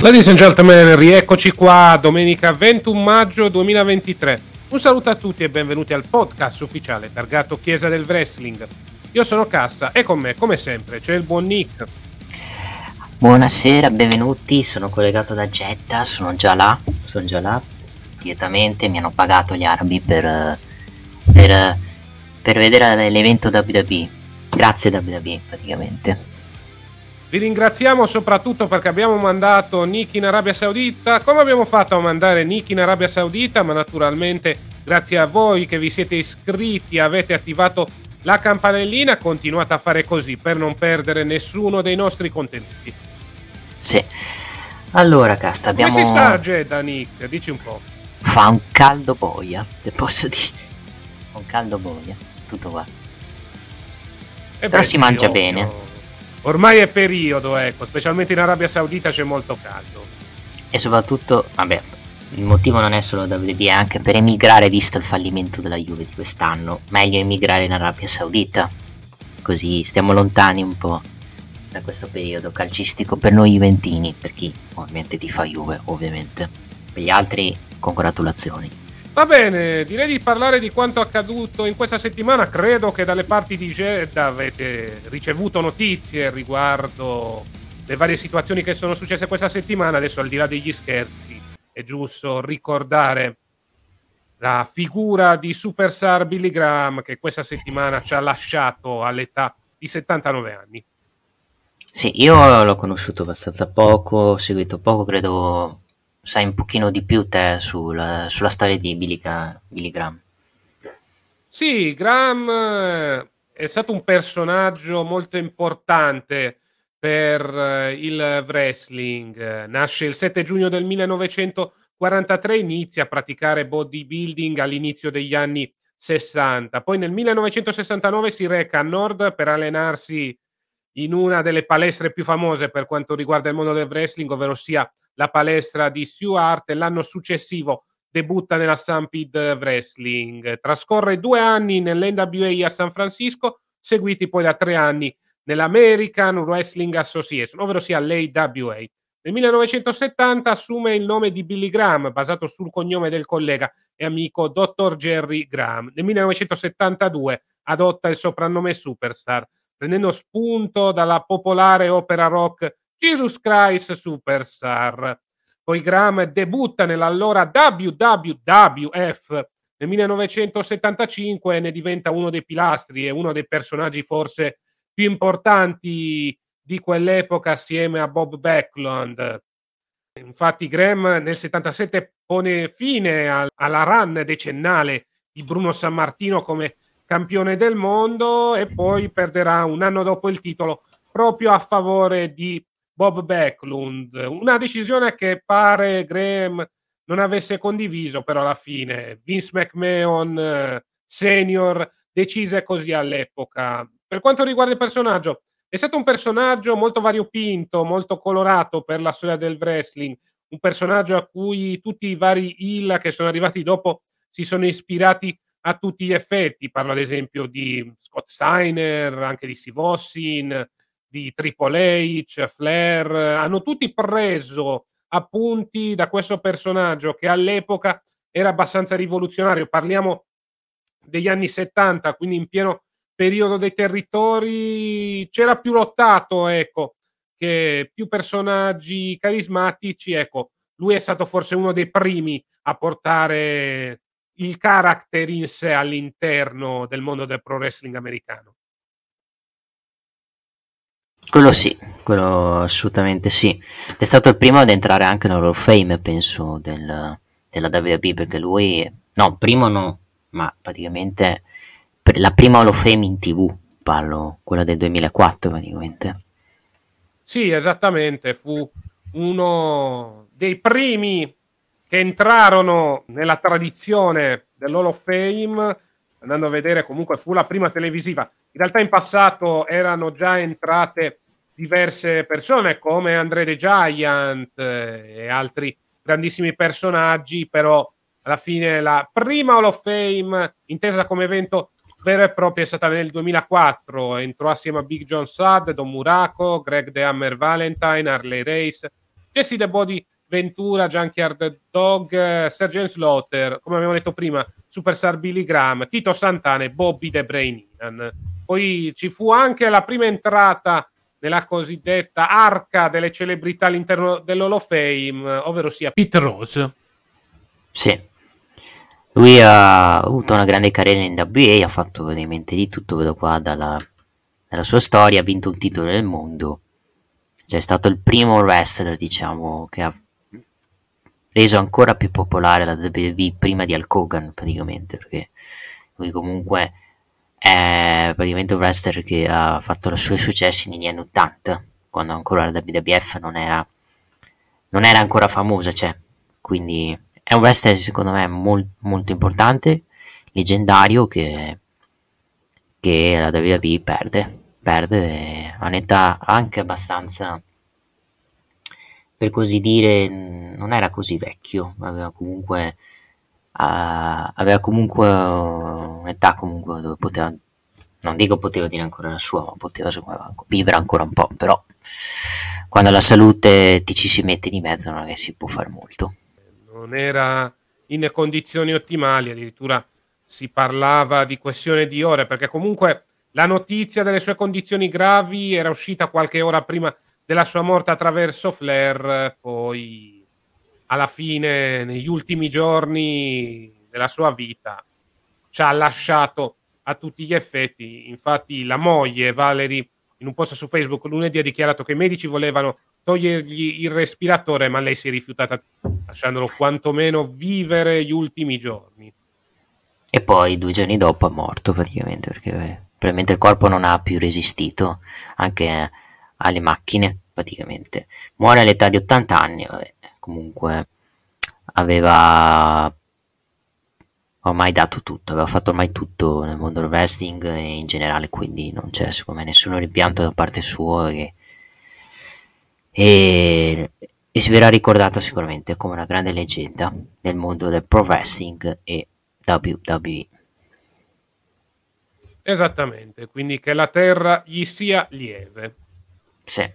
Ladies and gentlemen, rieccoci qua, domenica 21 maggio 2023. Un saluto a tutti e benvenuti al podcast ufficiale targato Chiesa del Wrestling. Io sono Cassa e con me, come sempre, c'è il buon Nick. Buonasera, benvenuti, sono collegato da Jetta, sono già là, sono già là, direttamente, mi hanno pagato gli arabi per, per, per vedere l'evento WWE, grazie WWE praticamente. Vi ringraziamo soprattutto perché abbiamo mandato Nick in Arabia Saudita. Come abbiamo fatto a mandare Nick in Arabia Saudita? Ma naturalmente grazie a voi che vi siete iscritti e avete attivato la campanellina, continuate a fare così per non perdere nessuno dei nostri contenuti. Sì, allora casta, abbiamo... Come si sta Jeddah, Nick? Dici un po'. Fa un caldo boia, te posso dire, Fa un caldo boia, tutto qua. Eh Però beh, si mangia ovvio. bene. Ormai è periodo, ecco, specialmente in Arabia Saudita c'è molto caldo. E soprattutto, vabbè, il motivo non è solo WWE, è anche per emigrare visto il fallimento della Juve di quest'anno. Meglio emigrare in Arabia Saudita, così stiamo lontani un po' da questo periodo calcistico per noi juventini, per chi ovviamente ti fa Juve, ovviamente. Per gli altri, congratulazioni. Va bene, direi di parlare di quanto accaduto in questa settimana. Credo che dalle parti di Jeddah avete ricevuto notizie riguardo le varie situazioni che sono successe questa settimana. Adesso, al di là degli scherzi, è giusto ricordare la figura di Superstar Billy Graham che questa settimana ci ha lasciato all'età di 79 anni. Sì, io l'ho conosciuto abbastanza poco, ho seguito poco, credo sai un pochino di più te sulla, sulla storia di Billy, Billy Graham. Sì, Graham eh, è stato un personaggio molto importante per eh, il wrestling. Nasce il 7 giugno del 1943, inizia a praticare bodybuilding all'inizio degli anni 60. Poi nel 1969 si reca a Nord per allenarsi in una delle palestre più famose per quanto riguarda il mondo del wrestling, ovvero sia la palestra di Stewart. E l'anno successivo debutta nella Stampede Wrestling. Trascorre due anni nell'NWA a San Francisco, seguiti poi da tre anni nell'American Wrestling Association, ovvero sia l'AWA. Nel 1970 assume il nome di Billy Graham, basato sul cognome del collega e amico Dr. Jerry Graham. Nel 1972 adotta il soprannome Superstar, prendendo spunto dalla popolare opera rock Jesus Christ Superstar. Poi Graham debutta nell'allora WWF nel 1975 e ne diventa uno dei pilastri e uno dei personaggi forse più importanti di quell'epoca assieme a Bob Backlund. Infatti Graham nel 77 pone fine al- alla run decennale di Bruno Sammartino come campione del mondo e poi perderà un anno dopo il titolo proprio a favore di Bob Backlund. Una decisione che pare Graham non avesse condiviso, però alla fine Vince McMahon eh, senior decise così all'epoca. Per quanto riguarda il personaggio, è stato un personaggio molto variopinto, molto colorato per la storia del wrestling, un personaggio a cui tutti i vari heel che sono arrivati dopo si sono ispirati a tutti gli effetti. Parlo ad esempio di Scott Steiner, anche di Steve Austin, di Triple H, Flair, hanno tutti preso appunti da questo personaggio che all'epoca era abbastanza rivoluzionario. Parliamo degli anni 70, quindi in pieno periodo dei territori c'era più lottato, ecco, che più personaggi carismatici, ecco, lui è stato forse uno dei primi a portare il character in sé all'interno del mondo del pro wrestling americano. Quello sì, quello assolutamente sì. È stato il primo ad entrare anche nell'Hall of Fame, penso, del, della WWE, perché lui, no, primo no, ma praticamente la prima Hall of Fame in tv, parlo, quella del 2004 praticamente. Sì, esattamente, fu uno dei primi che entrarono nella tradizione dell'Hall of Fame, andando a vedere comunque fu la prima televisiva. In realtà in passato erano già entrate diverse persone come André the Giant eh, e altri grandissimi personaggi, però alla fine la prima Hall of Fame intesa come evento vero e proprio è stata nel 2004. Entrò assieme a Big John Sadd, Don Muraco, Greg The Hammer Valentine, Harley Race, Jesse The Body Ventura, Junkyard Dog, Sergeant Slaughter, come abbiamo detto prima, Superstar Billy Graham, Tito Santana e Bobby The Brain. Poi ci fu anche la prima entrata nella cosiddetta arca delle celebrità all'interno dell'Hall of Fame, ovvero sia Pete Rose. Sì, lui ha avuto una grande carriera in WA, ha fatto veramente di tutto, vedo qua dalla, dalla sua storia, ha vinto un titolo del mondo, cioè è stato il primo wrestler, diciamo, che ha reso ancora più popolare la WWE prima di Hulk Hogan, praticamente, perché lui comunque è praticamente un wrestler che ha fatto i suoi successi negli anni 80, quando ancora la WWF non era, non era ancora famosa, cioè, quindi è un wrestler secondo me molt, molto importante, leggendario che, che la WWE perde, perde a un'età anche abbastanza per così dire non era così vecchio, aveva comunque uh, aveva comunque un'età comunque dove poteva non dico poteva dire ancora la sua, ma poteva vivere ancora un po', però quando la salute ti ci si mette di mezzo non è che si può fare molto. Non era in condizioni ottimali, addirittura si parlava di questione di ore, perché comunque la notizia delle sue condizioni gravi era uscita qualche ora prima della sua morte attraverso Flair, poi alla fine, negli ultimi giorni della sua vita, ci ha lasciato a tutti gli effetti. Infatti la moglie, Valerie, in un post su Facebook lunedì ha dichiarato che i medici volevano togliergli il respiratore, ma lei si è rifiutata, lasciandolo quantomeno vivere gli ultimi giorni. E poi due giorni dopo è morto praticamente, perché eh, probabilmente il corpo non ha più resistito anche alle macchine, praticamente. Muore all'età di 80 anni, vabbè, comunque aveva ormai dato tutto, aveva fatto ormai tutto nel mondo del wrestling e in generale, quindi non c'è secondo me nessun rimpianto da parte sua che e, e si verrà ricordata sicuramente come una grande leggenda nel mondo del pro wrestling e WWE. Esattamente, quindi che la terra gli sia lieve. Sì.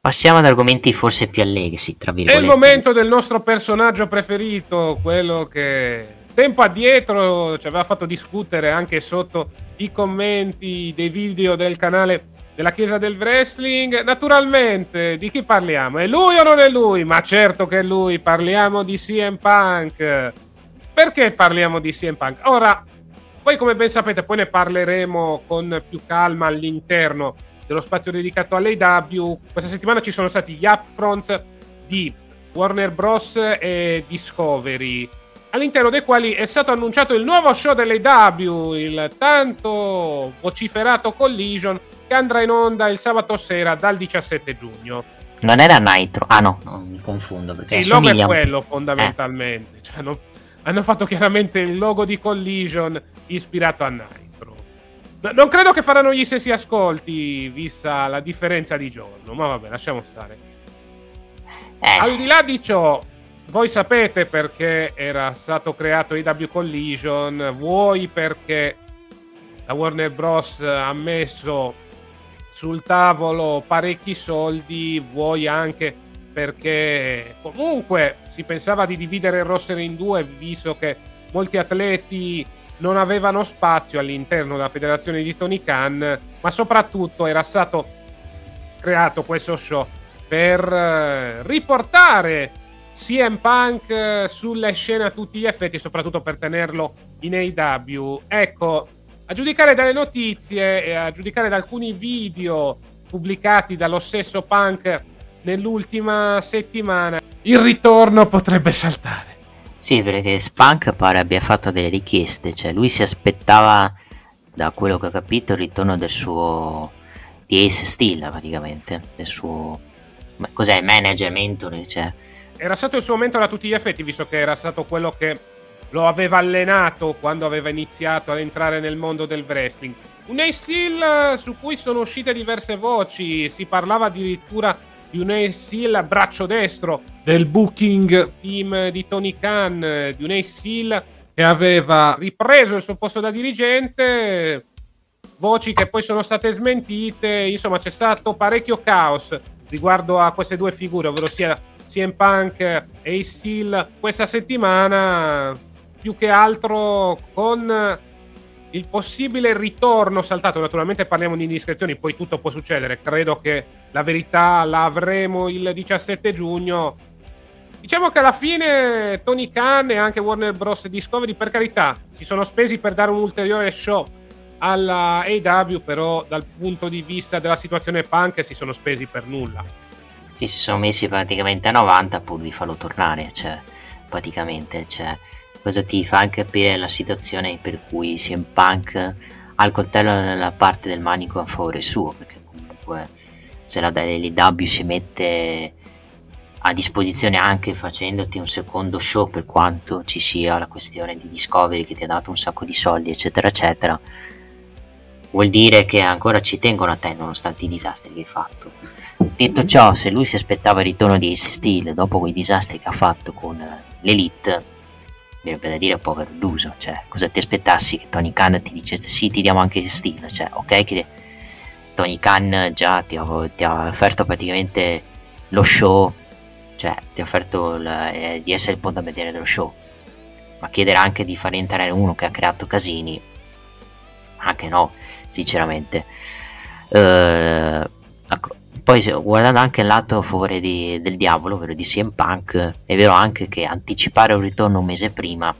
Passiamo ad argomenti forse più allegri, tra virgolette. È il momento del nostro personaggio preferito, quello che tempo addietro ci aveva fatto discutere anche sotto i commenti dei video del canale della Chiesa del Wrestling. Naturalmente, di chi parliamo? È lui o non è lui? Ma certo che è lui, parliamo di CM Punk. Perché parliamo di CM Punk? Ora, poi come ben sapete, poi ne parleremo con più calma all'interno dello spazio dedicato all'AW. Questa settimana ci sono stati gli upfronts di Warner Bros. e Discovery all'interno dei quali è stato annunciato il nuovo show dell'AW, il tanto vociferato Collision, che andrà in onda il sabato sera dal 17 giugno. Non era Nitro? Ah no, no mi confondo. Perché il logo è quello fondamentalmente. Eh. Cioè, hanno, hanno, fatto chiaramente il logo di Collision ispirato a Nitro. No, non credo che faranno gli stessi ascolti, vista la differenza di giorno, ma vabbè, lasciamo stare. Eh. Al di là di ciò, voi sapete perché era stato creato IW Collision, vuoi perché la Warner Bros. ha messo sul tavolo parecchi soldi, vuoi anche perché comunque si pensava di dividere il roster in due, visto che molti atleti non avevano spazio all'interno della federazione di Tony Khan, ma soprattutto era stato creato questo show per eh, riportare CM Punk eh, sulle scene a tutti gli effetti soprattutto per tenerlo in AW. Ecco, a giudicare dalle notizie e a giudicare da alcuni video pubblicati dallo stesso Punk nell'ultima settimana, il ritorno potrebbe saltare. Sì, perché Spunk pare abbia fatto delle richieste, cioè lui si aspettava, da quello che ho capito, il ritorno del suo di Ace Steel praticamente, del suo cos'è manager, mentor, cioè. Era stato il suo mentore a tutti gli effetti, visto che era stato quello che lo aveva allenato quando aveva iniziato ad entrare nel mondo del wrestling. Un Ace Steel su cui sono uscite diverse voci, si parlava addirittura di un Ace Steel braccio destro del booking team di Tony Khan, di un Ace Steel che aveva ripreso il suo posto da dirigente, voci che poi sono state smentite, insomma c'è stato parecchio caos riguardo a queste due figure, ovvero sia CM Punk e Ace Steel questa settimana, più che altro con il possibile ritorno saltato, naturalmente parliamo di indiscrezioni, poi tutto può succedere, credo che la verità la avremo il 17 giugno. Diciamo che alla fine Tony Khan e anche Warner Bros. Discovery, per carità, si sono spesi per dare un ulteriore show alla AW, però dal punto di vista della situazione punk si sono spesi per nulla. Si sono messi praticamente a 90 pur di farlo tornare, cioè, praticamente, cioè, cosa ti fa anche capire la situazione per cui CM Punk ha il coltello nella parte del manico a favore suo, perché comunque se la LW si mette a disposizione anche facendoti un secondo show per quanto ci sia la questione di Discovery che ti ha dato un sacco di soldi eccetera eccetera vuol dire che ancora ci tengono a te nonostante i disastri che hai fatto. Detto ciò se lui si aspettava il ritorno di Ace Steel dopo quei disastri che ha fatto con l'Elite verrebbe da dire povero illuso cioè cosa ti aspettassi che Tony Khan ti dicesse sì ti diamo anche Steel cioè ok che Tony Khan già ti ha, ti ha offerto praticamente lo show, cioè ti ha offerto la, eh, di essere il punto a vedere dello show, ma chiedere anche di far entrare uno che ha creato casini, anche no, sinceramente. Uh, poi guardando anche il lato a favore di, del diavolo, ovvero di CM Punk, è vero anche che anticipare un ritorno un mese prima,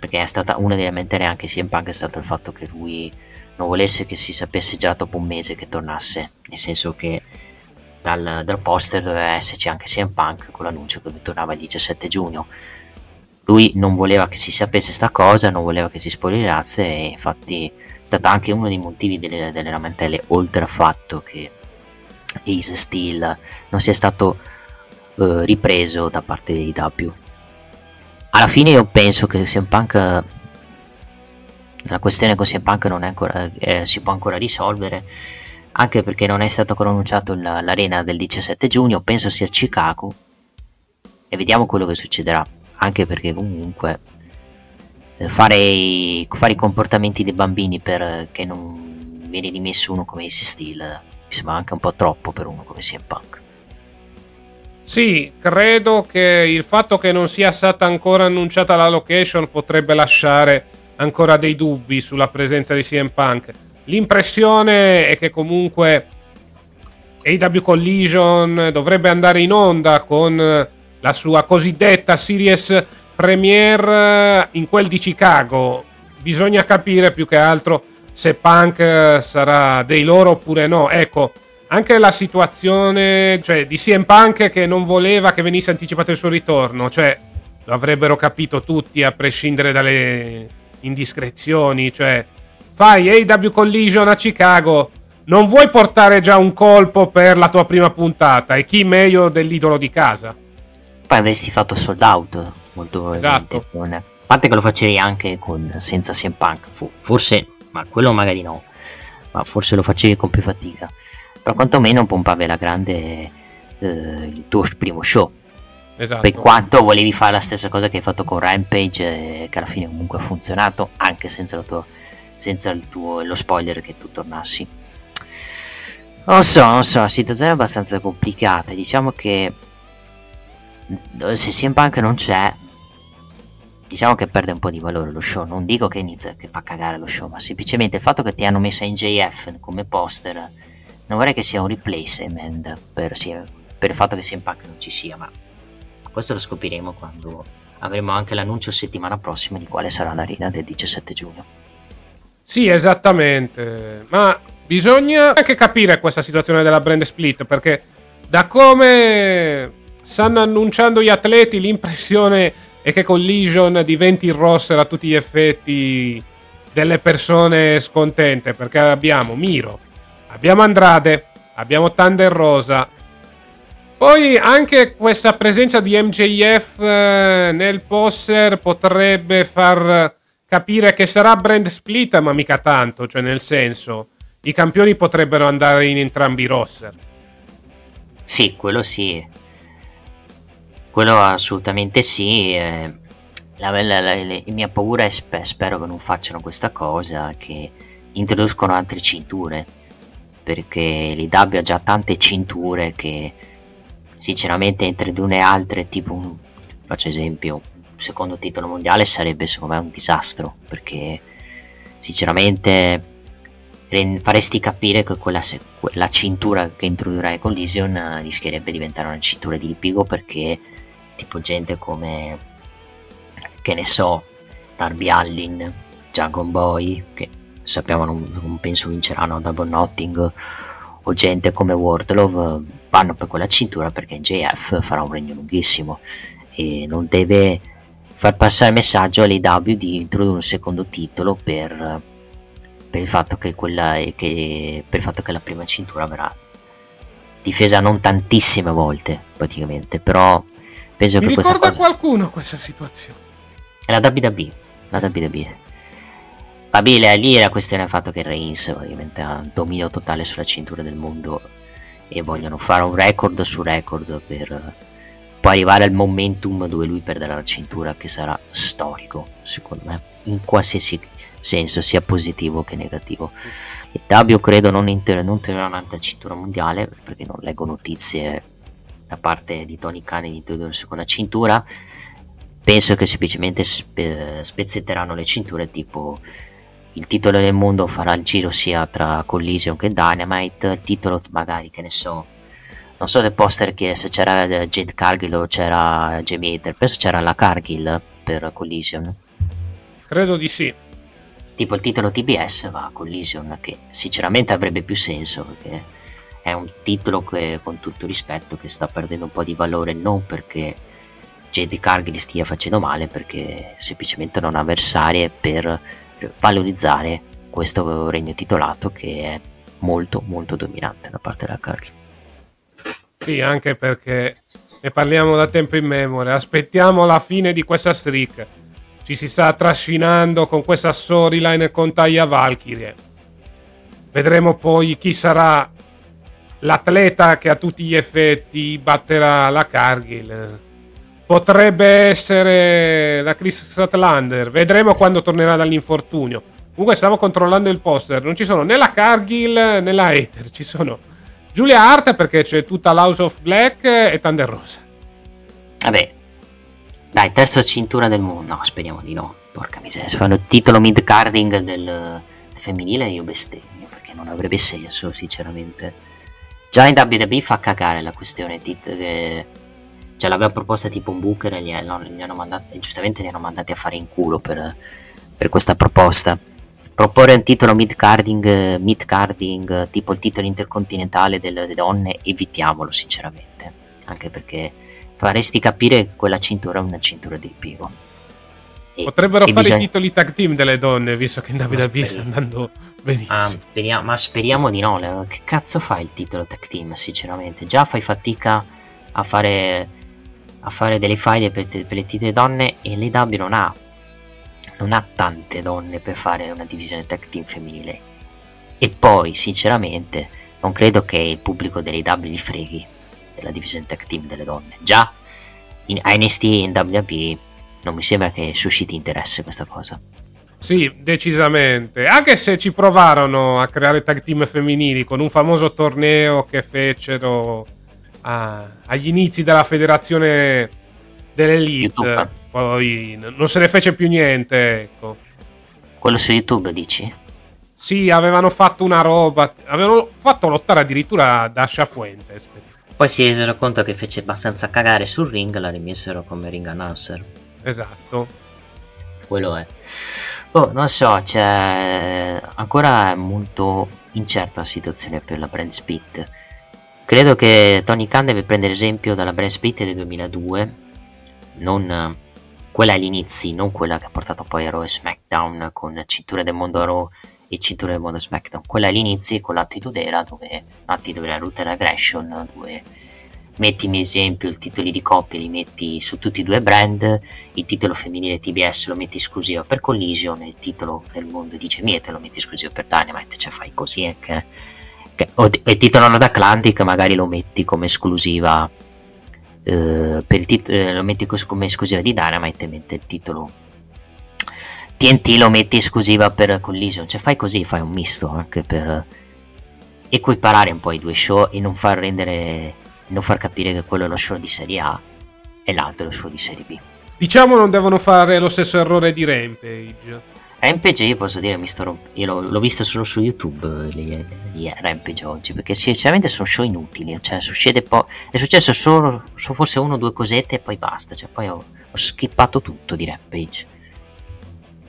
perché è stata una delle lamentele anche CM Punk è stato il fatto che lui non volesse che si sapesse già dopo un mese che tornasse, nel senso che dal, dal poster doveva esserci anche CM Punk con l'annuncio che tornava il 17 giugno. Lui non voleva che si sapesse sta cosa, non voleva che si spoilerasse e infatti è stato anche uno dei motivi delle, delle lamentele, oltre al fatto che Ace Steel non sia stato eh, ripreso da parte dei W. Alla fine io penso che CM Punk la questione con CM Punk non è ancora, eh, si può ancora risolvere anche perché non è stato ancora annunciato l'arena del 17 giugno penso sia Chicago e vediamo quello che succederà anche perché comunque eh, fare, i, fare i comportamenti dei bambini per che non viene dimesso uno come Ace Steel mi sembra anche un po' troppo per uno come CM Punk sì, credo che il fatto che non sia stata ancora annunciata la location potrebbe lasciare ancora dei dubbi sulla presenza di CM Punk. L'impressione è che comunque AW Collision dovrebbe andare in onda con la sua cosiddetta series premiere in quel di Chicago. Bisogna capire più che altro se Punk sarà dei loro oppure no. Ecco, anche la situazione cioè, di CM Punk che non voleva che venisse anticipato il suo ritorno, cioè lo avrebbero capito tutti a prescindere dalle indiscrezioni, cioè fai AW Collision a Chicago, non vuoi portare già un colpo per la tua prima puntata e chi meglio dell'idolo di casa? Poi avresti fatto sold out, molto esatto. Con... A parte che lo facevi anche con, senza CM Punk, forse, ma quello magari no, ma forse lo facevi con più fatica. Però quantomeno pompavi la grande eh, il tuo primo show Esatto. Per quanto volevi fare la stessa cosa che hai fatto con Rampage, eh, che alla fine comunque ha funzionato, anche senza, tuo, senza tuo, lo spoiler che tu tornassi. Non so, non so, la situazione è abbastanza complicata. Diciamo che se CM Punk non c'è, diciamo che perde un po' di valore lo show. Non dico che inizia che fa cagare lo show, ma semplicemente il fatto che ti hanno messo in JF come poster, non vorrei che sia un replacement per, per il fatto che CM Punk non ci sia, ma questo lo scopriremo quando avremo anche l'annuncio settimana prossima di quale sarà l'arena del 17 giugno. Sì, esattamente. Ma bisogna anche capire questa situazione della brand split perché da come stanno annunciando gli atleti l'impressione è che Collision diventi il roster a tutti gli effetti delle persone scontente perché abbiamo Miro, abbiamo Andrade, abbiamo Thunder Rosa. Poi anche questa presenza di MJF eh, nel poster potrebbe far capire che sarà brand split, ma mica tanto, cioè nel senso i campioni potrebbero andare in entrambi i roster. Sì, quello sì. Quello assolutamente sì. Eh, la, la, la, la, mia paura è spe- spero che non facciano questa cosa, che introducono altre cinture. Perché l'IW ha già tante cinture che sinceramente le altre, tipo un, faccio esempio, secondo titolo mondiale sarebbe secondo me un disastro. Perché sinceramente faresti capire che quella, la cintura che introdurrai con Lysion eh, rischierebbe di diventare una cintura di ripiego perché tipo gente come che ne so Darby Allin Dragon Boy che sappiamo non, non penso vinceranno Double Notting o gente come Wardlove vanno per quella cintura perché JF farà un regno lunghissimo e non deve far passare il messaggio all'AW di introdurre un secondo titolo per per il fatto che, quella, che, per il fatto che la prima cintura verrà difesa non tantissime volte praticamente però penso Mi che questa cosa qualcuno questa situazione è la WWE la WWE Vabbè, lì è la questione del fatto che Reigns ha un dominio totale sulla cintura del mondo e vogliono fare un record su record per poi arrivare al momentum dove lui perderà la cintura che sarà storico secondo me in qualsiasi senso sia positivo che negativo. E Tabio credo non, inter- non terrà un'altra cintura mondiale perché non leggo notizie da parte di Tony Khan di introdurre seconda cintura. Penso che semplicemente spe- spezzetteranno le cinture tipo il titolo del mondo farà il giro sia tra Collision che Dynamite, il titolo magari che ne so non so del poster che se c'era Jade Cargill o c'era Jamie Hater, penso c'era la Cargill per Collision. Credo di sì tipo il titolo TBS va a Collision che sinceramente avrebbe più senso perché è un titolo che con tutto rispetto che sta perdendo un po' di valore non perché JD Cargill stia facendo male perché semplicemente non ha avversarie per valorizzare questo regno titolato che è molto molto dominante da parte della Cargill. Sì anche perché ne parliamo da tempo in memoria. Aspettiamo la fine di questa streak. Ci si sta trascinando con questa storyline con Taya Valkyrie. Vedremo poi chi sarà l'atleta che a tutti gli effetti batterà la Cargill. Potrebbe essere la Chris Statlander. Vedremo quando tornerà dall'infortunio. Comunque stiamo controllando il poster. Non ci sono né la Cargill né la Hater. Ci sono Giulia Hart perché c'è tutta l'House of Black e Thunder Rosa. Vabbè, dai, terza cintura del mondo. No, speriamo di no. Porca miseria. Se fanno il titolo mid-carding del femminile, io bestemmio. Perché non avrebbe senso, sinceramente. Già in WWE fa cagare la questione. Tit- che cioè, l'aveva proposta tipo un Booker e gli, no, gli hanno mandati, giustamente li hanno mandati a fare in culo per, per questa proposta. Proporre un titolo mid-carding, mid-carding, tipo il titolo intercontinentale delle, delle donne, evitiamolo, sinceramente. Anche perché faresti capire che quella cintura è una cintura di piego. E, Potrebbero e fare bisogna... i titoli tag team delle donne, visto che in WWE sta andando benissimo. Ah, speriamo, ma speriamo di no. Che cazzo fa il titolo tag team, sinceramente? Già fai fatica a fare, a fare delle faide per, per le titoli donne e l'EW non ha, non ha tante donne per fare una divisione tag team femminile. E poi, sinceramente, non credo che il pubblico dell'EW li freghi della divisione tech team delle donne. Già in NST e in WWE non mi sembra che susciti interesse questa cosa. Sì, decisamente. Anche se ci provarono a creare tag team femminili con un famoso torneo che fecero a, agli inizi della federazione dell'Elite. YouTube. Poi non se ne fece più niente, ecco. Quello su YouTube dici? Sì, avevano fatto una roba. Avevano fatto lottare addirittura Dasha Fuentes. Poi si resero conto che fece abbastanza cagare sul ring, la rimessero come ring announcer. Esatto. Quello è. Oh, non so, cioè, ancora è molto incerta la situazione per la brand split. Credo che Tony Khan deve prendere esempio dalla brand split del 2002, non quella agli inizi, non quella che ha portato poi a Raw e SmackDown con cinture del mondo Raw e cinture del mondo SmackDown. Quella agli inizi con l'Attitude Era, dove l'Attitude era Router Aggression, dove mettimi esempio i titoli di coppia li metti su tutti i due brand il titolo femminile TBS lo metti esclusivo per Collision il titolo del mondo dice Miete lo metti esclusivo per Dynamite cioè fai così anche eh, o, il titolo Nord Atlantic magari lo metti come esclusiva eh, per il tit- eh, lo metti come esclusiva di Dynamite mentre il titolo. TNT lo metti esclusiva per Collision cioè fai così fai un misto anche per equiparare un po' i due show e non far rendere non far capire che quello è lo show di serie A e l'altro è lo show di serie B. Diciamo non devono fare lo stesso errore di Rampage. Rampage io posso dire mi sto romp- io l'ho, l'ho, visto solo su YouTube gli, gli Rampage oggi perché sinceramente sono show inutili cioè succede po- è successo solo su forse uno o due cosette e poi basta cioè poi ho, ho skippato tutto di Rampage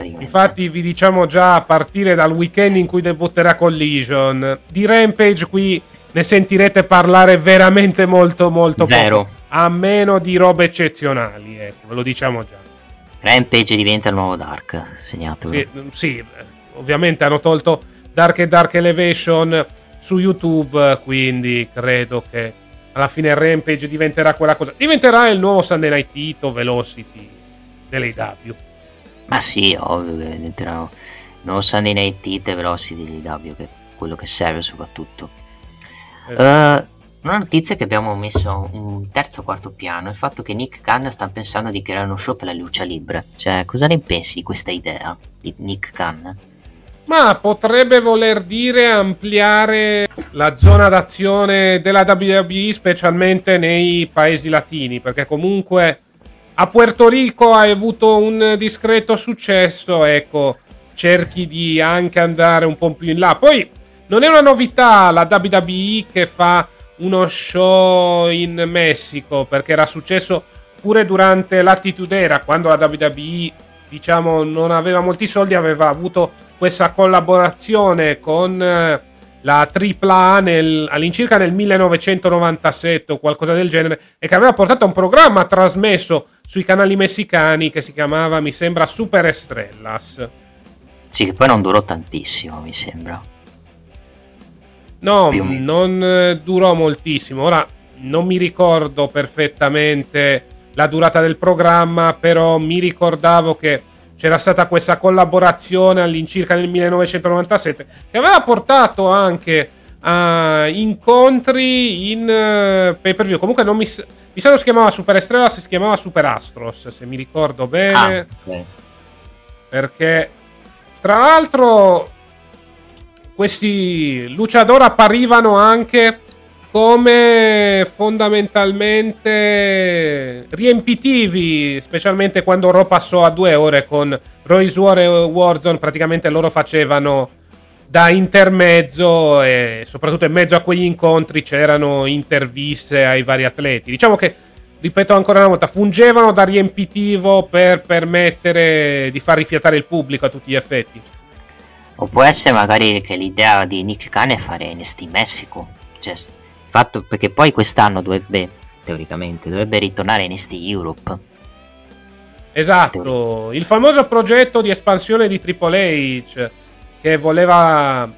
Infatti vi diciamo già a partire dal weekend in cui debutterà Collision di Rampage qui ne sentirete parlare veramente molto molto Zero. poco. A meno di robe eccezionali, ecco, ve lo diciamo già. Rampage diventa il nuovo Dark, segnatelo. Sì, sì, ovviamente hanno tolto Dark e Dark Elevation su YouTube, quindi credo che alla fine Rampage diventerà quella cosa. Diventerà il nuovo Sunday Night Tito Velocity dell'AW. Ma sì, ovvio che diventerà il nuovo Sunday Night Tito Velocity dell'AW, che è quello che serve soprattutto. Uh, una notizia che abbiamo messo un terzo o quarto piano è il fatto che Nick Khan sta pensando di creare uno show per la luce libre. Cioè, cosa ne pensi di questa idea di Nick Khan? Ma potrebbe voler dire ampliare la zona d'azione della WWE, specialmente nei paesi latini, perché comunque a Puerto Rico hai avuto un discreto successo, ecco, cerchi di anche andare un po' più in là. Poi non è una novità la WWE che fa uno show in Messico, perché era successo pure durante l'Attitude Era, quando la WWE diciamo non aveva molti soldi, aveva avuto questa collaborazione con eh, la AAA nel, all'incirca nel 1997 o qualcosa del genere e che aveva portato a un programma trasmesso sui canali messicani che si chiamava, mi sembra, Super Estrellas. Sì, che poi non durò tantissimo, mi sembra. No, non eh, durò moltissimo. Ora non mi ricordo perfettamente la durata del programma, però mi ricordavo che c'era stata questa collaborazione all'incirca nel 1997 che aveva portato anche a incontri in uh, pay per view. Comunque non mi, mi sa non si chiamava Super Estrella, si chiamava Super Astros, se mi ricordo bene. Ah, okay. Perché tra l'altro questi luciador apparivano anche come fondamentalmente riempitivi, specialmente quando Raw passò a due ore con Royce War e Warzone, praticamente loro facevano da intermezzo e soprattutto in mezzo a quegli incontri c'erano interviste ai vari atleti. Diciamo che, ripeto ancora una volta, fungevano da riempitivo per permettere di far rifiatare il pubblico a tutti gli effetti. O può essere magari che l'idea di Nick Khan è fare NST in Messico. Cioè, fatto perché poi quest'anno dovrebbe, teoricamente, dovrebbe ritornare NST Europe. Esatto, Teori- il famoso progetto di espansione di Triple H che voleva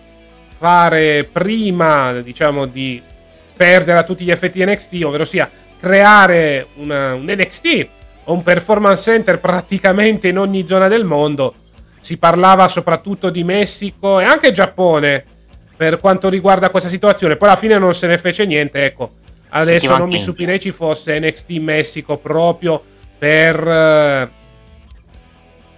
fare prima, diciamo, di perdere a tutti gli effetti NXT, ovvero sia creare una, un NXT o un performance center praticamente in ogni zona del mondo si parlava soprattutto di Messico e anche Giappone per quanto riguarda questa situazione. Poi alla fine non se ne fece niente. Ecco, adesso non mi stupirei ci fosse NXT Messico proprio per,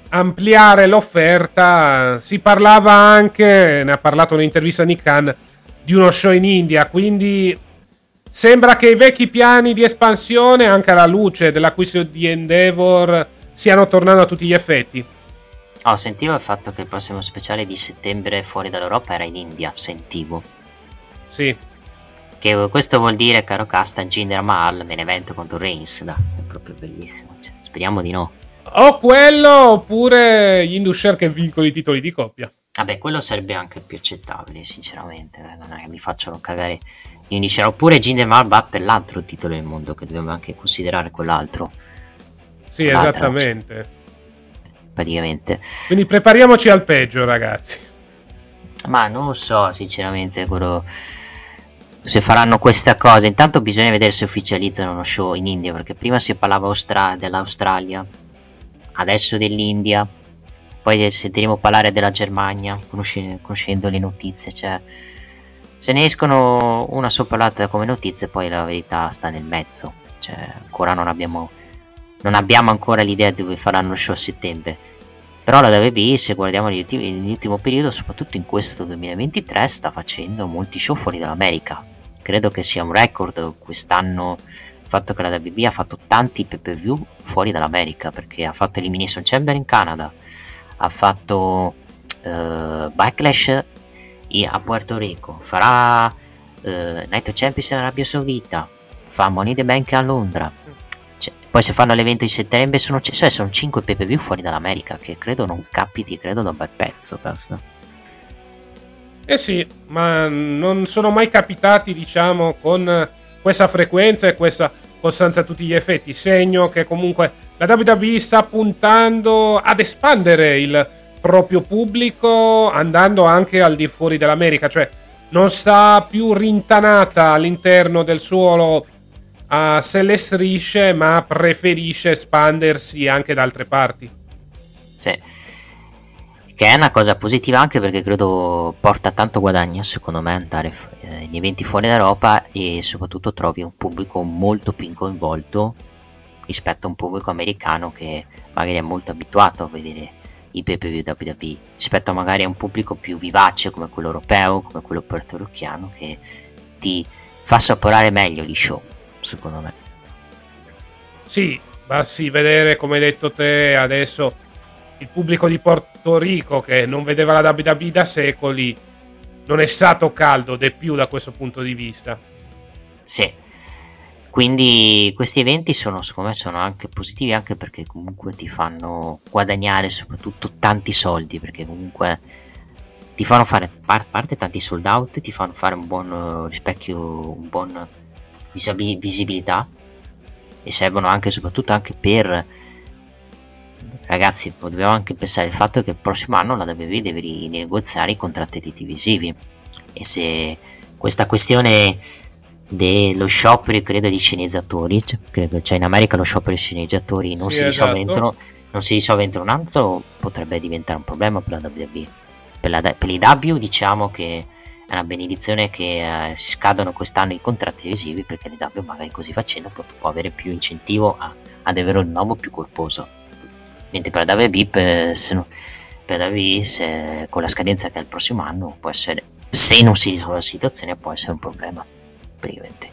ampliare l'offerta. Si parlava anche, ne ha parlato un'intervista a Nick Khan, di uno show in India, quindi sembra che i vecchi piani di espansione, anche alla luce dell'acquisto di Endeavor, stiano tornando a tutti gli effetti. Oh, sentivo il fatto che il prossimo speciale di settembre fuori dall'Europa era in India, sentivo. Sì. Che questo vuol dire, caro Castan, Jinder Mahal, main event contro Reigns, da, è proprio bellissimo. Cioè, speriamo di no. O quello, oppure gli Indusher che vincono i titoli di coppia. Vabbè, quello sarebbe anche più accettabile, sinceramente. Non è che mi facciano cagare gli Indusher. Oppure Jinder Mahal per l'altro titolo del mondo, che dobbiamo anche considerare quell'altro. Sì, L'altra esattamente. Praticamente. Quindi prepariamoci al peggio, ragazzi. Ma non lo so, sinceramente, quello se faranno questa cosa. Intanto bisogna vedere se ufficializzano uno show in India, perché prima si parlava Austra- dell'Australia, adesso dell'India, poi sentiremo parlare della Germania, conosce- conoscendo le notizie, cioè se ne escono una sopra l'altra come notizie, poi la verità sta nel mezzo, cioè ancora non abbiamo, non abbiamo ancora l'idea di dove faranno show a settembre. Però la WWE, se guardiamo nell'ultimo periodo, soprattutto in questo 2023, sta facendo molti show fuori dall'America. Credo che sia un record quest'anno il fatto che la WWE ha fatto tanti pay per view fuori dall'America perché ha fatto Elimination Chamber in Canada, ha fatto uh, Backlash a Puerto Rico, farà uh, Night of Champions in Arabia Saudita, fa Money the Bank a Londra. Poi se fanno l'evento in settembre sono, cioè, sono 5 pay per view fuori dall'America che credo non capiti, credo da un bel pezzo questo. Eh sì, ma non sono mai capitati, diciamo, con questa frequenza e questa costanza a tutti gli effetti, segno che comunque la WWE sta puntando ad espandere il proprio pubblico andando anche al di fuori dell'America, cioè non sta più rintanata all'interno del suolo a se le strisce, ma preferisce espandersi anche da altre parti. Sì che è una cosa positiva anche perché credo porta tanto guadagno secondo me andare eh, in eventi fuori d'Europa e soprattutto trovi un pubblico molto più coinvolto rispetto a un pubblico americano che magari è molto abituato a vedere i pay per view WWE rispetto magari a un pubblico più vivace come quello europeo come quello portoricchiano che ti fa saporare meglio gli show secondo me sì basti vedere come hai detto te adesso il pubblico di Porto Rico che non vedeva la WWE da secoli non è stato caldo de più da questo punto di vista. Sì. Quindi questi eventi sono, secondo me, sono anche positivi anche perché comunque ti fanno guadagnare soprattutto tanti soldi, perché comunque ti fanno fare a parte tanti sold out, ti fanno fare un buon rispecchio, un buon visibilità e servono anche soprattutto anche per Ragazzi, dobbiamo anche pensare al fatto che il prossimo anno la WWE deve rinegoziare i contratti televisivi e se questa questione dello sciopero credo di sceneggiatori cioè, credo, cioè in America lo sciopero di sceneggiatori non, sì, si esatto. entro, non si risolve entro un anno potrebbe diventare un problema per la WWE per, la, per l'IW diciamo che è una benedizione che eh, scadono quest'anno i contratti televisivi perché l'IW magari così facendo può, può avere più incentivo a, ad avere un nuovo più corposo. Mentre per la WB per, se, per la con la scadenza che è il prossimo anno può essere se non si risolve la situazione può essere un problema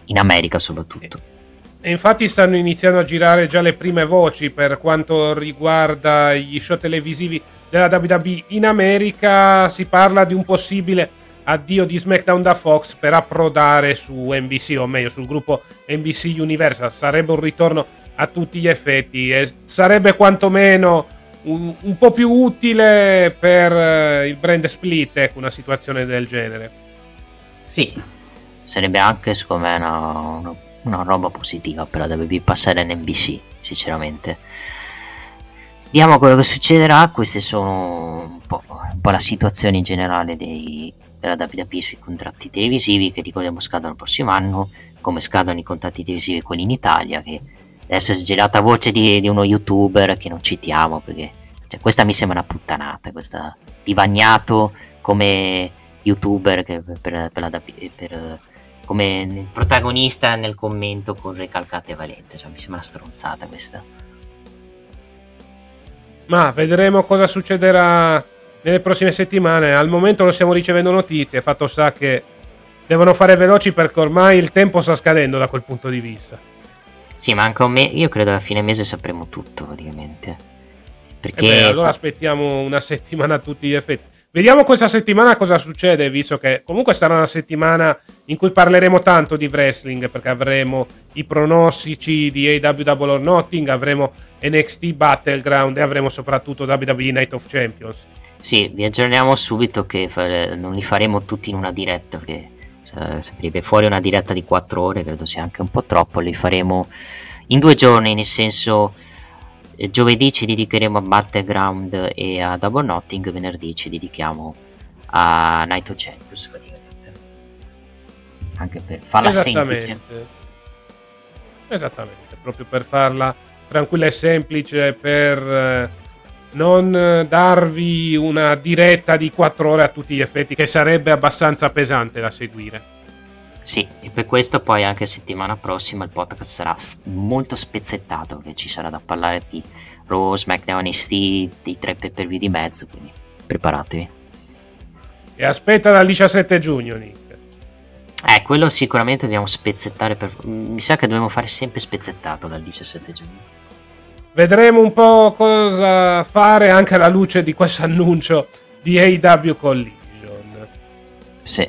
in America soprattutto. E infatti stanno iniziando a girare già le prime voci per quanto riguarda gli show televisivi della WWE in America. Si parla di un possibile addio di SmackDown da Fox per approdare su NBC o meglio sul gruppo NBC Universal sarebbe un ritorno a tutti gli effetti e sarebbe quantomeno un, un po' più utile per uh, il brand split ecco, una situazione del genere. Sì, sarebbe anche secondo me una, una, una roba positiva per la WWE passare in NBC, sinceramente. Vediamo quello che succederà, queste sono un po', un po la situazione in generale dei, della WWE sui contratti televisivi che ricordiamo scadono il prossimo anno, come scadono i contratti televisivi quelli in Italia che Adesso è girata voce di, di, uno youtuber che non citiamo perché cioè, questa mi sembra una puttanata, questa divagnato come youtuber che per, per, la, per, come protagonista nel commento con recalcate valente, cioè, mi sembra una stronzata questa. Ma vedremo cosa succederà nelle prossime settimane. Al momento non stiamo ricevendo notizie, fatto sa che devono fare veloci perché ormai il tempo sta scadendo da quel punto di vista. Sì, manca un mese. Io credo che a fine mese sapremo tutto praticamente. Perché... Eh beh, allora aspettiamo una settimana a tutti gli effetti. Vediamo questa settimana cosa succede, visto che comunque sarà una settimana in cui parleremo tanto di wrestling, perché avremo i pronostici di AW Double or Nothing, avremo NXT Battleground e avremo soprattutto WWE Night of Champions. Sì, vi aggiorniamo subito che non li faremo tutti in una diretta, perché sarebbe fuori una diretta di 4 ore, credo sia anche un po' troppo, li faremo in due giorni, nel senso giovedì ci dedicheremo a Battleground e a Double Notting, venerdì ci dedichiamo a Night of Champions praticamente. Anche per farla semplice. Esattamente, proprio per farla tranquilla e semplice, per eh, non darvi una diretta di 4 ore a tutti gli effetti, che sarebbe abbastanza pesante da seguire. Sì, e per questo poi anche settimana prossima il podcast sarà molto spezzettato, perché ci sarà da parlare di Raw, SmackDown, NXT, di tre pay per view di mezzo, quindi preparatevi. E aspetta dal 17 giugno, Nick. Eh, quello sicuramente dobbiamo spezzettare, per... mi sa che dobbiamo fare sempre spezzettato dal 17 giugno. Vedremo un po' cosa fare anche alla luce di questo annuncio di AW Collision. Sì.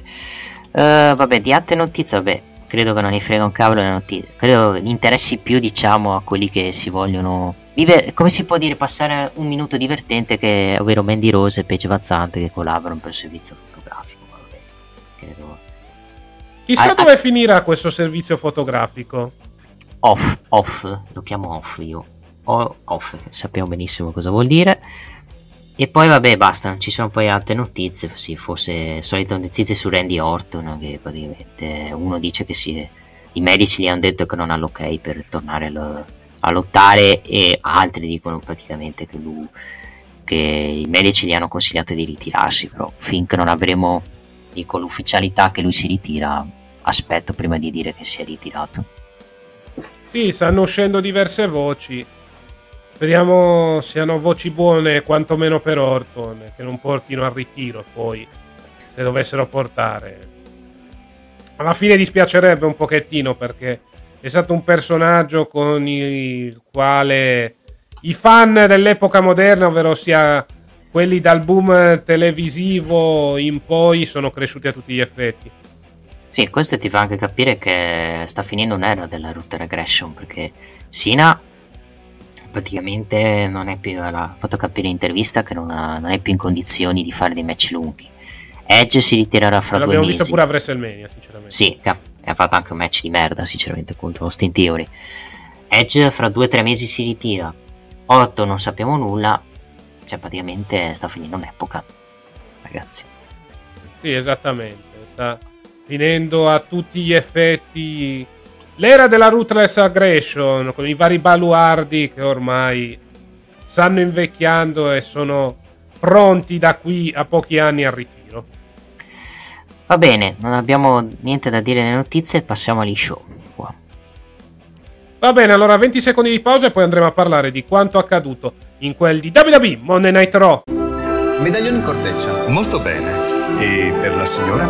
Uh, vabbè, di altre notizie, vabbè, credo che non ne frega un cavolo le notizie. Credo che interessi più, diciamo, a quelli che si vogliono. Diver- come si può dire, passare un minuto divertente che ovvero Mandy Rose e Paige Vazzante che collaborano per il servizio fotografico. Vabbè, credo. Chissà ah, dove ah, finirà questo servizio fotografico. Off, off, lo chiamo off io. Off, sappiamo benissimo cosa vuol dire. E poi vabbè basta, non ci sono poi altre notizie, sì, forse solite notizie su Randy Orton che praticamente uno dice che sì, i medici gli hanno detto che non ha l'ok per tornare lo, a lottare e altri dicono praticamente che lui che i medici gli hanno consigliato di ritirarsi, però finché non avremo dico, l'ufficialità che lui si ritira, aspetto prima di dire che si è ritirato. Sì, stanno uscendo diverse voci Speriamo siano voci buone quantomeno per Orton, che non portino al ritiro poi, se dovessero portare. Alla fine dispiacerebbe un pochettino perché è stato un personaggio con il quale i fan dell'epoca moderna, ovvero sia quelli dal boom televisivo in poi, sono cresciuti a tutti gli effetti. Sì, questo ti fa anche capire che sta finendo un'era della root regression perché Sina praticamente non è più, ha fatto capire in intervista che non, ha, non, è più in condizioni di fare dei match lunghi. Edge si ritirerà fra due mesi. L'abbiamo visto pure a WrestleMania, sinceramente. Sì, ha fatto anche un match di merda, sinceramente, contro Austin Theory. Edge fra due o tre mesi si ritira. 8 non sappiamo nulla. Cioè, praticamente sta finendo un'epoca, ragazzi. Sì, esattamente. Sta finendo a tutti gli effetti L'era della ruthless aggression con i vari baluardi che ormai stanno invecchiando e sono pronti da qui a pochi anni al ritiro. Va bene, non abbiamo niente da dire nelle notizie, passiamo agli show. Wow. Va bene, allora 20 secondi di pausa e poi andremo a parlare di quanto accaduto in quel di WWE Monday Night Raw. Medaglione in corteccia. Molto bene. E per la signora?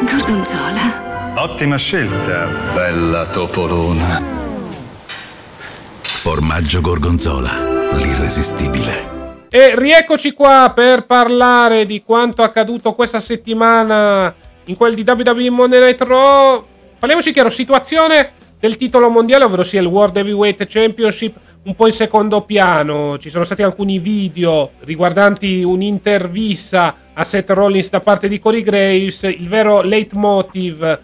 Gorgonzola. Ottima scelta, bella topolona. Formaggio Gorgonzola, l'irresistibile. E rieccoci qua per parlare di quanto accaduto questa settimana in quel di WWE Monday Night Raw. Parliamoci chiaro, situazione del titolo mondiale, ovvero sia il World Heavyweight Championship, un po' in secondo piano. Ci sono stati alcuni video riguardanti un'intervista a Seth Rollins da parte di Corey Graves. Il vero leitmotiv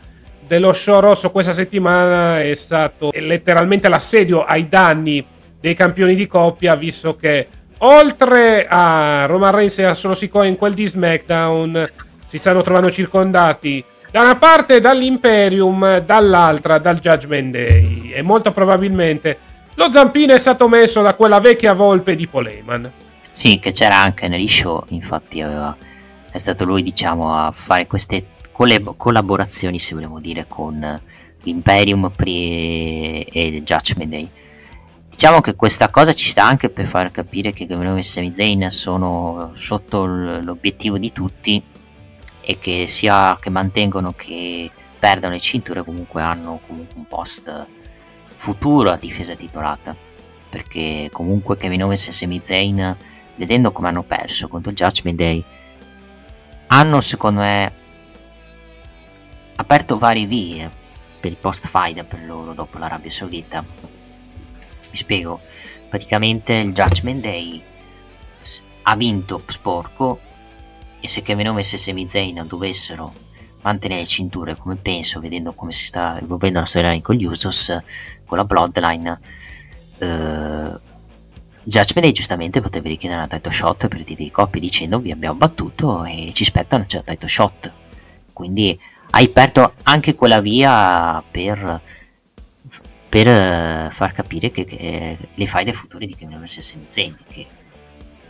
dello show rosso questa settimana è stato letteralmente l'assedio ai danni dei campioni di coppia, visto che oltre a Roman Reigns e a Solo Sikoa in quel di SmackDown si stanno trovando circondati da una parte dall'Imperium, dall'altra dal Judgment Day e molto probabilmente lo zampino è stato messo da quella vecchia volpe di Poleman. Sì, che c'era anche negli show, infatti aveva, è stato lui diciamo a fare queste collaborazioni, se vogliamo dire, con l'Imperium e il Judgment Day. diciamo che questa cosa ci sta anche per far capire che Kevin e Sami Zayn sono sotto l'obiettivo di tutti e che sia che mantengono che perdono le cinture comunque hanno comunque un post futuro a difesa titolata perché comunque Kevin Owens e Sami Zayn vedendo come hanno perso contro il Judgment Day hanno secondo me aperto varie vie per il post fight per loro dopo l'Arabia Saudita. Vi spiego. Praticamente il Judgment Day ha vinto sporco e se Kevin Owens e Sami Zayn dovessero mantenere le cinture come penso vedendo come si sta evolvendo la storyline con gli Usos con la Bloodline eh, Judgment Day giustamente potrebbe richiedere una title shot per i coppie dicendo vi abbiamo battuto e ci spetta una certa title shot quindi hai aperto anche quella via per, per uh, far capire che, che le faide future di e Sami Zayn che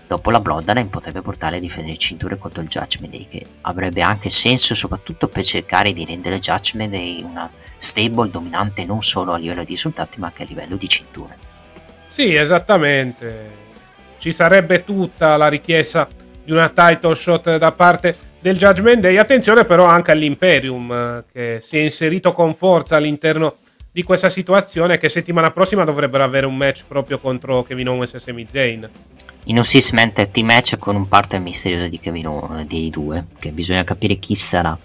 dopo la Bloodline potrebbe portare a difendere cinture contro il Judgment Day che avrebbe anche senso soprattutto per cercare di rendere Judgment Day una stable dominante non solo a livello di risultati ma anche a livello di cinture. Sì esattamente. Ci sarebbe tutta la richiesta di una title shot da parte del Judgment Day. Attenzione però anche all'Imperium che si è inserito con forza all'interno di questa situazione che settimana prossima dovrebbero avere un match proprio contro Kevin Owens e Sami Zayn. In un six man tag match con un partner misterioso di Kevin dei due che bisogna capire chi sarà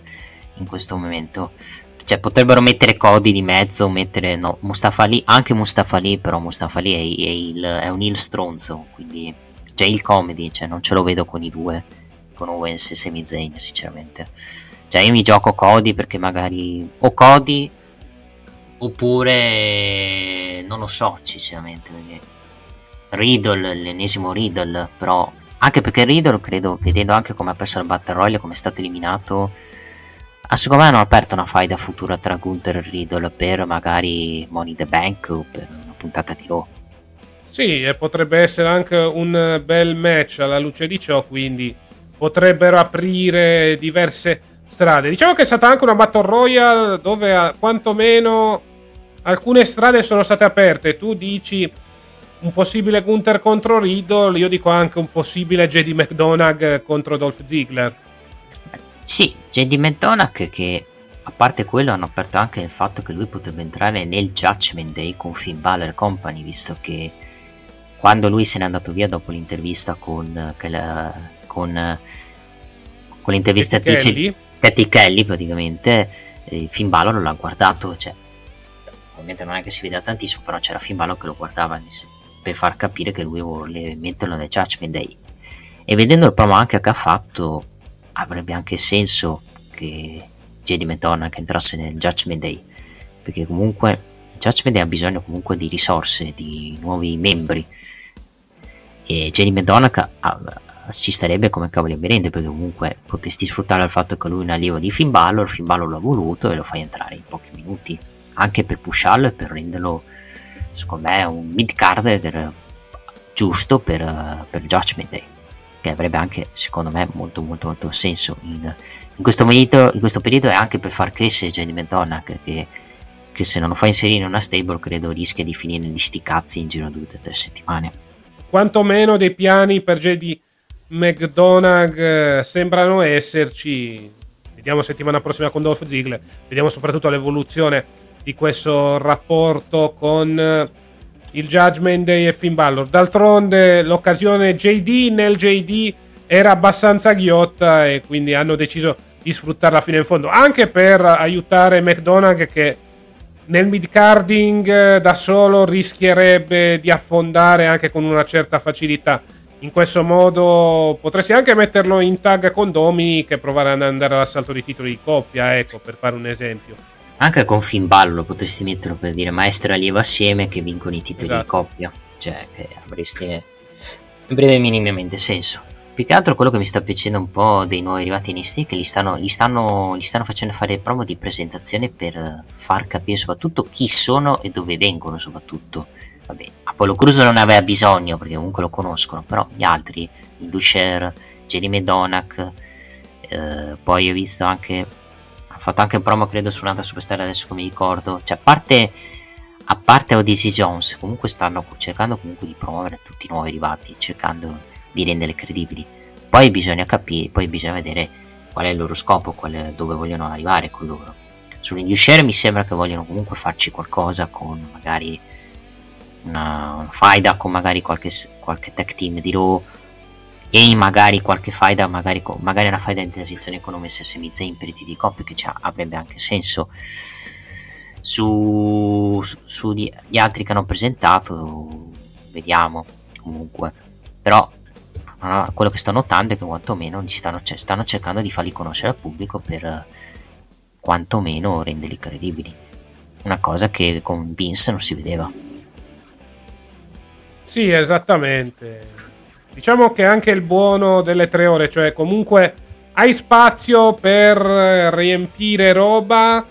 in questo momento. Cioè potrebbero mettere Cody di mezzo mettere no Mustafa Ali anche Mustafa Ali però Mustafa Ali è, è, il, è un il stronzo quindi cioè il comedy cioè non ce lo vedo con i due con Owens e Sami Zayn sinceramente cioè io mi gioco Cody perché magari o Cody oppure non lo so sinceramente perché Riddle, l'ennesimo Riddle, però anche perché Riddle credo, vedendo anche come ha perso il Battle Royale, come è stato eliminato, secondo me hanno aperto una faida futura tra Gunther e Riddle per magari Money the Bank o per una puntata di Raw. Sì, potrebbe essere anche un bel match alla luce di ciò, quindi potrebbero aprire diverse strade. Diciamo che è stata anche una Battle Royale dove quantomeno alcune strade sono state aperte. Tu dici un possibile Gunther contro Riddle, io dico anche un possibile JD McDonagh contro Dolph Ziggler. Sì, JD McDonagh che a parte quello hanno aperto anche il fatto che lui potrebbe entrare nel Judgment Day con Finn Balor Company, visto che quando lui se n'è andato via dopo l'intervista con, con, con l'intervista Kelly. Kelly praticamente, eh, Finn Balor l'ha guardato, cioè ovviamente non è che si veda tantissimo, però c'era Finn Balor che lo guardava per far capire che lui vuole metterlo nel Judgment Day. E vedendo il promo anche che ha fatto, avrebbe anche senso che JD McDonagh entrasse nel Judgment Day, perché comunque il Judgment Day ha bisogno comunque di risorse, di nuovi membri. E JD McDonagh ci starebbe come cavoli merende perché comunque potresti sfruttare il fatto che lui è un allievo di Finn Balor, Finn Balor l'ha voluto e lo fai entrare in pochi minuti anche per pusharlo e per renderlo secondo me un mid card giusto per, per Judgment Day che avrebbe anche secondo me molto molto molto senso in, in, questo, periodo, in questo periodo e anche per far crescere Jenny McDonagh che, che, se non lo fa inserire in una stable credo rischia di finire negli sticazzi in giro due o tre settimane. Quantomeno dei piani per JD McDonagh eh, sembrano esserci vediamo settimana prossima con Dolph Ziggler vediamo soprattutto l'evoluzione di questo rapporto con eh, il Judgment Day e Finn Balor. D'altronde l'occasione JD nel JD era abbastanza ghiotta e quindi hanno deciso di sfruttarla fino in fondo, anche per aiutare McDonagh che nel mid-carding eh, da solo rischierebbe di affondare anche con una certa facilità. In questo modo potresti anche metterlo in tag con Dominic e provare ad andare all'assalto di titoli di coppia, ecco, per fare un esempio. Anche con Finn Ballo potresti metterlo per dire maestro e allievo assieme che vincono i titoli esatto. di coppia. Cioè, che avreste avrebbe minimamente senso. Più che altro quello che mi sta piacendo un po' dei nuovi arrivati in NXT è che gli stanno, gli, stanno, gli stanno facendo fare promo di presentazione per far capire soprattutto chi sono e dove vengono soprattutto. Vabbè, Apollo Cruz non aveva bisogno perché comunque lo conoscono, però gli altri, il Dusher, Jerry Medonach, eh, poi ho visto anche ha fatto anche un promo credo su un'altra superstar adesso come ricordo cioè a parte a parte Odyssey Jones, comunque stanno cercando comunque di promuovere tutti i nuovi arrivati, cercando di renderli credibili. Poi bisogna capire, poi bisogna vedere qual è il loro scopo, è, dove vogliono arrivare con loro. Sull'Indushare mi sembra che vogliono comunque farci qualcosa con magari una, una faida con magari qualche, qualche tech team di Raw e magari qualche faida, magari, magari una faida di transizione con Omes Semi Zayn per i TD Cop che avrebbe anche senso. Su, su, su gli altri che hanno presentato vediamo comunque. Però no, quello che sto notando è che quantomeno stanno, stanno, cercando di farli conoscere al pubblico per quantomeno renderli credibili. Una cosa che con Vince non si vedeva sì esattamente. Diciamo che anche il buono delle tre ore cioè comunque hai spazio per riempire roba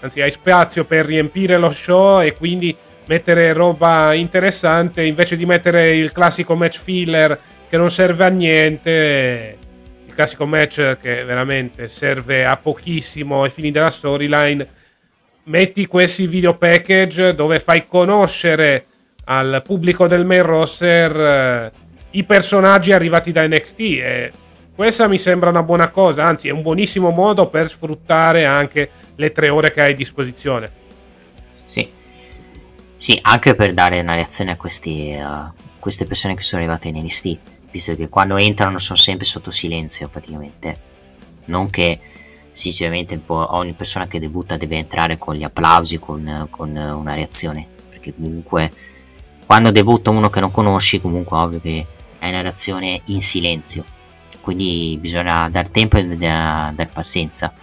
anzi hai spazio per riempire lo show e quindi mettere roba interessante invece di mettere il classico match filler che non serve a niente il classico match che veramente serve a pochissimo ai fini della storyline metti questi video package dove fai conoscere al pubblico del main roster eh, i personaggi arrivati da NXT e questa mi sembra una buona cosa anzi è un buonissimo modo per sfruttare anche le tre ore che hai a disposizione. Sì, sì anche per dare una reazione a questi, uh, queste persone che sono arrivate in NXT, visto che quando entrano sono sempre sotto silenzio praticamente. Non che sinceramente ogni persona che debutta deve entrare con gli applausi, con, con una reazione, perché comunque quando debutta uno che non conosci, comunque ovvio che è una reazione in silenzio, quindi bisogna dar tempo e dar pazienza.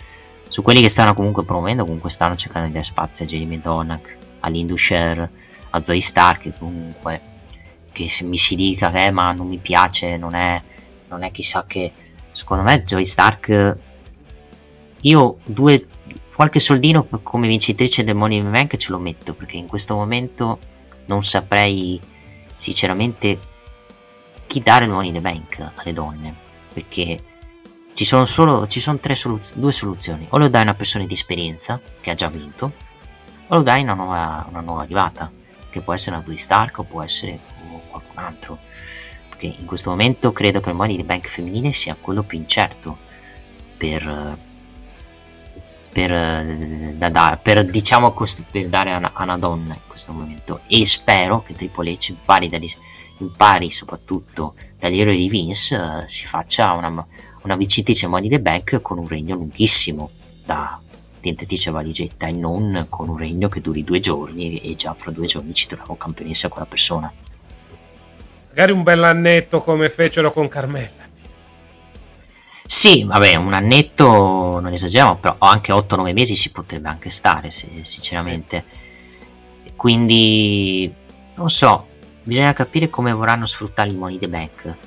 Su quelli che stanno comunque promuovendo, comunque stanno cercando di dare spazio a Jeremy Donak, a Lindusher, a Zoe Stark, comunque che mi si dica che eh, ma non mi piace, non è, non è chissà che... Secondo me Zoe Stark, io due, qualche soldino come vincitrice del Money in Bank ce lo metto, perché in questo momento non saprei sinceramente chi dare il Money in the Bank alle donne, perché ci sono solo ci sono soluz- due soluzioni. O lo dai a una persona di esperienza che ha già vinto, o lo dai a una nuova, una nuova arrivata, che può essere una Zoe Stark o può essere qualcun altro. Perché in questo momento credo che il Money the Bank femminile sia quello più incerto per, per, da, da, per, diciamo, per dare a una, a una, donna in questo momento. E spero che Triple H impari, dagli, impari soprattutto dagli errori di Vince, uh, si faccia una una vincitrice Money the Bank con un regno lunghissimo da tentatrice valigetta e non con un regno che duri due giorni e già fra due giorni ci troviamo campionessa quella persona. Magari un bell'annetto come fecero con Carmella. Sì, vabbè, un annetto non esageriamo, però anche 8-9 mesi ci potrebbe anche stare, sinceramente. Quindi, non so, bisogna capire come vorranno sfruttare i Money the Bank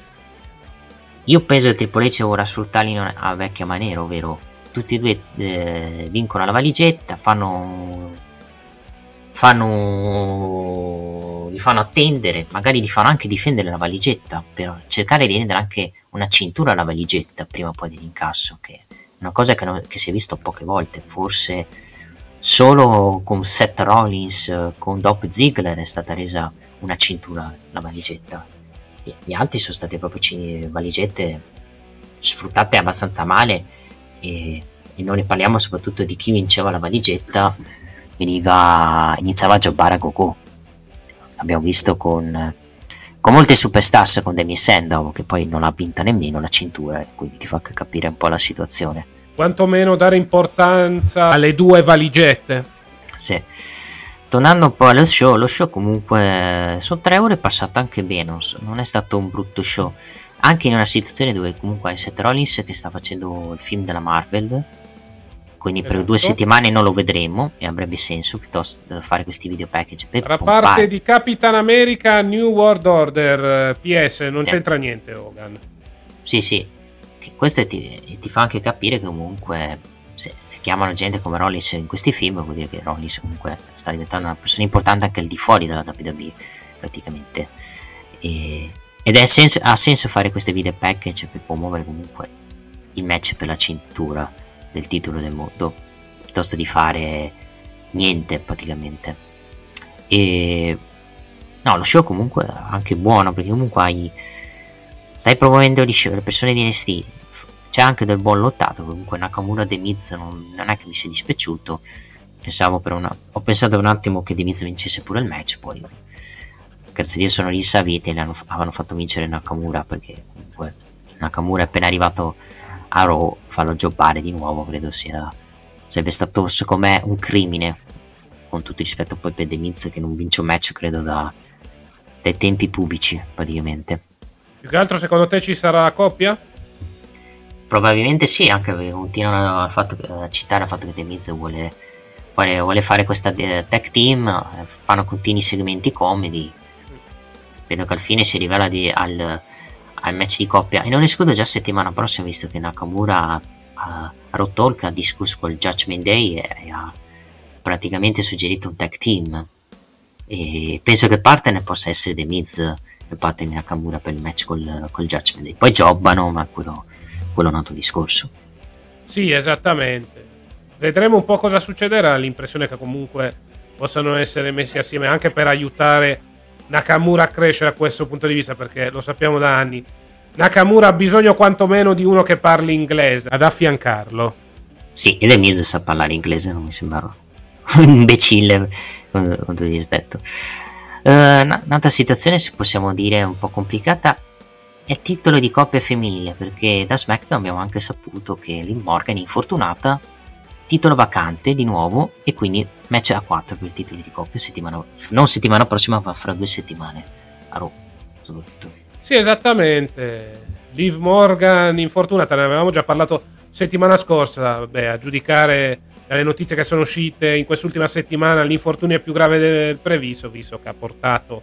io penso che Triple H vorrà sfruttarli a vecchia maniera, ovvero tutti e due eh, vincono la valigetta, fanno, fanno, li fanno attendere, magari li fanno anche difendere la valigetta, per cercare di rendere anche una cintura alla valigetta prima o poi dell'incasso, che una cosa che, non, che si è visto poche volte, forse solo con Seth Rollins, con Dopp Ziggler è stata resa una cintura la valigetta. Gli altri sono state proprio valigette sfruttate abbastanza male e, e non ne parliamo soprattutto di chi vinceva la valigetta veniva, iniziava a giocare a go-go abbiamo visto con, con molte superstars con Demi Sandow che poi non ha vinto nemmeno la cintura quindi ti fa capire un po' la situazione. Quantomeno dare importanza alle due valigette. Sì. Tornando un po' allo show, lo show comunque sono tre ore passate anche bene, non è stato un brutto show, anche in una situazione dove comunque hai Seth Rollins che sta facendo il film della Marvel, quindi esatto. per due settimane non lo vedremo e avrebbe senso piuttosto fare questi video package per Tra parte di Capitan America New World Order PS non eh. c'entra niente Hogan. Sì sì. Questo ti, ti fa anche capire che comunque se, se, chiamano gente come Rollins in questi film vuol dire che Rollins comunque sta diventando una persona importante anche al di fuori della WWE praticamente. E, ed senso, ha senso fare queste video package per promuovere comunque il match per la cintura del titolo del mondo piuttosto di fare niente praticamente E no, lo show comunque è anche buono perché comunque hai stai promuovendo le persone di NXT. C'è anche del buon lottato. Comunque Nakamura De Miz non, non è che mi sia dispiaciuto. Pensavo per una, ho pensato un attimo che De Miz vincesse pure il match. Poi, grazie a Dio, sono rinsaviti e hanno, avevano fatto vincere Nakamura perché comunque Nakamura è appena arrivato a Raw, farlo jobbare di nuovo credo sia sarebbe stato secondo me un crimine con tutto il rispetto poi per The Miz che non vince un match credo da, dai tempi pubblici praticamente. Più che altro secondo te ci sarà la coppia? probabilmente sì anche perché continuano a, fatto, a citare il fatto che The Miz vuole, vuole, vuole fare questa tech team eh, fanno continui segmenti comedy. Credo che al fine si rivela di, al, al match di coppia. E non escludo già settimana prossima visto che Nakamura ha, ha rotto ha discusso col Judgment Day e ha praticamente suggerito un tag team. E penso che il partner possa essere The Miz il partner Nakamura per il match col, col Judgment Day. Poi jobbano ma quello, quello è un altro discorso. Sì esattamente. Vedremo un po' cosa succederà. L'impressione che comunque possano essere messi assieme anche per aiutare Nakamura a crescere a questo punto di vista perché lo sappiamo da anni. Nakamura ha bisogno quantomeno di uno che parli inglese ad affiancarlo. Sì e The Miz sa parlare inglese non mi sembra un imbecille con, con tutto il rispetto. Uh, un'altra situazione se possiamo dire un po' complicata è titolo di coppia femminile perché da SmackDown abbiamo anche saputo che Liv Morgan è infortunata titolo vacante di nuovo e quindi match a 4 per il titolo di coppia settimana, non settimana prossima ma fra due settimane a Raw soprattutto. Sì esattamente. Liv Morgan infortunata ne avevamo già parlato settimana scorsa. Beh a giudicare dalle notizie che sono uscite in quest'ultima settimana l'infortunio è più grave del previsto visto che ha portato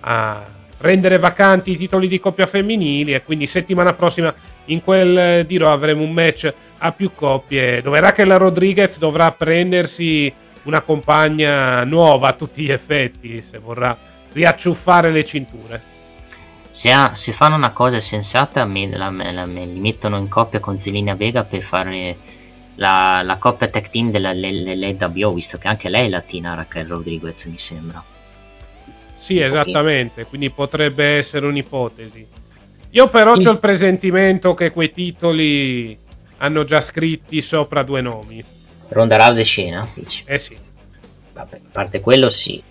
a rendere vacanti i titoli di coppia femminili e quindi settimana prossima in quel di Raw avremo un match a più coppie dove Raquel Rodriguez dovrà prendersi una compagna nuova a tutti gli effetti se vorrà riacciuffare le cinture. Se, ha, se fanno una cosa sensata, me, la, la, me li mettono in coppia con Zelina Vega per fare la, la coppia tech team dell'LWO, visto che anche lei è latina, Raquel Rodriguez, mi sembra. Sì, esattamente, quindi potrebbe essere un'ipotesi. Io però sì. ho il presentimento che quei titoli hanno già scritti sopra due nomi. Ronda Rousey e Scena, dici? Eh sì. Vabbè, a parte quello sì.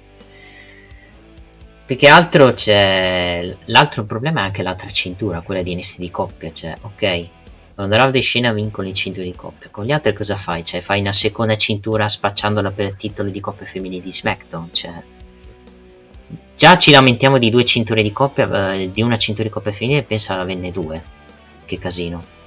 Più che altro c'è... L'altro problema è anche l'altra cintura, quella di NXT di coppia. Cioè, ok, Ronda Rousey e Scena vincono le cinture di coppia. Con gli altri cosa fai? Cioè, fai una seconda cintura spacciandola per il titolo di coppia femminile di SmackDown. Cioè... Già ci lamentiamo di due cinture di coppia, eh, di una cintura di coppia femminile, pensa a averne due. Che casino.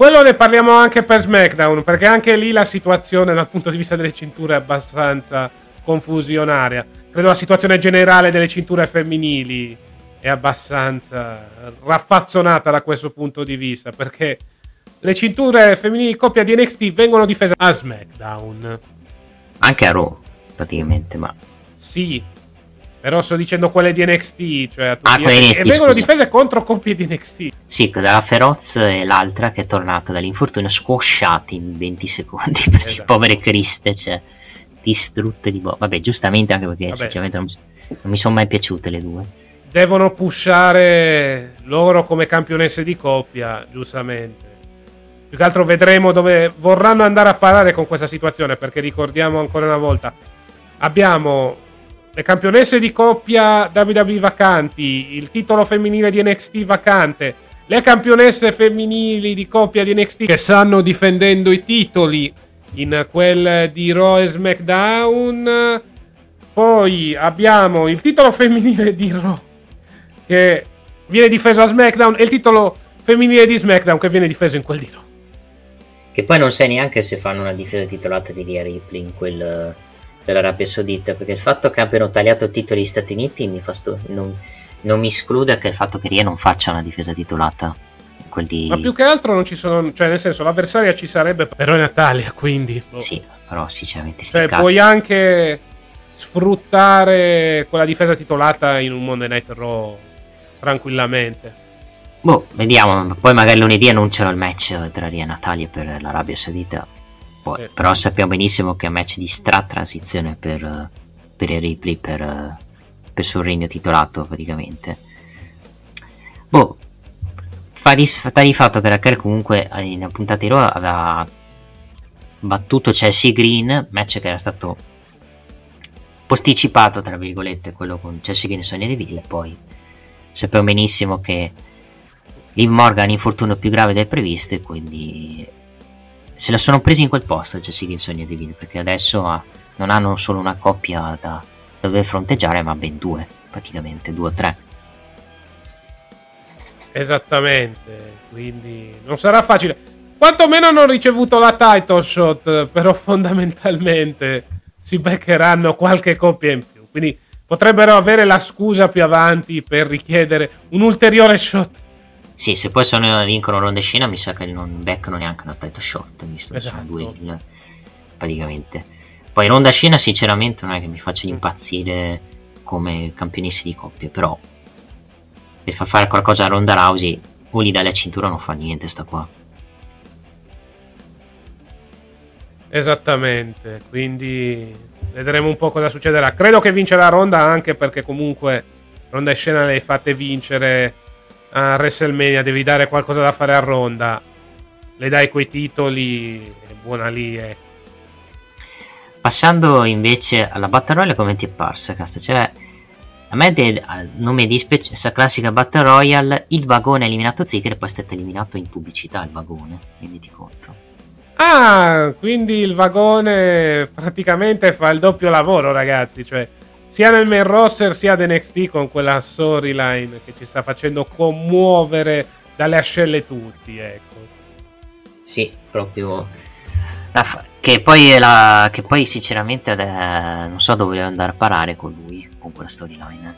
Quello ne parliamo anche per SmackDown, perché anche lì la situazione dal punto di vista delle cinture è abbastanza confusionaria. Credo la situazione generale delle cinture femminili è abbastanza raffazzonata da questo punto di vista, perché le cinture femminili coppia di NXT vengono difese a SmackDown. Anche a Raw, praticamente, ma... Sì, però sto dicendo quelle di NXT, cioè ah, quelle NXT, e vengono scusa. difese contro coppie di NXT. Sì, dalla Feroz e l'altra che è tornata dall'infortunio squosciati in 20 secondi per esatto. povere criste, cioè distrutte di bo- Vabbè, giustamente anche perché Vabbè. sinceramente non, non mi sono mai piaciute le due. Devono pushare loro come campionesse di coppia, giustamente. Più che altro vedremo dove vorranno andare a parare con questa situazione, perché ricordiamo ancora una volta, abbiamo le campionesse di coppia WWE vacanti, il titolo femminile di NXT vacante, le campionesse femminili di coppia di NXT che stanno difendendo i titoli in quel di Raw e SmackDown. Poi abbiamo il titolo femminile di Raw che viene difeso a SmackDown e il titolo femminile di SmackDown che viene difeso in quel di Raw. Che poi non sai neanche se fanno una difesa titolata di Rhea Ripley in quel dell'Arabia Saudita, perché il fatto che abbiano tagliato il titolo agli Stati Uniti mi fa sto- non, non, mi esclude che il fatto che Ria non faccia una difesa titolata. Di... Ma più che altro non ci sono, cioè nel senso l'avversaria ci sarebbe, però in Italia, quindi... Boh. Sì, però sinceramente cioè, puoi anche sfruttare quella difesa titolata in un Monday Night Raw tranquillamente. Boh, vediamo, poi magari lunedì annunciano il match tra Ria e Natalia per l'Arabia Saudita poi, però sappiamo benissimo che è un match di stra transizione per, per il replay per, eh, per sul regno titolato praticamente. Boh, fa di, sta di fatto che Raquel comunque in puntata di Raw aveva battuto Chelsea Green, match che era stato posticipato tra virgolette quello con Chelsea Green e Sonia Deville poi sappiamo benissimo che Liv Morgan ha un infortunio più grave del previsto e quindi se la sono presi in quel posto Chelsea Green e Sonia Deville perché adesso ha, non hanno solo una coppia da dover fronteggiare ma ben due praticamente due o tre esattamente quindi non sarà facile quantomeno hanno ricevuto la title shot però fondamentalmente si beccheranno qualche coppia in più. Quindi potrebbero avere la scusa più avanti per richiedere un ulteriore shot. Sì, se poi sono, vincono ronde scena mi sa che non beccano neanche una title shot, visto che sono due il, praticamente. Poi ronda scena sinceramente non è che mi faccia mm. impazzire come campionessa di coppie, però per far fare qualcosa a Ronda Rousey o gli dà la cintura non fa niente sta qua. Esattamente, quindi vedremo un po' cosa succederà. Credo che vincerà Ronda anche perché comunque Ronda e Scena le hai fatte vincere a WrestleMania, devi dare qualcosa da fare a Ronda. Le dai quei titoli, è buona lì. Eh. Passando invece alla Battle Royale, come ti è parsa? Cioè, a me de, non mi dispiace questa classica Battle Royale, il vagone ha eliminato Ziggler e poi è stato eliminato in pubblicità il vagone, renditi conto. Ah, quindi il vagone praticamente fa il doppio lavoro, ragazzi. Cioè, sia nel main roster sia ad NXT con quella storyline che ci sta facendo commuovere dalle ascelle tutti, ecco. Sì, proprio. Fa- che, poi la- che poi sinceramente eh, non so dove andare a parare con lui, con quella storyline.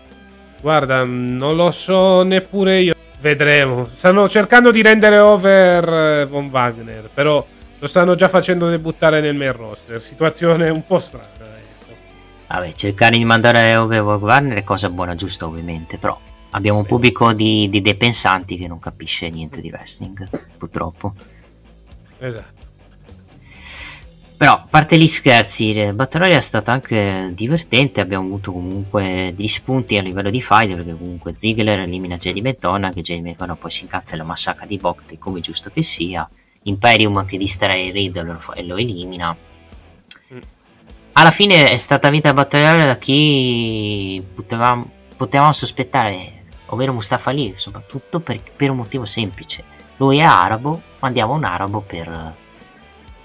Guarda, non lo so neppure io. Vedremo. Stanno cercando di rendere over eh, Von Wagner, però lo stanno già facendo debuttare nel main roster. Situazione un po' strana. Vabbè, cercare di mandare over Warner è cosa buona, giusta ovviamente, però abbiamo un pubblico di, di depensanti che non capisce niente di wrestling, purtroppo. Esatto. Però, a parte gli scherzi, la battaglia è stata anche divertente. Abbiamo avuto comunque degli spunti a livello di fight. Perché comunque Ziggler elimina Jedi Bentona. Che Jedi Bentona poi si incazza e lo massacra di Bocte, come giusto che sia. Imperium che distrae il Riddle e lo elimina. Alla fine è stata vinta la battaglia da chi potevamo, potevamo, sospettare, ovvero Mustafa Ali, soprattutto per, per, un motivo semplice. Lui è arabo, mandiamo un arabo per,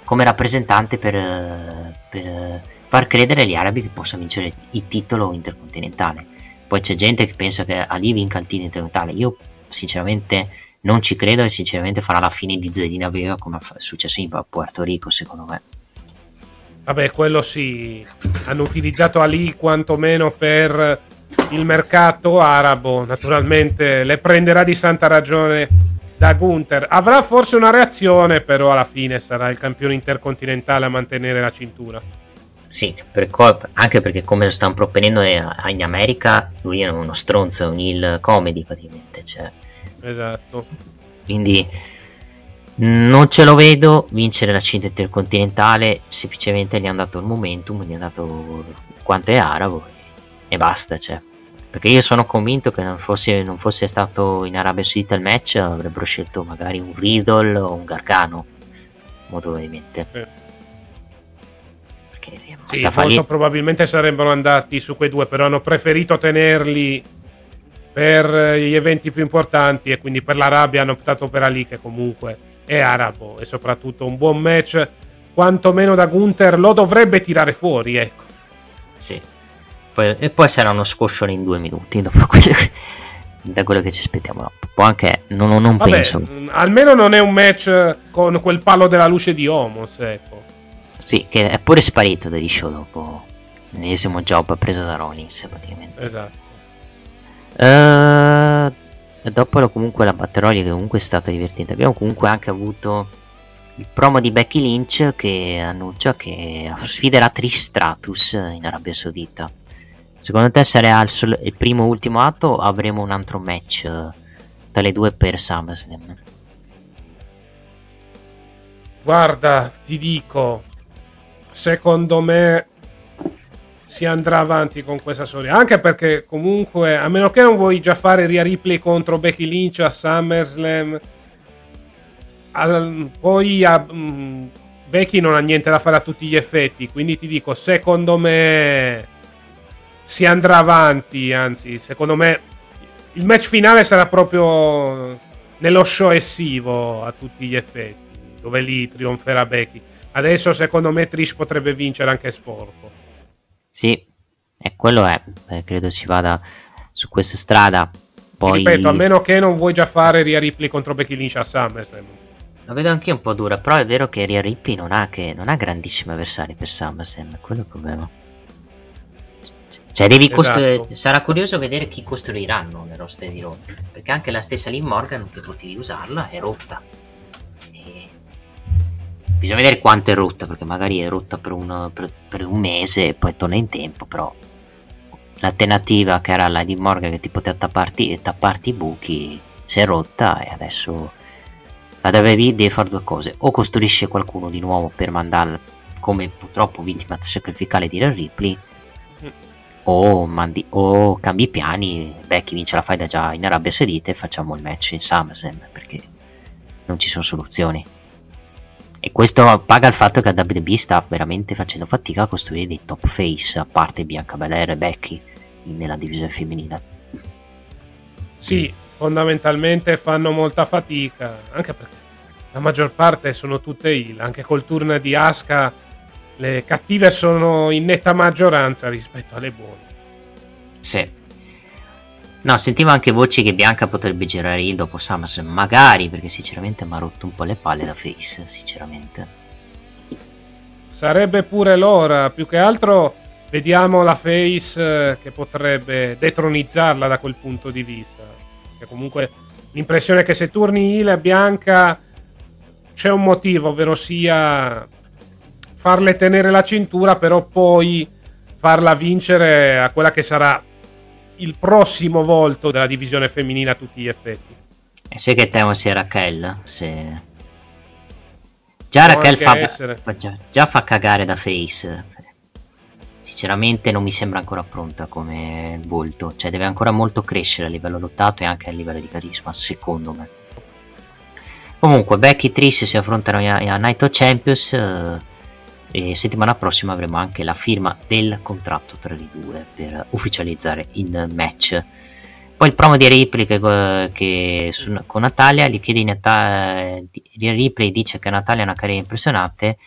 come rappresentante per, per far credere agli arabi che possa vincere il titolo intercontinentale. Poi c'è gente che pensa che Ali vinca il titolo intercontinentale. Io sinceramente non ci credo e sinceramente farà la fine di Zelina Vega come è successo in Puerto Rico secondo me. Vabbè, quello sì, hanno utilizzato Ali quantomeno per il mercato arabo, naturalmente le prenderà di santa ragione da Gunther. Avrà forse una reazione, però alla fine sarà il campione intercontinentale a mantenere la cintura. Sì, per colpa, anche perché come lo stanno proponendo in America, lui è uno stronzo, un il comedy praticamente, cioè Esatto. Quindi non ce lo vedo vincere la cinta intercontinentale, semplicemente gli hanno dato il momentum, gli hanno dato quanto è arabo e basta, cioè. Perché io sono convinto che non fosse, non fosse stato in Arabia Saudita il match, avrebbero scelto magari un Riddle o un Gargano, molto probabilmente. Eh. Perché sì, molto lì... probabilmente sarebbero andati su quei due, però hanno preferito tenerli per gli eventi più importanti e quindi per l'Arabia hanno optato per Ali che comunque è arabo e soprattutto un buon match quantomeno da Gunther lo dovrebbe tirare fuori ecco. Sì. Poi, e poi sarà uno scoscione in due minuti dopo quello che, da quello che ci aspettiamo. Dopo poi anche non, non Vabbè, penso. mm, almeno non è un match con quel palo della luce di Homos ecco. Sì che è pure sparito dagli show dopo l'ennesimo job preso da Rollins praticamente. Esatto. Uh, dopo comunque la batteria che comunque è stata divertente. Abbiamo comunque anche avuto il promo di Becky Lynch che annuncia che sfiderà Trish Stratus in Arabia Saudita. Secondo te sarà il, sol- il primo o ultimo atto o avremo un altro match tra le due per SummerSlam? Guarda, ti dico, secondo me si andrà avanti con questa storia. Anche perché, comunque, a meno che non vuoi già fare Ria Ripley contro Becky Lynch a SummerSlam, al, poi a, mh, Becky non ha niente da fare a tutti gli effetti. Quindi ti dico, secondo me si andrà avanti. Anzi, secondo me il match finale sarà proprio nello show essivo a tutti gli effetti, dove lì trionferà Becky. Adesso, secondo me, Trish potrebbe vincere anche sporco. Sì, e quello è, eh, credo si vada su questa strada. Poi... Ripeto, a meno che non vuoi già fare Ria Ripley contro Becky Lynch a SummerSlam. La vedo anche un po' dura, però è vero che Ria Ripley non ha, che, non ha grandissimi avversari per SummerSlam, quello è il problema. Cioè, devi Esatto. costruire. Sarà curioso vedere chi costruiranno nel roster di Raw. Perché anche la stessa Liv Morgan che potevi usarla è rotta. Bisogna vedere quanto è rotta, perché magari è rotta per un, per, per un mese e poi torna in tempo, però l'alternativa che era la Liv Morgan che ti poteva tapparti, tapparti i buchi si è rotta e adesso la WWE deve fare due cose. O costruisce qualcuno di nuovo per mandarla come purtroppo vittima sacrificale di Rhea Ripley o, mandi, o cambi i piani, Becky vince la faida già in Arabia Saudita e facciamo il match in SummerSlam perché non ci sono soluzioni. E questo paga il fatto che la WWE sta veramente facendo fatica a costruire dei top face, a parte Bianca Belair e Becky nella divisione femminile. Sì, fondamentalmente fanno molta fatica, anche perché la maggior parte sono tutte heel, anche col turno di Asuka le cattive sono in netta maggioranza rispetto alle buone. Sì. No, sentivo anche voci che Bianca potrebbe girare heel dopo SummerSlam, magari perché sinceramente mi ha rotto un po' le palle da face, sinceramente. Sarebbe pure l'ora, più che altro vediamo la face eh, che potrebbe detronizzarla da quel punto di vista. Che comunque l'impressione è che se turni heel a Bianca c'è un motivo, ovvero sia farle tenere la cintura, però poi farla vincere a quella che sarà il prossimo volto della divisione femminile a tutti gli effetti. E sai che temo sia Raquel? Se... Già Può Raquel fa... Già, già fa cagare da face. Sinceramente non mi sembra ancora pronta come volto. Cioè deve ancora molto crescere a livello lottato e anche a livello di carisma, secondo me. Comunque, Becky e Trish si affrontano a, a Night of Champions. eh, e settimana prossima avremo anche la firma del contratto tra i due per ufficializzare il match. Poi il promo di Ripley che, che su- con Natalia gli chiede Nata- di Ripley dice che Natalia ha una carriera impressionante,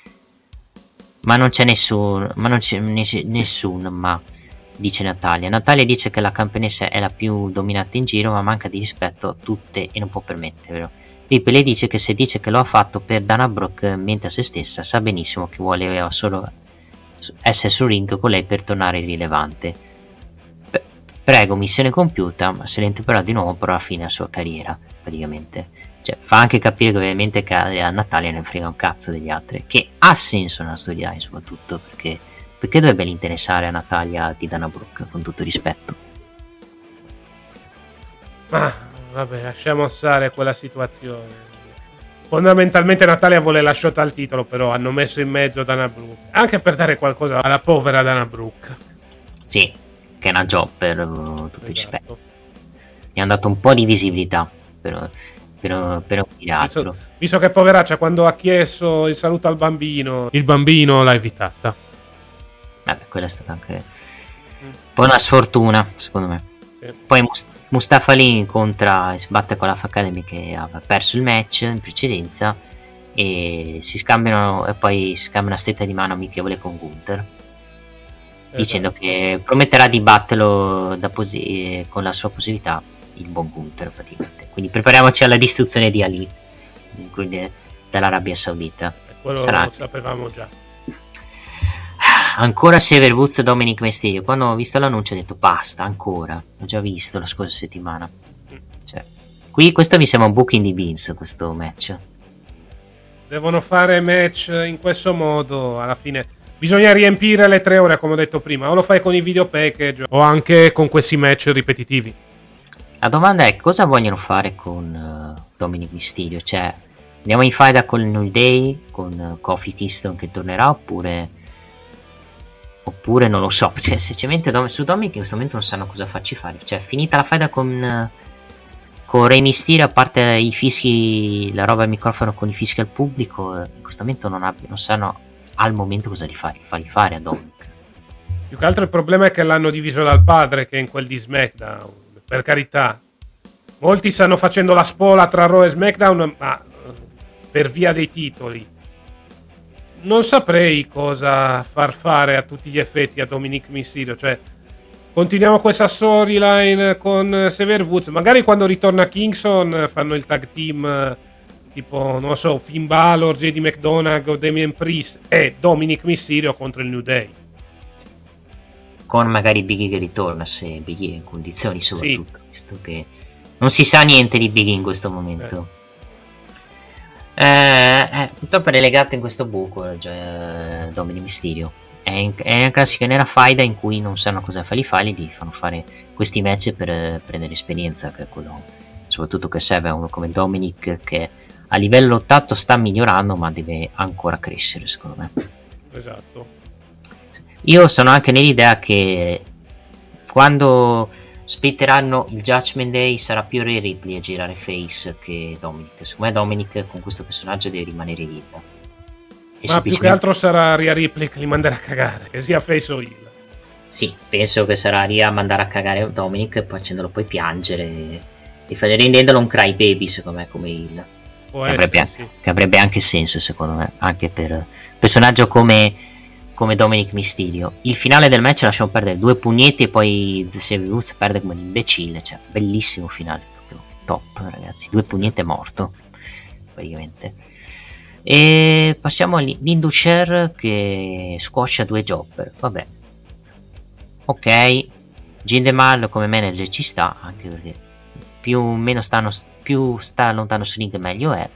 ma non c'è nessun, ma non c'è ness- nessun, ma dice Natalia. Natalia dice che la campionessa è la più dominante in giro, ma manca di rispetto a tutte e non può permettervelo. Ripley le dice che se dice che lo ha fatto per Dana Brooke mente a se stessa, sa benissimo che vuole solo essere sul ring con lei per tornare rilevante. P- prego, missione compiuta, ma se ne interromperà di nuovo la fine della sua carriera, praticamente. Cioè, fa anche capire che ovviamente a Natalia ne frega un cazzo degli altri, che ha senso nella storia soprattutto, perché, perché dovrebbe interessare a Natalia di Dana Brooke, con tutto rispetto. Ma vabbè, lasciamo stare quella situazione. Fondamentalmente Natalia vuole la shot al titolo, però hanno messo in mezzo Dana Brooke. Anche per dare qualcosa alla povera Dana Brooke. Sì, che è una job per uh, tutto il rispetto. Esatto. Mi hanno dato un po' di visibilità, per, per, per un. Visto, visto che poveraccia quando ha chiesto il saluto al bambino, il bambino l'ha evitata. Vabbè, quella è stata anche un po' una sfortuna, secondo me. Sì. Poi Must- Mustafa lì incontra e si batte con la Academy che aveva perso il match in precedenza e si scambiano e poi si scambia una stretta di mano amichevole con Gunther dicendo Esatto. che prometterà di batterlo da posi- con la sua possibilità il buon Gunther praticamente quindi prepariamoci alla distruzione di Ali quindi dall'Arabia Saudita Quello Sarà. lo sapevamo già. Ancora Sever Woods e Dominic Mysterio. Quando ho visto l'annuncio ho detto basta, ancora. L'ho già visto la scorsa settimana. Cioè, qui questo mi sembra un booking di Vince, questo match. Devono fare match in questo modo. Alla fine bisogna riempire le tre ore, come ho detto prima. O lo fai con i video package o anche con questi match ripetitivi. La domanda è cosa vogliono fare con eh, Dominic Mysterio? Cioè, andiamo in faida con il New Day, con uh, Kofi Kingston che tornerà, oppure Oppure non lo so, cioè, semplicemente Dom- su Dominic in questo momento non sanno cosa farci fare. Cioè, finita la faida con, con Re Mysterio, a parte i fischi, la roba al microfono con i fischi al pubblico, in questo momento non, abb- non sanno al momento cosa li fare, fargli fare a Dominic. Più che altro il problema è che l'hanno diviso dal padre che è in quel di SmackDown. Per carità, molti stanno facendo la spola tra Raw e SmackDown, ma per via dei titoli. Non saprei cosa far fare a tutti gli effetti a Dominic Mysterio. Cioè, continuiamo questa storyline con Sever Woods. Magari quando ritorna Kingston fanno il tag team tipo, non so, Finn Balor, JD McDonagh o Damien Priest e Dominic Mysterio contro il New Day. Con magari Biggie che ritorna, se Biggie è in condizioni soprattutto, visto che non si sa niente di Biggie in questo momento. Eh, eh, purtroppo è relegato in questo buco cioè, Dominic Mysterio. È, in, è una classica nera faida in cui non sanno cosa fare, gli fanno fare questi match per eh, prendere esperienza, che è quello soprattutto che serve a uno come Dominic che a livello lottato sta migliorando ma deve ancora crescere secondo me. Esatto. Io sono anche nell'idea che quando splitteranno il Judgment Day sarà più Ray Ripley a girare face che Dominic. Secondo me Dominic con questo personaggio deve rimanere heel. Ma più semplicemente- che altro sarà Ria Ripley che li manderà a cagare, che sia face o heel. Sì, penso che sarà lì a mandare a cagare Dominic facendolo poi piangere e rendendolo un crybaby secondo me come heel. Può Che essere, avrebbe, sì. che avrebbe anche senso secondo me, anche per un personaggio come, come Dominic Mysterio. Il finale del match lasciamo perdere due pugnetti e poi Woods perde come un imbecille, cioè bellissimo finale, proprio top ragazzi, due pugnetti è morto praticamente. E passiamo all'Indusher che squascia due jobber, vabbè. Ok, Gindemal come manager ci sta, anche perché più, meno stanno, più sta lontano su ring meglio è.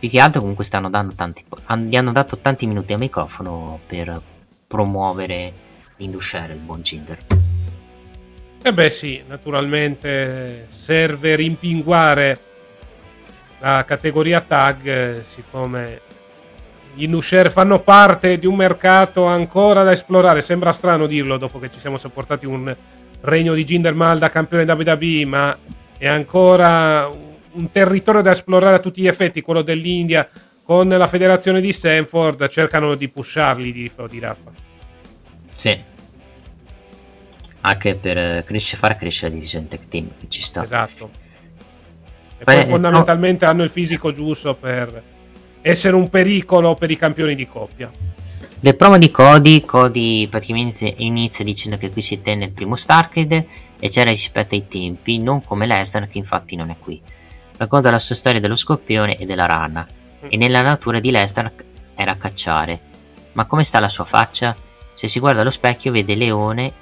Più che altro comunque stanno dando tanti, gli hanno dato tanti minuti a microfono per promuovere l'Indusher, il buon Ginder. E beh sì, naturalmente serve rimpinguare la categoria tag, eh, siccome i Nusher fanno parte di un mercato ancora da esplorare. Sembra strano dirlo dopo che ci siamo sopportati un regno di Jinder Mahal da campione WWE, ma è ancora un territorio da esplorare a tutti gli effetti, quello dell'India con la federazione di Stanford, cercano di pusharli di, di Raffa. Sì. Anche per eh, cresce- far crescere la divisione tech team, che ci sta. Esatto. E Beh, poi eh, fondamentalmente hanno il fisico giusto per essere un pericolo per i campioni di coppia. Le promo di Cody, Cody praticamente inizia dicendo che qui si tenne il primo Starkid e c'era rispetto ai tempi, non come Lesnar che infatti non è qui. Racconta la sua storia dello scorpione e della rana e nella natura di Lesnar era cacciare. Ma come sta la sua faccia? Se si guarda allo specchio vede Leone,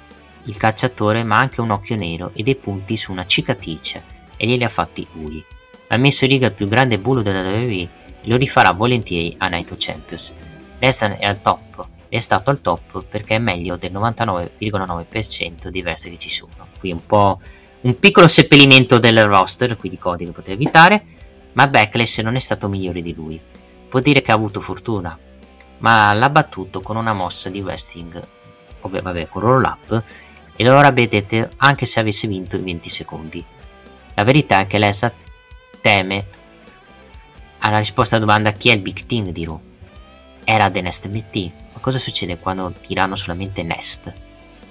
il cacciatore, ma anche un occhio nero e dei punti su una cicatrice e glieli ha fatti lui. Ha messo in riga il più grande bullo della WWE e lo rifarà volentieri a Night of Champions. Lesnar è al top, è stato al top perché è meglio del 99,9% dei versi che ci sono. Qui un po' un piccolo seppellimento del roster, qui di Cody che poteva evitare, ma Backlash non è stato migliore di lui. Può dire che ha avuto fortuna, ma l'ha battuto con una mossa di wrestling, ovvero vabbè, con roll up, e lo detto anche se avesse vinto in 20 secondi. La verità è che Lesnar teme alla risposta alla domanda chi è il Big Team di Raw. Era The Nest MT. Ma cosa succede quando tirano solamente Nest?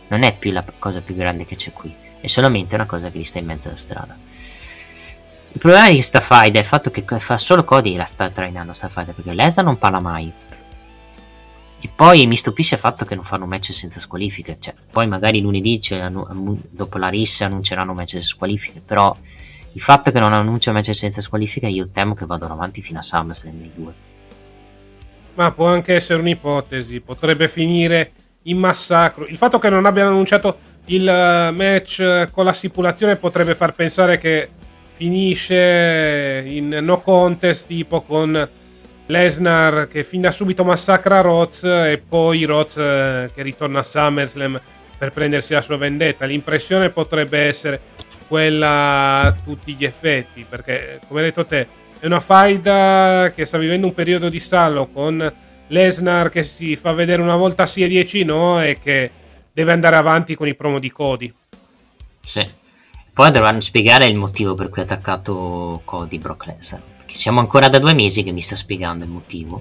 Non è più la cosa più grande che c'è qui, è solamente una cosa che gli sta in mezzo alla strada. Il problema di questa fight è il fatto che fa solo Cody la sta trainando sta fight perché Lesnar non parla mai. E poi mi stupisce il fatto che non fanno match senza squalifiche. Cioè, poi magari lunedì, dopo la rissa, annunceranno match senza squalifiche. Però il fatto che non annuncia match senza squalifica, io temo che vadano avanti fino a SummerSlam i due. Ma può anche essere un'ipotesi, potrebbe finire in massacro. Il fatto che non abbiano annunciato il eh, match con la stipulazione potrebbe far pensare che finisce in no contest, tipo con Lesnar che fin da subito massacra Roz e poi Roz eh, che ritorna a SummerSlam per prendersi la sua vendetta. L'impressione potrebbe essere quella a tutti gli effetti, perché come hai detto te, è una faida che sta vivendo un periodo di stallo con Lesnar che si fa vedere una volta sì e 10 no e che deve andare avanti con i promo di Cody. Sì. Poi dovranno spiegare il motivo per cui ha attaccato Cody Brock Lesnar. Perché siamo ancora da due mesi che mi sta spiegando il motivo.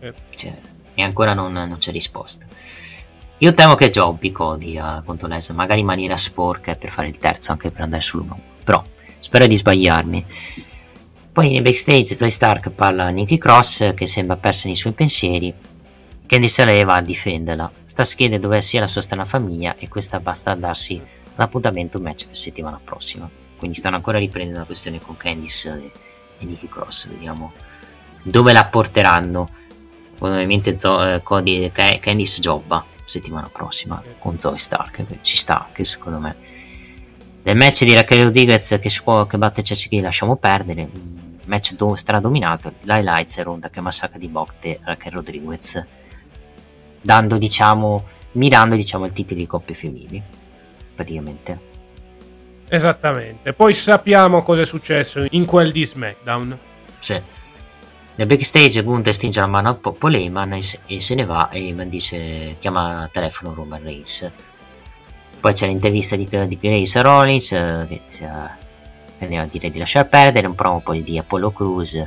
Eh. Cioè, e ancora non, non c'è risposta. Io temo che Jobby Cody uh, contro Lesnar, magari in maniera sporca per fare il terzo anche per andare sull'1. Però spero di sbagliarmi. Poi nei backstage Zoe Stark parla a Nicky Cross che sembra persa nei suoi pensieri. Candy se lei va a difenderla. Sta chiede dove sia la sua strana famiglia e questa basta darsi l'appuntamento match per settimana prossima. Quindi stanno ancora riprendendo la questione con Candice e, e Nicky Cross. Vediamo dove la porteranno. Ovviamente Zo- eh, Cody, Ca- Candice Jobba settimana prossima con Zoe Stark. Ci sta anche secondo me. Nel match di Raquel Rodriguez che, scuola, che batte Chelsea lasciamo perdere. Un match do- stradominato. L'highlights è Ronda che massacra di botte Raquel Rodriguez. Dando diciamo. Mirando diciamo il titolo di coppie femminili. Praticamente. Esattamente. Poi sappiamo cosa è successo in quel di SmackDown. Sì. Nel backstage Gunther stringe la mano a Po- Paul Heyman e, se- e se ne va e Heyman dice chiama a telefono Roman Reigns. Poi c'è l'intervista di, di Grace Rollins eh, che, eh, che andiamo a dire di lasciar perdere, un promo poi di Apollo Cruz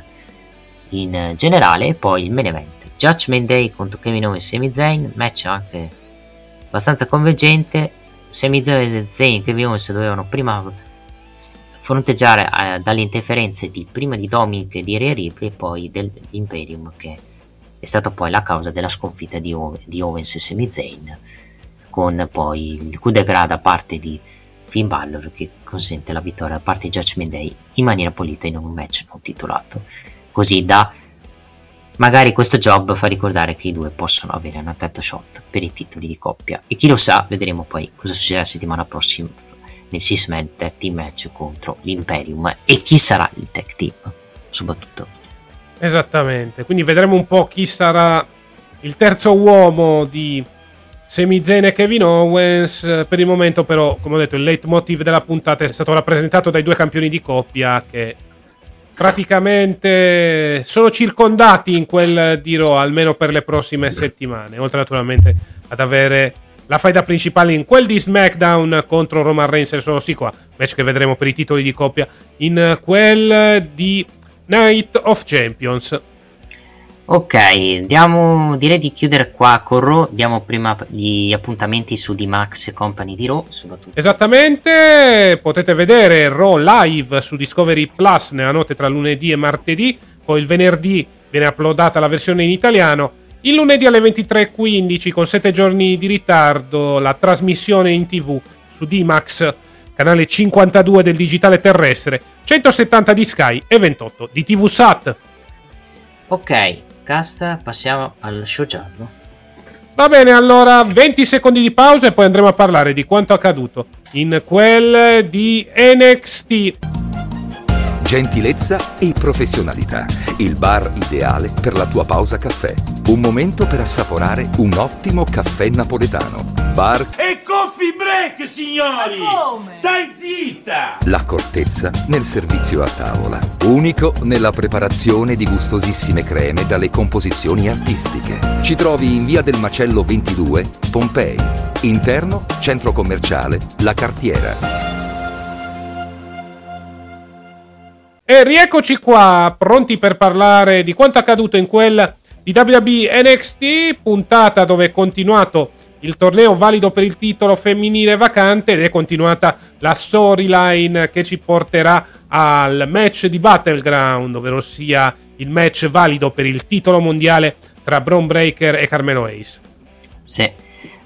in generale e poi il main event. Judgment Day contro Kevin Owens e Sami Zayn, match anche abbastanza convergente. Sami Zayn e Kevin Owens dovevano prima fronteggiare eh, dalle interferenze di prima di Dominic e di Rhea Ripley e poi del, di Imperium che è stata poi la causa della sconfitta di, Ow- di Owens e Sami Zayn con poi il coup de grâce da parte di Finn Balor che consente la vittoria da parte di Judgment Day in maniera pulita in un match non titolato così da magari questo job fa ricordare che i due possono avere una title shot per i titoli di coppia e chi lo sa vedremo poi cosa succederà la settimana prossima nel six man team match contro l'Imperium e chi sarà il tag team soprattutto Esattamente. Quindi vedremo un po' chi sarà il terzo uomo di Sami Zayn e Kevin Owens. Per il momento, però, come ho detto, il leitmotiv della puntata è stato rappresentato dai due campioni di coppia che praticamente sono circondati in quel di Raw almeno per le prossime settimane. Oltre naturalmente ad avere la faida principale in quel di SmackDown contro Roman Reigns e solo sì qua, match che vedremo per i titoli di coppia in quel di Night of Champions. Ok, diamo, direi di chiudere qua con Raw, diamo prima gli appuntamenti su D-Max e Company di Raw, soprattutto. Esattamente, potete vedere Raw live su Discovery Plus nella notte tra lunedì e martedì, poi il venerdì viene uploadata la versione in italiano, il lunedì alle 23.15 con 7 giorni di ritardo la trasmissione in tv su D-Max, canale 52 del digitale terrestre, 170 di Sky e 28 di TV Sat. Ok, casta, passiamo al show giallo. Va bene, allora 20 secondi di pausa e poi andremo a parlare di quanto accaduto in quel di NXT. Gentilezza e professionalità. Il bar ideale per la tua pausa caffè. Un momento per assaporare un ottimo caffè napoletano. Bar E break, signori! Stai zitta! L'accortezza nel servizio a tavola. Unico nella preparazione di gustosissime creme dalle composizioni artistiche. Ci trovi in via del Macello 22, Pompei. Interno, centro commerciale, La Cartiera. E rieccoci qua, pronti per parlare di quanto accaduto in quel di WWE NXT, puntata dove è continuato il torneo valido per il titolo femminile vacante ed è continuata la storyline che ci porterà al match di Battleground, ovvero sia il match valido per il titolo mondiale tra Braun Breaker e Carmelo Ace. Sì.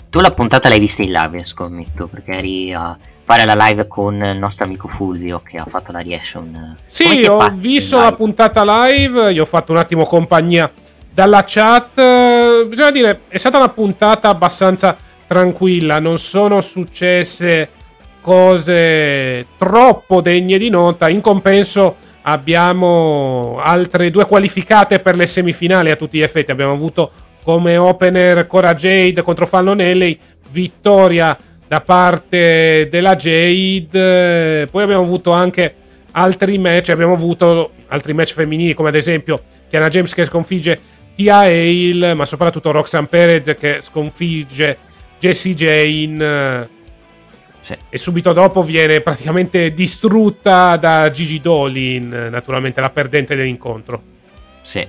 Tu la puntata l'hai vista in live, scommetto, perché eri a fare la live con il nostro amico Fulvio che ha fatto la reaction. Come Sì, ho visto la puntata live, gli ho fatto un attimo compagnia dalla chat. Eh, Bisogna dire, è stata una puntata abbastanza tranquilla, non sono successe cose troppo degne di nota. In compenso abbiamo altre due qualificate per le semifinali a tutti gli effetti. Abbiamo avuto come opener Cora Jade contro Fallon Alley, vittoria da parte della Jade. Poi abbiamo avuto anche altri match. Abbiamo avuto altri match femminili, come ad esempio Kiana James che sconfigge Tia Hale, ma soprattutto Roxanne Perez che sconfigge Jessie Jane. Sì. E subito dopo viene praticamente distrutta da Gigi Dolin, naturalmente la perdente dell'incontro. Sì.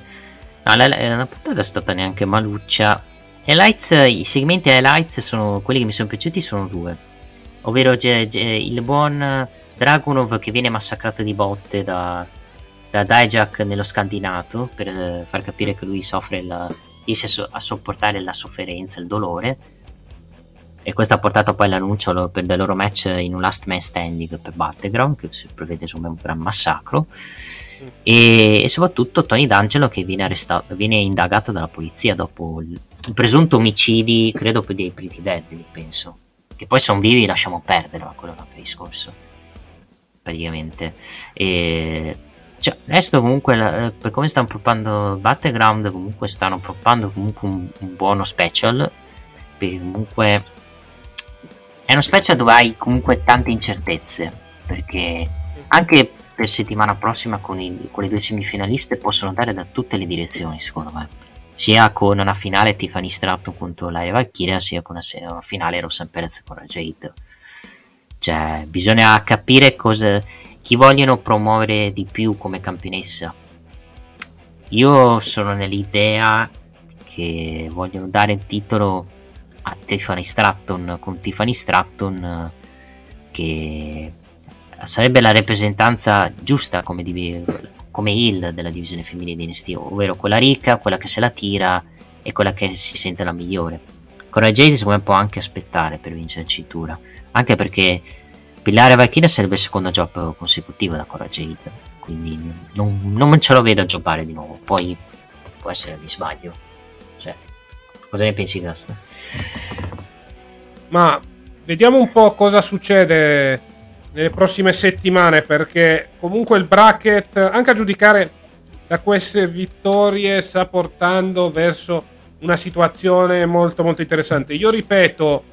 No, la, la, la puntata è stata neanche maluccia. Highlights, I segmenti highlights sono quelli che mi sono piaciuti sono due. Ovvero ge, il buon Dragunov che viene massacrato di botte da, da Dijak nello scandinato per eh, far capire che lui soffre la, riesce a sopportare la sofferenza, il dolore. E questo ha portato poi all'annuncio per del loro match in un last man standing per Battleground, che si prevede insomma un gran massacro. E, e, soprattutto Tony D'Angelo che viene, arrestato, viene indagato dalla polizia dopo il, il presunto omicidi, credo, dei Pretty Deadly, penso. Che poi sono vivi, lasciamo perdere, ma quello è un altro discorso. Praticamente. E cioè, resto comunque, eh, per come stanno proppando Battleground, comunque stanno proppando comunque un, un, buono special. Perché comunque è uno special dove hai comunque tante incertezze. Perché anche per settimana prossima con, i, con le due semifinaliste possono andare da tutte le direzioni, secondo me. Sia con una finale Tiffany Stratton contro l'Aria Valkyria, sia con una, una finale Rosan Perez con la Jade. Cioè, bisogna capire cosa chi vogliono promuovere di più come campionessa. Io sono nell'idea che vogliono dare il titolo a Tiffany Stratton con Tiffany Stratton che sarebbe la rappresentanza giusta come, div- come heel della divisione femminile di NXT, ovvero quella ricca, quella che se la tira e quella che si sente la migliore. Con la Jade secondo me può anche aspettare per vincere la cintura, anche perché Pillare Valkyria sarebbe il secondo job consecutivo da Cora Jade, quindi non, non ce lo vedo a giocare di nuovo. Poi può essere di sbaglio. Cioè, cosa ne pensi, Gasta? Ma vediamo un po' cosa succede nelle prossime settimane, perché comunque il bracket, anche a giudicare da queste vittorie, sta portando verso una situazione molto molto interessante. Io ripeto,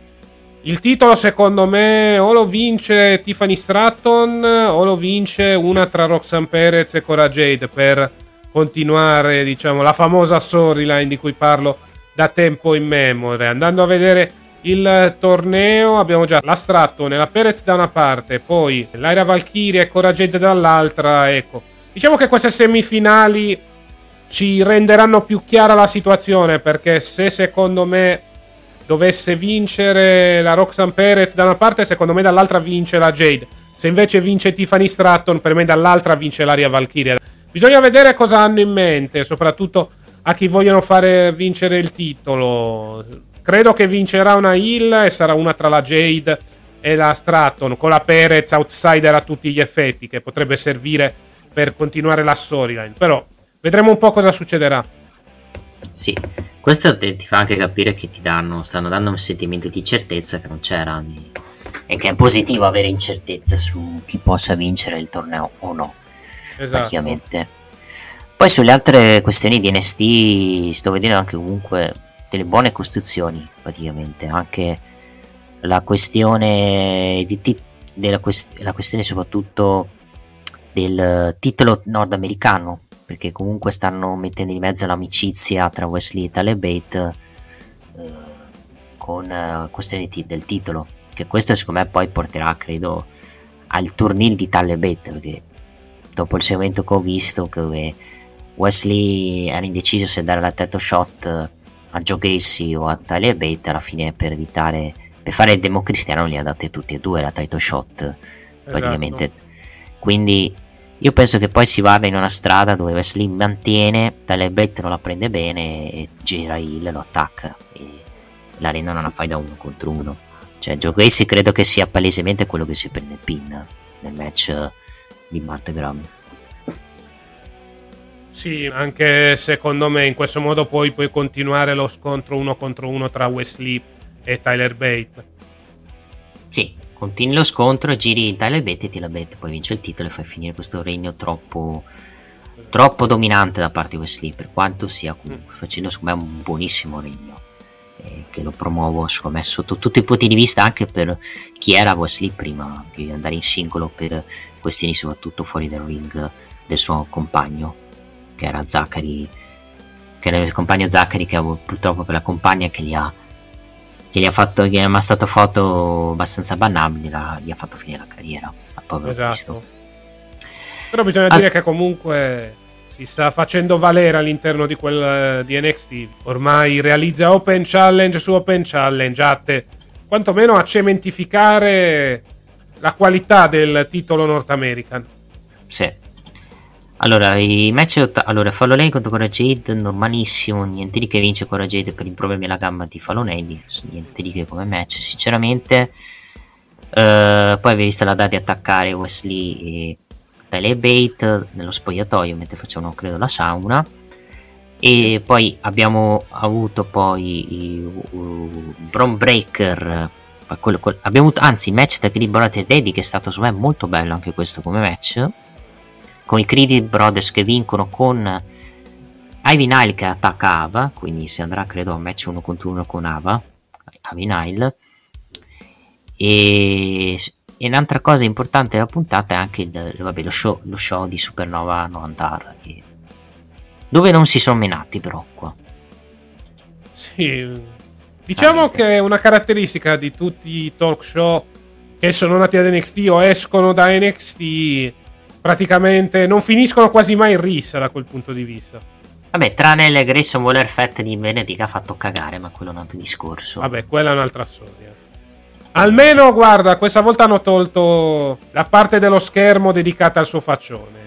il titolo secondo me o lo vince Tiffany Stratton o lo vince una tra Roxanne Perez e Cora Jade per continuare diciamo la famosa storyline di cui parlo da tempo in memoria. Andando a vedere il torneo abbiamo già la Stratton e la Perez da una parte, poi l'Aira Valkyria e Cora Jade dall'altra, ecco. Diciamo che queste semifinali ci renderanno più chiara la situazione perché se secondo me dovesse vincere la Roxanne Perez da una parte, secondo me dall'altra vince la Jade. Se invece vince Tiffany Stratton, per me dall'altra vince l'Aria Valkyria. Bisogna vedere cosa hanno in mente, soprattutto a chi vogliono fare vincere il titolo. Credo che vincerà una Hill e sarà una tra la Jade e la Stratton, con la Perez outsider a tutti gli effetti, che potrebbe servire per continuare la storyline. Però vedremo un po' cosa succederà. Sì, questo ti fa anche capire che ti danno, stanno dando un sentimento di certezza che non c'era e che è positivo avere incertezza su chi possa vincere il torneo o no. Esatto. Praticamente. Poi sulle altre questioni di NST sto vedendo anche comunque delle buone costruzioni, praticamente. Anche la questione di ti- della quest- la questione soprattutto del titolo nordamericano perché comunque stanno mettendo in mezzo l'amicizia tra Wesley e Talebate eh, con eh, questione t- del titolo che questo secondo me poi porterà credo al turnil di Talebate perché dopo il segmento che ho visto che Wesley era indeciso se dare la title shot a Joe Gacy o a Talebate alla fine per evitare per fare il democristiano li ha date tutti e due la title shot praticamente esatto. quindi io penso che poi si vada in una strada dove Wesley mantiene, Talebet non la prende bene e gira il lo attacca e la rendono una fai da uno contro uno. Cioè Joe Gracie credo che sia palesemente quello che si prende il pin nel match di Matt Graham. Sì, anche secondo me in questo modo poi puoi continuare lo scontro uno contro uno tra Wesley e Tyler Bate. Sì, continui lo scontro, giri il Bate e Tyler Bate poi vince il titolo e fai finire questo regno troppo, troppo dominante da parte di Wesley, per quanto sia comunque mm. facendo secondo me un buonissimo regno. Eh, che lo promuovo secondo me sotto tutti i punti di vista anche per chi era Wesley prima di andare in singolo per questioni soprattutto fuori dal ring del suo compagno che era Zachary che è il compagno Zachary che ha, purtroppo per la compagna che gli ha che gli ha fatto gli è stato foto abbastanza bannabili la, gli ha fatto finire la carriera a povero Esatto. Cristo. Però bisogna Ah. dire che comunque si sta facendo valere all'interno di quel di NXT. Ormai realizza Open Challenge su Open Challenge, atte quantomeno a cementificare la qualità del titolo North American. Sì. Allora, i match allora Fallo contro Cora Jade normalissimo, niente di che vince Cora Jade per i problemi alla gamba di Lane, niente di che come match, sinceramente. Eh, poi abbiamo visto la data di attaccare Wesley e Tyler Bate nello spogliatoio mentre facevano credo la sauna. E poi abbiamo avuto poi uh, Bron Breaker. quello- quel- abbiamo avuto, anzi, match da Brothers Daddy che è stato secondo me molto bello anche questo come match. Con i Creed Brothers che vincono con Ivy Nile che attacca Ava. Quindi si andrà credo a un match uno contro uno con Ava. Ivy Nile. E, e un'altra cosa importante della puntata è anche il, vabbè, lo, show, lo show di Supernova Noandar. Che, dove non si sono menati però qua. Sì. Diciamo che è una caratteristica di tutti i talk show che sono nati ad NXT o escono da NXT. Praticamente non finiscono quasi mai in rissa da quel punto di vista. Vabbè, tranne il Grayson Waller Fett di venerdì che ha fatto cagare, ma quello è un altro discorso. Vabbè, quella è un'altra storia. Almeno, guarda, questa volta hanno tolto la parte dello schermo dedicata al suo faccione.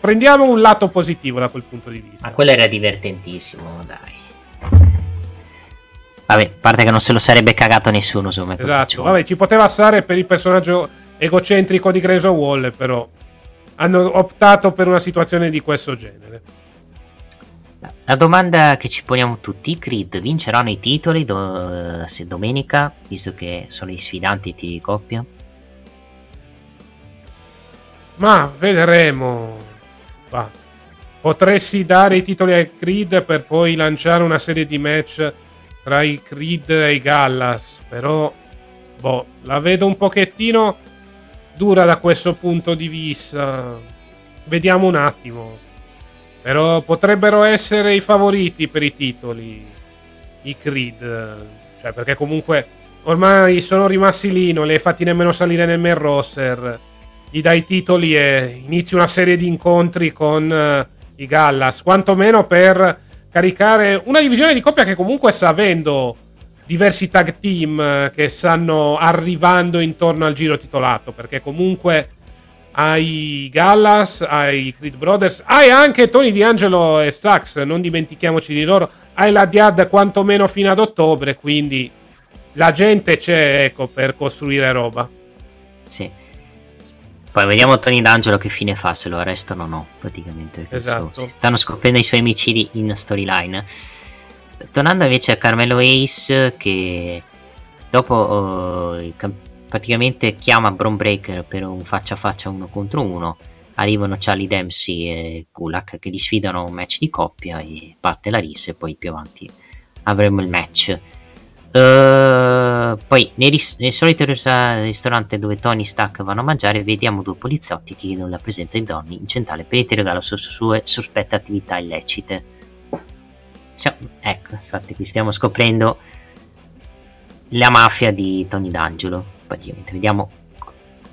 Prendiamo un lato positivo da quel punto di vista. Ma quello era divertentissimo, dai. Vabbè, a parte che non se lo sarebbe cagato nessuno, insomma. Esatto, vabbè, ci poteva stare per il personaggio egocentrico di Grayson Waller, però hanno optato per una situazione di questo genere. La domanda che ci poniamo tutti, i Creed vinceranno i titoli do- se domenica, visto che sono i sfidanti di coppia? Ma vedremo. Va. Potresti dare i titoli ai Creed per poi lanciare una serie di match tra i Creed e i Gallas. Però, boh, la vedo un pochettino dura da questo punto di vista. Vediamo un attimo. Però potrebbero essere i favoriti per i titoli. I Creed. Cioè, perché comunque ormai sono rimasti lì, non li hai fatti nemmeno salire nel main roster gli dai titoli e inizi una serie di incontri con eh, i Gallas, quantomeno per caricare una divisione di coppia che comunque sta avendo diversi tag team eh, che stanno arrivando intorno al giro titolato, perché comunque hai Gallas, hai Creed Brothers, hai anche Tony D'Angelo e Sax, non dimentichiamoci di loro, hai la Diad quantomeno fino ad ottobre, quindi la gente c'è ecco, per costruire roba. Sì. Poi vediamo Tony D'Angelo che fine fa, se lo arrestano o no, praticamente. Esatto. si stanno scoprendo i suoi omicidi in storyline. Tornando invece a Carmelo Ace, che dopo cam- praticamente chiama Bron Breaker per un faccia a faccia uno contro uno. Arrivano Charlie Dempsey e Kulak che li sfidano un match di coppia e parte la rissa e poi più avanti avremo il match. Eh, poi nei ris- nel solito ris- ristorante dove Tony e Stack vanno a mangiare vediamo due poliziotti che chiedono la presenza di Donny in centrale per interrogarlo su su sue sospette attività illecite. Cioè, ecco, infatti qui stiamo scoprendo la mafia di Tony D'Angelo, praticamente. Vediamo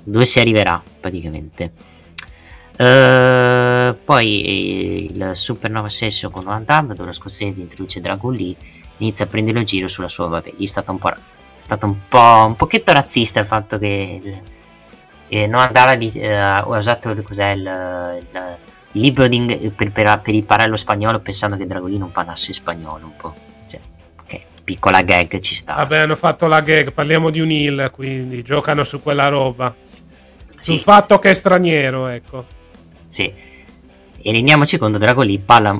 dove si arriverà, praticamente. Eh, poi il Supernova Session con Van Damme, dove lo scozzese introduce Dragon Lee, inizia a prenderlo in giro sulla sua, vabbè, gli è stato un po', stato un po', un pochetto razzista il fatto che eh, non andava di, eh, ha usato cos'è il, il- il libro di per, per, per imparare lo spagnolo pensando che non parlasse spagnolo un po'. Cioè, ok, piccola gag ci sta. Vabbè, hanno fatto la gag, parliamo di un heel, quindi giocano su quella roba. Sul Sì. fatto che è straniero, ecco. Sì. E rendiamoci conto, Dragon Lee parla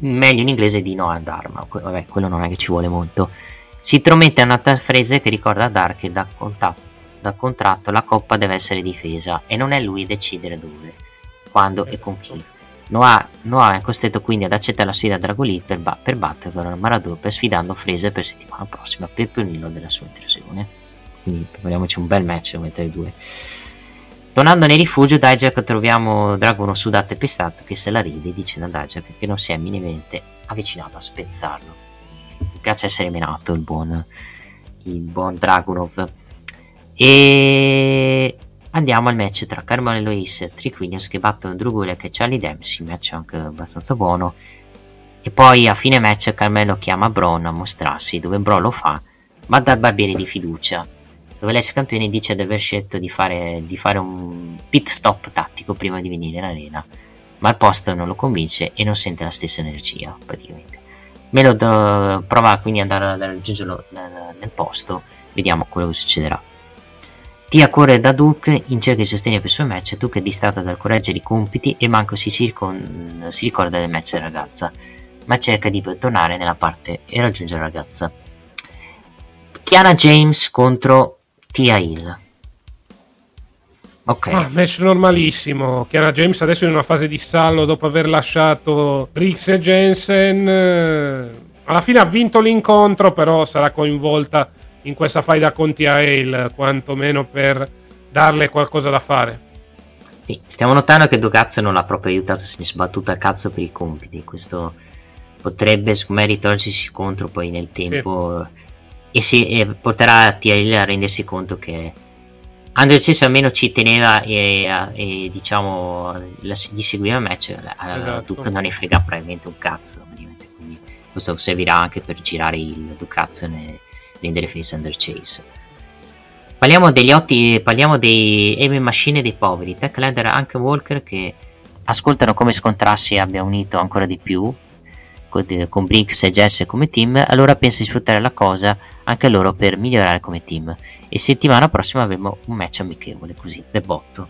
meglio in inglese di Noah Dharma. Vabbè, quello non è che ci vuole molto. Si intromette a un'altra frase che ricorda a Dark che da, contatto- da contratto la coppa deve essere difesa e non è lui a decidere dove, quando e con chi. Noah, Noah è costretto quindi ad accettare la sfida a Dragon Lee per, ba- per battere con una Maradona sfidando Fraser per settimana prossima per punirlo della sua intrusione. Quindi prepariamoci un bel match mentre i due. Tornando nel rifugio, Dijak troviamo Dragono sudato e pestato che se la ride dicendo a Dijak che non si è minimamente avvicinato a spezzarlo. Mi piace essere menato il buon, il buon Dragunov. E andiamo al match tra Carmelo Eloise e Trick Williams che battono Drew Gulak e Charlie Dempsey, match anche abbastanza buono. E poi a fine match Carmelo chiama Braun a mostrarsi, dove Braun lo fa, ma dal barbiere di fiducia, dove l'ex campione dice di aver scelto di fare, di fare un pit stop tattico prima di venire in arena, ma il posto non lo convince e non sente la stessa energia praticamente. Melo do, prova quindi ad andare a raggiungerlo nel posto, vediamo quello che succederà. Tia corre da Duke in cerca di sostegno per il suo match. Duke è distratto dal correggere i compiti e manco si, ricon- si ricorda del match della ragazza, ma cerca di tornare nella parte e raggiungere la ragazza. Kiana James contro Tia Hill. Ok. Ah, match normalissimo. Chiara James adesso in una fase di stallo dopo aver lasciato Briggs e Jensen. Alla fine ha vinto l'incontro, però sarà coinvolta in questa faida con Tia Hale, quantomeno per darle qualcosa da fare. Sì, stiamo notando che Dogazzo non l'ha proprio aiutato, ne è sbattuta a cazzo per i compiti. Questo potrebbe, secondo me, ritorcersi contro poi nel tempo sì. e, si, e porterà Hale a rendersi conto che Andrew Chase almeno ci teneva e, e diciamo gli seguiva il match esatto. Duke non ne frega probabilmente un cazzo quindi questo servirà anche per girare il Ducazzo e rendere face Under Chase parliamo degli otti parliamo dei aiming machine dei poveri Techlander e anche Walker che ascoltano come scontrarsi abbia unito ancora di più con, con Brinks e Jess come team allora pensa di sfruttare la cosa anche loro per migliorare come team. E settimana prossima avremo un match amichevole così, del botto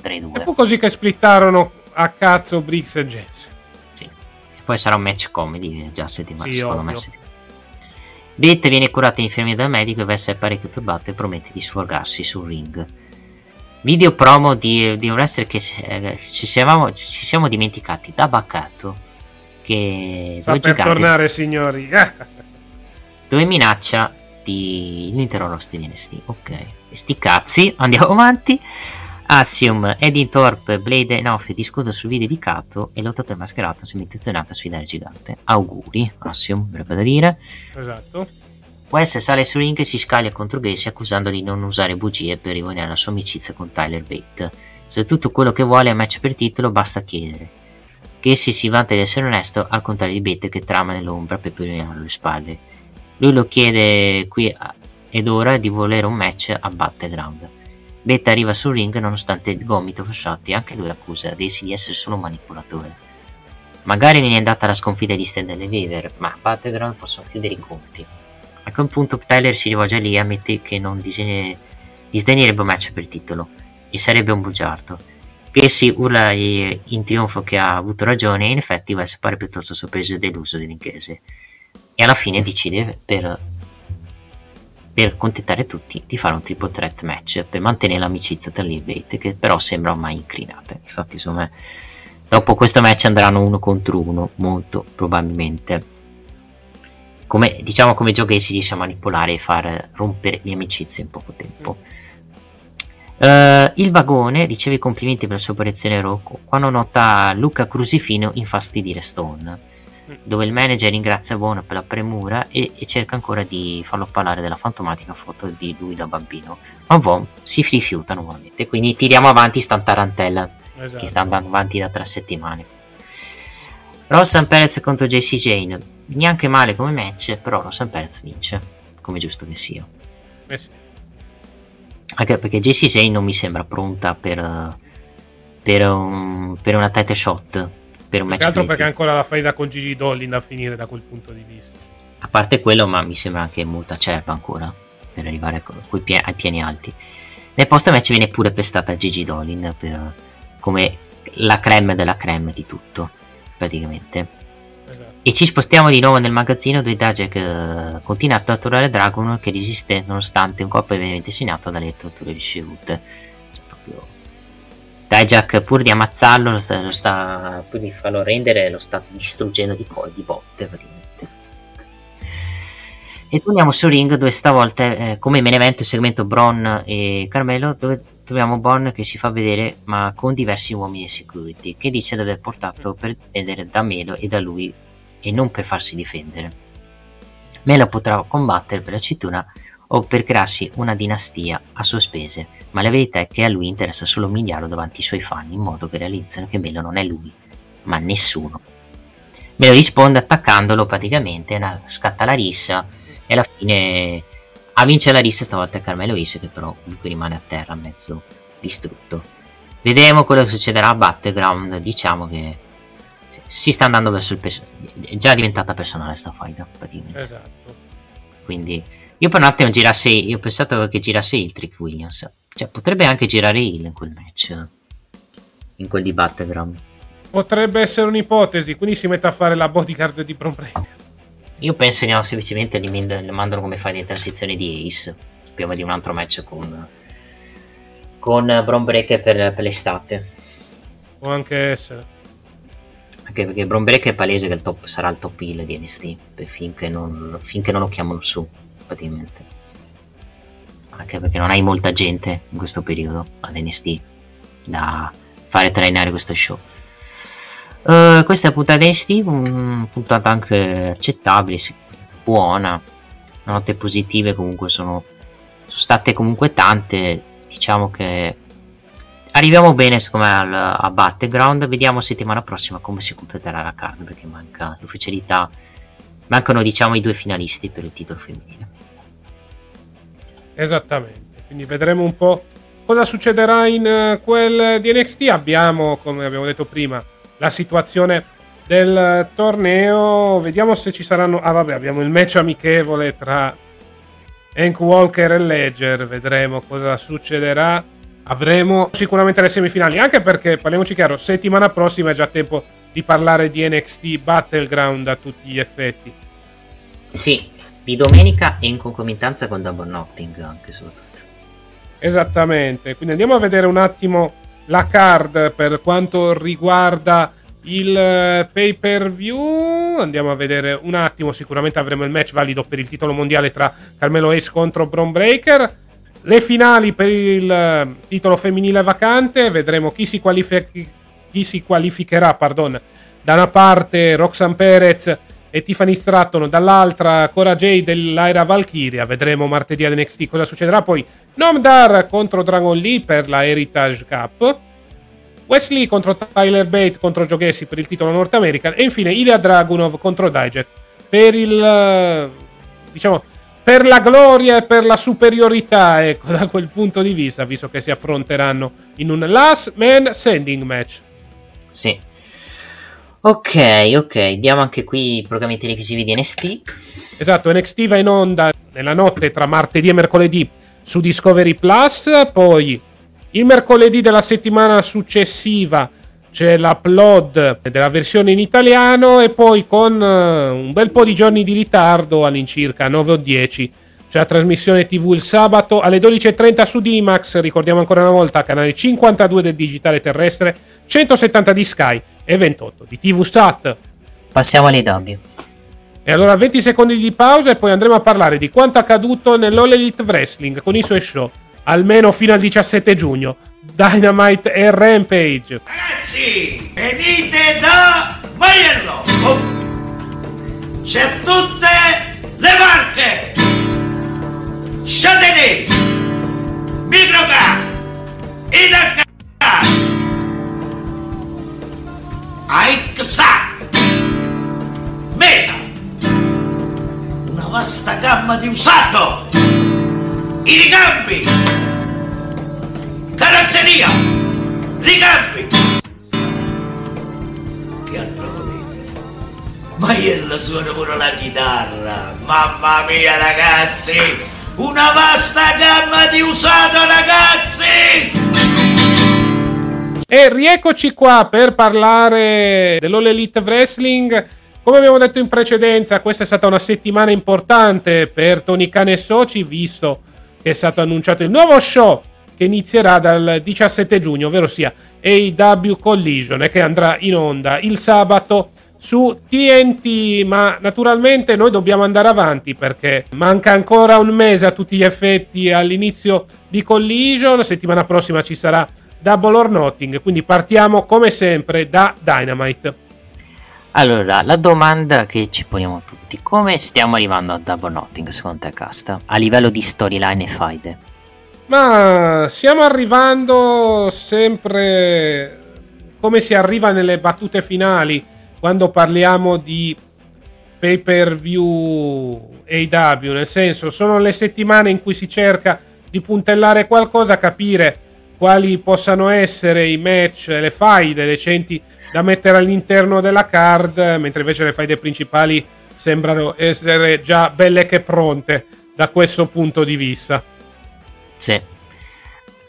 tra i due. E fu così che splittarono a cazzo Briggs e Jess. Sì. E poi sarà un match comedy già settimana, sì, secondo me settimana. Beth viene curata in infermiera dal medico e a essere parecchio turbato e promette di sfogarsi sul ring. Video promo di, di un wrestler che eh, ci, siamo, ci, siamo, dimenticati da Baccato. Che Sta per giganti, tornare, signori. dove minaccia di l'intero roster di NXT. Ok, sti cazzi, andiamo avanti. Assium, Eddie Thorpe, Blade e Off discutono sul video dedicato e lottatore mascherato sembra intenzionato a sfidare il gigante. Auguri, Assium, avrebbe da dire. Esatto. Wes sale sul ring e si scaglia contro Gacy accusandoli di non usare bugie per rivolare la sua amicizia con Tyler Bate. Se tutto quello che vuole è un match per titolo, basta chiedere. Gacy si vanta di essere onesto, al contrario di Bate che trama nell'ombra per pulirlo le spalle. Lui lo chiede qui ed ora di volere un match a Battleground. Beta arriva sul ring nonostante il gomito Fossati, anche lui accusa Daisy di essere solo un manipolatore. Magari è andata la sconfitta di Stand e Weaver, ma a Battleground possono chiudere i conti. A quel punto Tyler si rivolge a lì e ammette che non disegni- disdegnerebbe un match per il titolo, e sarebbe un bugiardo. Casey urla in trionfo che ha avuto ragione e in effetti Wes pare piuttosto sorpreso e deluso dell'inglese e alla fine decide per, per contentare tutti di fare un triple threat match per mantenere l'amicizia tra Bate che però sembra ormai incrinata infatti insomma dopo questo match andranno uno contro uno molto probabilmente. Come, diciamo come Joe si riesce a manipolare e far rompere le amicizie in poco tempo. Uh, il vagone riceve i complimenti per la sua operazione Rocco quando nota Luca Crusifino infastidire Stone dove il manager ringrazia Bono per la premura e, e, cerca ancora di farlo parlare della fantomatica foto di lui da bambino. Ma Von si rifiuta nuovamente, quindi tiriamo avanti sta tarantella esatto. che sta andando avanti da tre settimane. Rossan Perez contro JC Jane, neanche male come match, però Rossan Perez vince, come giusto che sia. Eh sì. Anche perché JC Jane non mi sembra pronta per, per, un, per una title shot per un match. altro perché ancora la faida con Gigi Dollin da finire da quel punto di vista. A parte quello, ma mi sembra anche molto acerba ancora per arrivare pie- ai piani alti. Nel post match viene pure pestata Gigi Dolin per, come la creme della creme di tutto, praticamente. Esatto. E ci spostiamo di nuovo nel magazzino dove Dajek uh, continua a torturare Dragon che resiste nonostante un colpo evidentemente segnato dalle torture ricevute Dijak pur di ammazzarlo lo sta, lo sta, pur di farlo rendere lo sta distruggendo di, co- di botte praticamente e torniamo sul ring dove stavolta eh, come main event il segmento Bron e Carmelo dove troviamo Bron che si fa vedere ma con diversi uomini di security che dice di aver portato per vedere da Melo e da lui e non per farsi difendere. Melo potrà combattere per la cintura o per crearsi una dinastia a sospese, ma la verità è che a lui interessa solo umiliarlo davanti ai suoi fan in modo che realizzino che Melo non è lui, ma nessuno. Melo risponde attaccandolo praticamente, scatta la rissa e alla fine a vincere la rissa stavolta è Carmelo Is che però comunque rimane a terra mezzo distrutto. Vedremo quello che succederà a Battleground, diciamo che si sta andando verso il personaggio, è già diventata personale sta fight praticamente. Esatto. Quindi io per un attimo girasse, io ho pensato che girasse il Trick Williams, cioè potrebbe anche girare il in quel match, in quel di Battleground. Potrebbe essere un'ipotesi, quindi si mette a fare la bodyguard di Bron Breaker. Io penso che no, semplicemente li, li mandano come fai di transizione di Ace, prima di un altro match con, con Bron Breaker per, per l'estate. Può anche essere. Anche perché Bron Breaker è palese che il top, sarà il top heal di NST, finché non, finché non lo chiamano su praticamente. Anche perché non hai molta gente in questo periodo ad NST da fare trainare questo show. Uh, questa puntata NST, una puntata anche accettabile, buona. Note positive comunque sono, sono state comunque tante. Diciamo che arriviamo bene secondo me al, a Battleground. Vediamo settimana prossima come si completerà la card perché manca l'ufficialità. Mancano diciamo i due finalisti per il titolo femminile. Esattamente, quindi vedremo un po' cosa succederà in uh, quel di NXT. Abbiamo, come abbiamo detto prima, la situazione del torneo. Vediamo se ci saranno. Ah, vabbè, abbiamo il match amichevole tra Hank Walker e Ledger. Vedremo cosa succederà. Avremo sicuramente le semifinali. Anche perché, parliamoci chiaro, settimana prossima è già tempo di parlare di NXT Battleground a tutti gli effetti. Sì, di domenica e in concomitanza con Double Knocking anche soprattutto. Esattamente, quindi andiamo a vedere un attimo la card per quanto riguarda il eh, pay per view. Andiamo a vedere un attimo, sicuramente avremo il match valido per il titolo mondiale tra Carmelo Ace contro Bron Breaker. Le finali per il eh, titolo femminile vacante, vedremo chi si, qualific- chi si qualificherà, pardon, da una parte Roxanne Perez e Tiffany Stratton, dall'altra Cora J dell'Aira Valkyria. Vedremo martedì ad NXT cosa succederà. Poi Nomdar contro Dragon Lee per la Heritage Cup. Wesley contro Tyler Bate contro Joe Gessi per il titolo North American. E infine Ilya Dragunov contro Dijak per il. diciamo. Per la gloria e per la superiorità, ecco, da quel punto di vista, visto che si affronteranno in un last man standing match. Sì, Ok, ok, diamo anche qui i programmi televisivi di NXT. Esatto, NXT va in onda nella notte tra martedì e mercoledì su Discovery Plus, poi il mercoledì della settimana successiva c'è l'upload della versione in italiano e poi con uh, un bel po' di giorni di ritardo, all'incirca 9 o 10, c'è la trasmissione TV il sabato alle 12.30 su D-Max, ricordiamo ancora una volta, canale 52 del digitale terrestre, 170 di Sky e 28 di TV Sat. Passiamo alle W. E allora 20 secondi di pausa e poi andremo a parlare di quanto accaduto nell'All Elite Wrestling con i suoi show, almeno fino al 17 giugno. Dynamite e Rampage. Ragazzi, venite da Maiello! Oh. C'è tutte le marche! Châtelet, Microcar, Idacar, Aixa, Meta, una vasta gamma di usato, i ricambi, carrozzeria, ricambi. Che altro volete? Maiello suona pure la chitarra, mamma mia ragazzi! Una vasta gamma di usato ragazzi! E rieccoci qua per parlare dell'All Elite Wrestling. Come abbiamo detto in precedenza, questa è stata una settimana importante per Tony Khan e Soci, visto che è stato annunciato il nuovo show che inizierà dal 17 giugno, ovvero sia AW Collision, e che andrà in onda il sabato su TNT, ma naturalmente noi dobbiamo andare avanti perché manca ancora un mese a tutti gli effetti all'inizio di Collision, la settimana prossima ci sarà Double or Nothing, quindi partiamo come sempre da Dynamite. Allora, la domanda che ci poniamo tutti, come stiamo arrivando a Double Notting secondo te Casta? A livello di storyline e faide? Ma stiamo arrivando sempre come si arriva nelle battute finali quando parliamo di pay per view AW, nel senso sono le settimane in cui si cerca di puntellare qualcosa, capire quali possano essere i match, le faide decenti da mettere all'interno della card, mentre invece le faide principali sembrano essere già belle che pronte da questo punto di vista. Sì.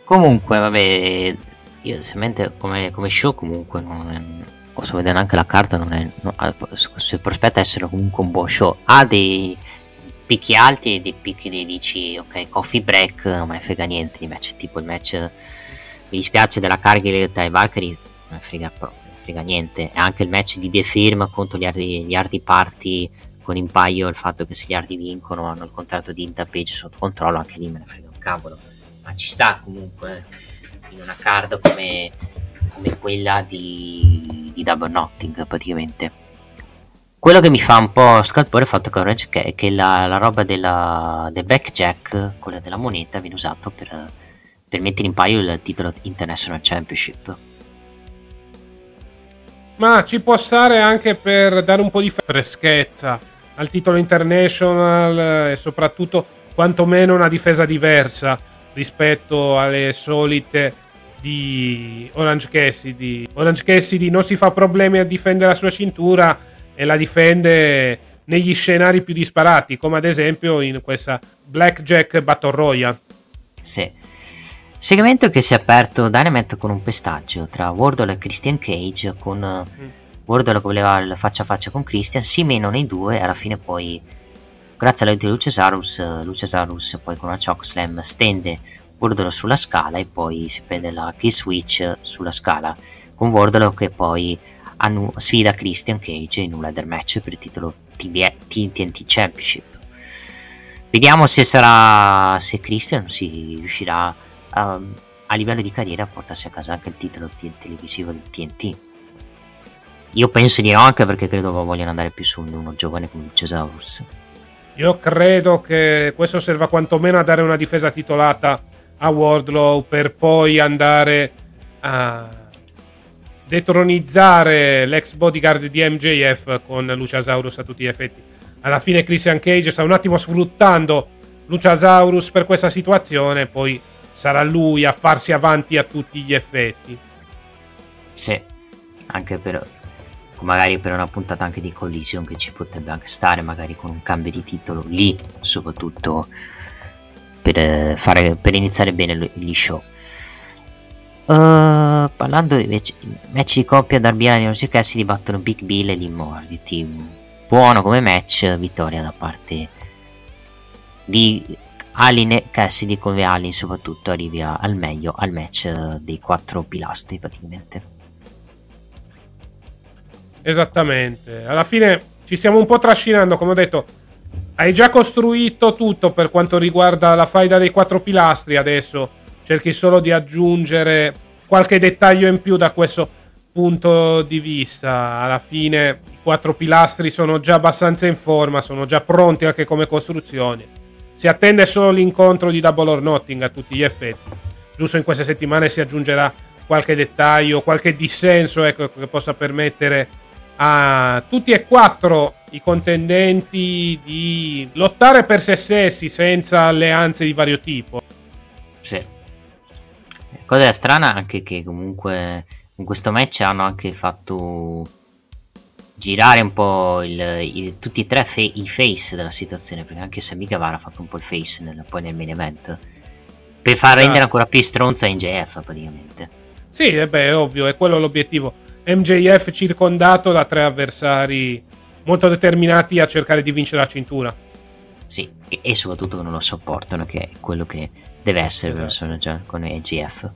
Comunque, vabbè, io semplicemente come, come show comunque non posso vedere anche la carta non è no, si prospetta essere comunque un buon show ha dei picchi alti e dei picchi dei dici ok coffee break non me ne frega niente di match tipo il match mi dispiace della carica dai Valkyrie non frega proprio frega niente. E anche il match di The Firm contro gli Hardy, gli Hardy Party con in paio il fatto che se gli Hardy vincono hanno il contratto di Intapage sotto controllo anche lì me ne frega un cavolo. Ma ci sta comunque in una card come, come quella di, di Double Notting praticamente. Quello che mi fa un po' scalpore è il fatto che, che, la, la, roba della, del blackjack, quella della moneta, viene usato per, per mettere in paio il titolo International Championship. Ma ci può stare anche per dare un po' di freschezza al titolo international e soprattutto quantomeno una difesa diversa rispetto alle solite di Orange Cassidy. Orange Cassidy non si fa problemi a difendere la sua cintura e la difende negli scenari più disparati, come ad esempio in questa Blackjack Battle Royale. Sì. Segmento che si è aperto Dynamite con un pestaggio tra Wardle e Christian Cage con mm. Wardle che voleva il faccia a faccia con Christian, si menano i due e alla fine poi grazie all'aiuto di Luciasaurus, Luciasaurus poi con una chokeslam stende Wardlow sulla scala e poi si prende la key switch sulla scala con Wardlow che poi annu- sfida Christian Cage in un ladder match per il titolo TNT Championship. Vediamo se sarà se Christian si riuscirà a, a livello di carriera portarsi a casa anche il titolo televisivo del TNT. Io penso di no anche perché credo vogliano andare più su uno giovane come Luciasaurus. Io credo che questo serva quantomeno a dare una difesa titolata a Wardlow per poi andare a detronizzare l'ex bodyguard di MJF con Luciasaurus a tutti gli effetti. Alla fine Christian Cage sta un attimo sfruttando Luciasaurus per questa situazione, poi sarà lui a farsi avanti a tutti gli effetti. Sì, anche per magari per una puntata anche di collision che ci potrebbe anche stare, magari con un cambio di titolo lì, soprattutto per, eh, fare, per iniziare bene gli show. Uh, parlando invece match di coppia Darbiani non si che si dibattono Big Bill e l'Immortality buono come match vittoria da parte di Alin e Cassidy come Alin soprattutto arrivi al meglio al match dei quattro pilastri praticamente esattamente alla fine ci stiamo un po' trascinando come ho detto hai già costruito tutto per quanto riguarda la faida dei quattro pilastri, adesso cerchi solo di aggiungere qualche dettaglio in più da questo punto di vista. Alla fine i quattro pilastri sono già abbastanza in forma, sono già pronti anche come costruzioni. Si attende solo l'incontro di Double or Nothing a tutti gli effetti. Giusto in queste settimane si aggiungerà qualche dettaglio, qualche dissenso ecco, che possa permettere a tutti e quattro i contendenti di lottare per se stessi senza alleanze di vario tipo. Sì. Cosa strana anche che comunque in questo match hanno anche fatto girare un po' il, il, tutti e tre fe- i face della situazione perché anche Sammy Guevara ha fatto un po' il face nel, poi nel main event per far ah. rendere ancora più stronza NJF praticamente sì, eh beh, è ovvio, è quello l'obiettivo MJF circondato da tre avversari molto determinati a cercare di vincere la cintura. Sì, e soprattutto che non lo sopportano, che è quello che deve essere esatto. con MJF.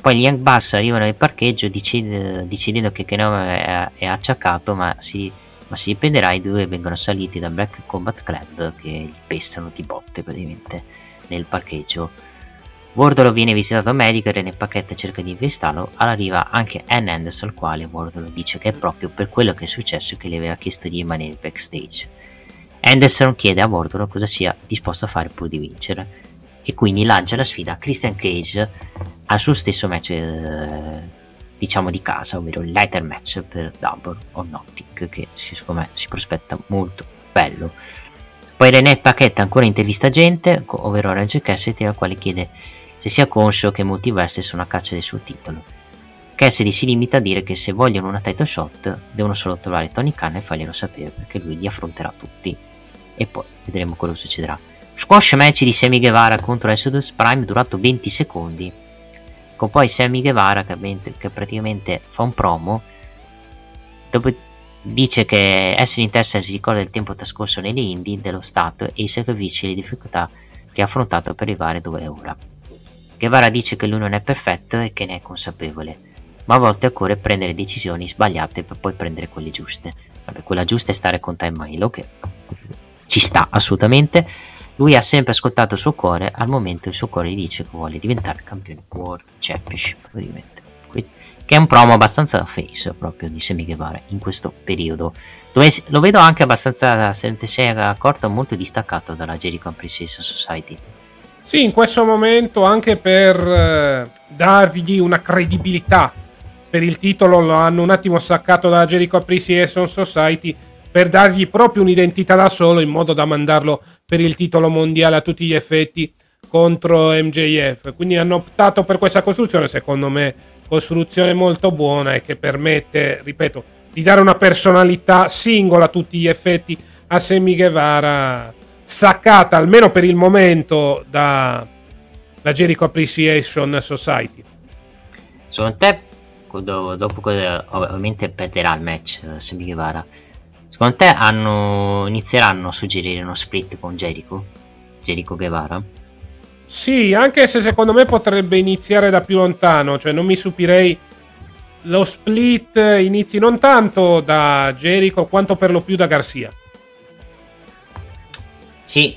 Poi gli Young Bucks arrivano nel parcheggio decid- decidendo che Kenoma è, è acciaccato, ma si, ma si riprenderà. I due vengono saliti da Black Combat Club che li pestano di botte praticamente nel parcheggio Wardlow viene visitato al medico e nel pacchetto cerca di investirlo. Arriva anche Ann Anderson, al quale Wardlow dice che è proprio per quello che è successo che gli aveva chiesto di rimanere backstage. Anderson chiede a Wardlow cosa sia disposto a fare pur di vincere e quindi lancia la sfida a Christian Cage al suo stesso match eh, diciamo di casa, ovvero il lighter match per Double or Nothing che secondo me si prospetta molto bello. Poi René Paquette ancora intervista gente, ovvero Orange Cassidy, al quale chiede se sia conscio che molti versi sono a caccia del suo titolo. Cassidy si limita a dire che se vogliono una title shot devono solo trovare Tony Khan e farglielo sapere perché lui li affronterà tutti. E poi vedremo cosa succederà. Squash match di Sammy Guevara contro Exodus Prime durato 20 secondi. Con poi Sammy Guevara che, praticamente fa un promo dove dice che essere in testa si ricorda del tempo trascorso nelle indie dello Stato e i sacrifici e le difficoltà che ha affrontato per arrivare dove è ora. Guevara dice che lui non è perfetto e che ne è consapevole, ma a volte occorre prendere decisioni sbagliate per poi prendere quelle giuste. Vabbè, quella giusta è stare con Time Milo, che ci sta assolutamente. Lui ha sempre ascoltato il suo cuore, al momento il suo cuore gli dice che vuole diventare campione World Championship. Quindi, che è un promo abbastanza face proprio di Semi Guevara in questo periodo, dove lo vedo anche abbastanza, se te sei accorto, molto distaccato dalla Jericho Appreciation Society sì, in questo momento anche per eh, dargli una credibilità per il titolo lo hanno un attimo saccato dalla Jericho Appreciation Society per dargli proprio un'identità da solo in modo da mandarlo per il titolo mondiale a tutti gli effetti contro MJF. Quindi hanno optato per questa costruzione, secondo me, costruzione molto buona e che permette, ripeto, di dare una personalità singola a tutti gli effetti a Sammy Guevara saccata almeno per il momento da, da Jericho Appreciation Society. Secondo te, dopo ovviamente perderà il match uh, Sammy Guevara, secondo te hanno, inizieranno a suggerire uno split con Jericho? Jericho Guevara? Sì, anche se secondo me potrebbe iniziare da più lontano, cioè non mi stupirei lo split inizi non tanto da Jericho quanto per lo più da Garcia. Sì,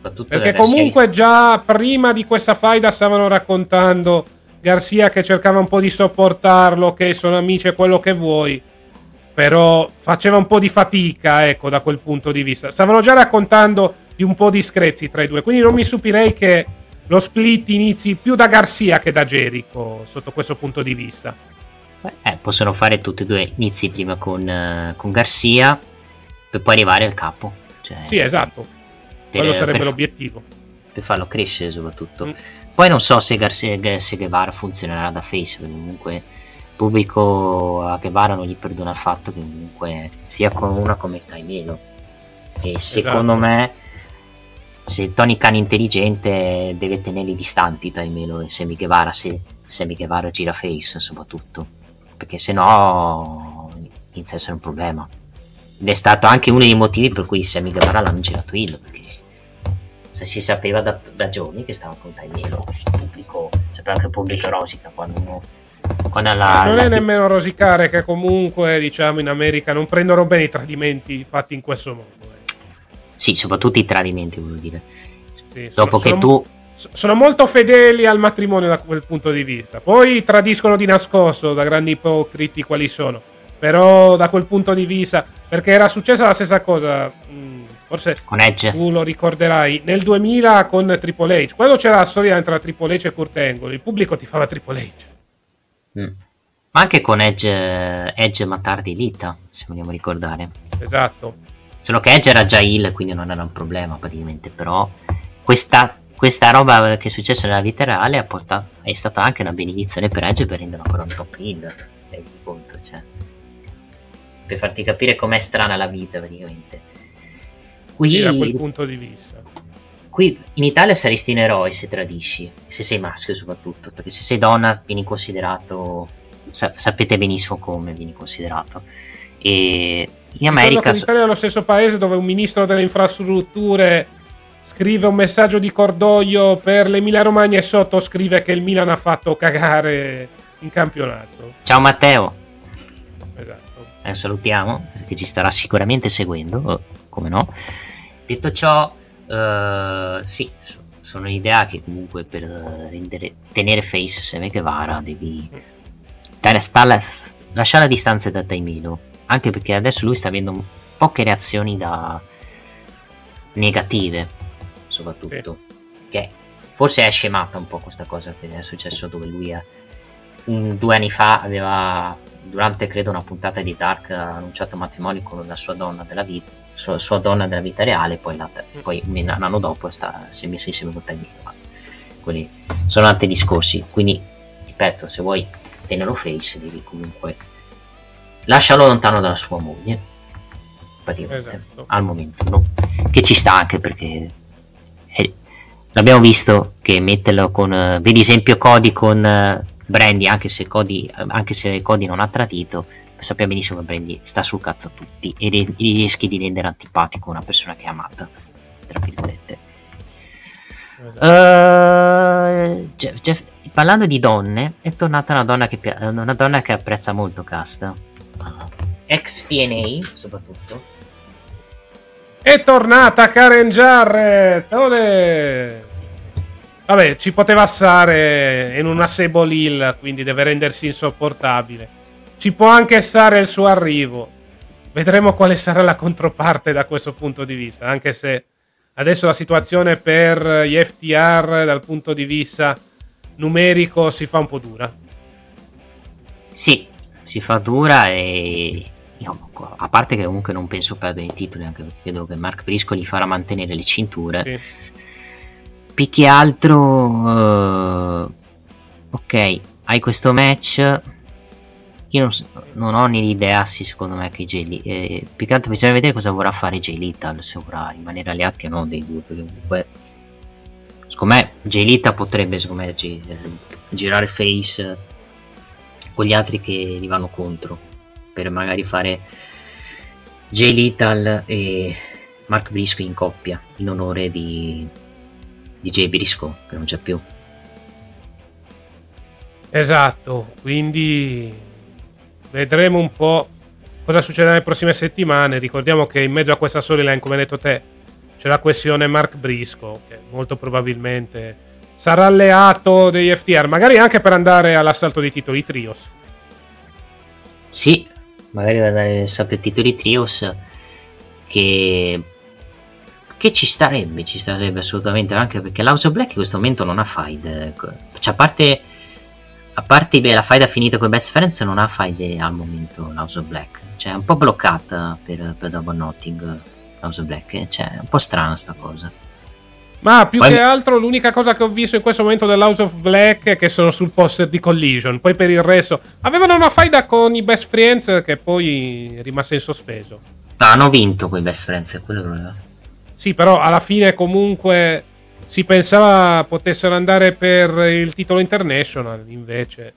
perché comunque serie. già prima di questa faida stavano raccontando Garcia che cercava un po' di sopportarlo, che sono amici e quello che vuoi, però faceva un po' di fatica, ecco, da quel punto di vista. Stavano già raccontando di un po' di screzi tra i due, quindi non mi stupirei che lo split inizi più da Garcia che da Jericho, sotto questo punto di vista. Eh, possono fare tutti e due inizi prima con, uh, con Garcia per poi arrivare al capo. Cioè, sì, esatto quello sarebbe per, l'obiettivo. Per farlo crescere soprattutto. Mm. Poi non so se, Garcia, se Guevara funzionerà da face, comunque pubblico a Guevara non gli perdona il fatto che comunque sia con una come Taimelo. E secondo esatto. me se Tony Khan è intelligente deve tenerli distanti Taimelo e Semi Guevara se Semi Guevara gira face soprattutto perché se no inizia a essere un problema ed è stato anche uno dei motivi per cui Semi Guevara l'hanno girato Hill perché se si sapeva da, da giorni che stava con Taglielo il pubblico sapeva che il pubblico rosica quando uno la, non la, è nemmeno rosicare che comunque diciamo in America non prendono bene i tradimenti fatti in questo modo eh. sì soprattutto i tradimenti voglio dire sì, dopo sono, che tu sono molto fedeli al matrimonio da quel punto di vista poi tradiscono di nascosto da grandi ipocriti quali sono però da quel punto di vista perché era successa la stessa cosa mh, forse con Edge. tu lo ricorderai, nel 2000 con Triple H, quando c'era la storia tra Triple H e Kurt Angle, il pubblico ti fava Triple H. Mm. Ma anche con Edge, Edge Matardi Lita, se vogliamo ricordare. Esatto. Solo che Edge era già il, quindi non era un problema praticamente, però questa, questa roba che è successa nella vita reale ha portato, è stata anche una benedizione per Edge per renderlo ancora un top heel, rendi conto, cioè. Per farti capire com'è strana la vita praticamente. Qui, sì, da quel punto di vista. Qui in Italia saresti un eroe se tradisci, se sei maschio soprattutto, perché se sei donna vieni considerato, sa- sapete benissimo come vieni considerato. E in America... L'Italia è lo stesso paese dove un ministro delle infrastrutture scrive un messaggio di cordoglio per l'Emilia Romagna e sotto scrive che il Milan ha fatto cagare in campionato. Ciao Matteo. Esatto. Eh, salutiamo, che ci starà sicuramente seguendo, come no. Detto ciò, uh, sì, sono l'idea che comunque per rendere, tenere face Seme Guevara devi dare, stalla, lasciare la distanza da Taimino. Anche perché adesso lui sta avendo poche reazioni da negative, soprattutto. Sì. Che forse è scemata un po' questa cosa che è successo dove lui è, un, due anni fa aveva durante credo una puntata di Dark ha annunciato matrimonio con la sua donna della vita sua, sua donna della vita reale poi, la, poi un anno dopo sta, si è messa insieme con Taimino quelli sono altri discorsi quindi ripeto se vuoi tenerlo face devi comunque lasciarlo lontano dalla sua moglie praticamente esatto. al momento no? che ci sta anche perché è, l'abbiamo visto che metterlo con uh, vedi esempio Cody con uh, Brandy anche se Cody, anche se Cody non ha tradito sappiamo benissimo che Brandy sta sul cazzo a tutti e re- rischi di rendere antipatico una persona che è amata tra virgolette uh, Jeff, Jeff, parlando di donne è tornata una donna che, una donna che apprezza molto Casta ex TNA soprattutto è tornata Karen Jarrett Olè! Vabbè, ci poteva stare in una Sable Hill, quindi deve rendersi insopportabile. Ci può anche stare il suo arrivo. Vedremo quale sarà la controparte da questo punto di vista, anche se adesso la situazione per gli FTR dal punto di vista numerico si fa un po' dura. Sì, si fa dura e a parte che comunque non penso perdere i titoli, anche perché credo che Mark Brisco gli farà mantenere le cinture. Sì più che altro uh, ok hai questo match io non, non ho né idea sì, secondo me che Jay eh, più che altro bisogna vedere cosa vorrà fare Jay Little se vorrà rimanere alleati o no dei due perché comunque secondo me Jay Little potrebbe secondo me gi- eh, girare face con gli altri che gli vanno contro per magari fare Jay Little e Mark Briscoe in coppia in onore di DJ Brisco che non c'è più. Esatto, quindi vedremo un po' cosa succederà nelle prossime settimane. Ricordiamo che in mezzo a questa storyline, come hai detto te, c'è la questione Mark Brisco, che molto probabilmente sarà alleato degli FTR, magari anche per andare all'assalto dei titoli Trios. Sì, magari per andare all'assalto dei titoli Trios, che che ci starebbe, ci starebbe assolutamente anche perché l'House of Black in questo momento non ha fight. Cioè, a parte, a parte beh, la fight finita con i Best Friends, non ha fight al momento l'House of Black. Cioè, è un po' bloccata per, per Double Notting l'House of Black. Cioè, è un po' strana sta cosa. Ma più poi... che altro l'unica cosa che ho visto in questo momento dell'House of Black è che sono sul poster di Collision. Poi per il resto avevano una faida con i Best Friends che poi è rimasta in sospeso. No, hanno vinto con i Best Friends, è quello che voleva. Sì, però alla fine comunque si pensava potessero andare per il titolo international, invece...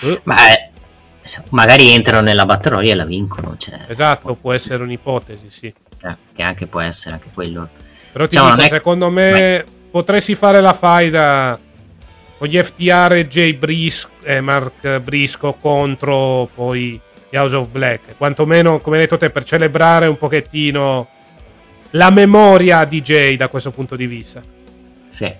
Uh. Ma eh, magari entrano nella battle e la vincono. Cioè, esatto, può essere un'ipotesi, sì. Eh, che anche può essere anche quello. Però ti diciamo, dico, è... secondo me Beh. potresti fare la faida con gli FTR e Jay Brisco, eh, Mark Brisco contro poi gli House of Black. Quantomeno, come hai detto te, per celebrare un pochettino la memoria di Jay da questo punto di vista. Sì.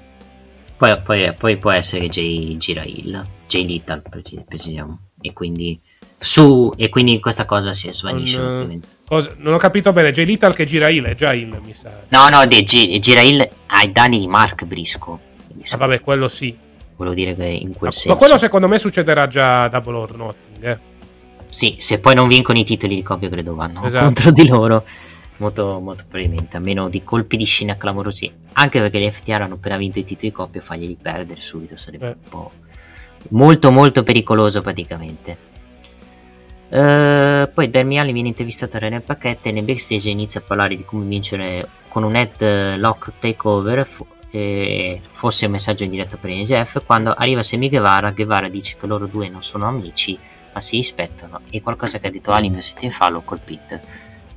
Poi, poi, poi può essere che Jay gira il Jay Little, precisiamo. E quindi su e quindi questa cosa si svanisce. Non, cosa, non ho capito bene, Jay Little che gira il è già il, mi sa. No, no, de, G, gira il ai danni di Mark Brisco. Ah, vabbè, quello sì. Volevo dire che in quel ma, senso. Ma quello secondo me succederà già a Double or Nothing, eh. Sì, se poi non vincono i titoli di coppia credo vanno esatto. contro di loro molto, molto probabilmente, a meno di colpi di scena clamorosi. Anche perché gli FTR hanno appena vinto i titoli di coppia, farglieli perdere subito sarebbe eh. un po' molto molto pericoloso praticamente. Uh, poi Darmiali viene intervistato a René Paquette e nel backstage inizia a parlare di come vincere con un headlock takeover fu- eh, fosse un messaggio in diretta per NGF quando arriva Semi Guevara Guevara dice che loro due non sono amici ma si rispettano e qualcosa che ha detto Ali in fa l'ho colpito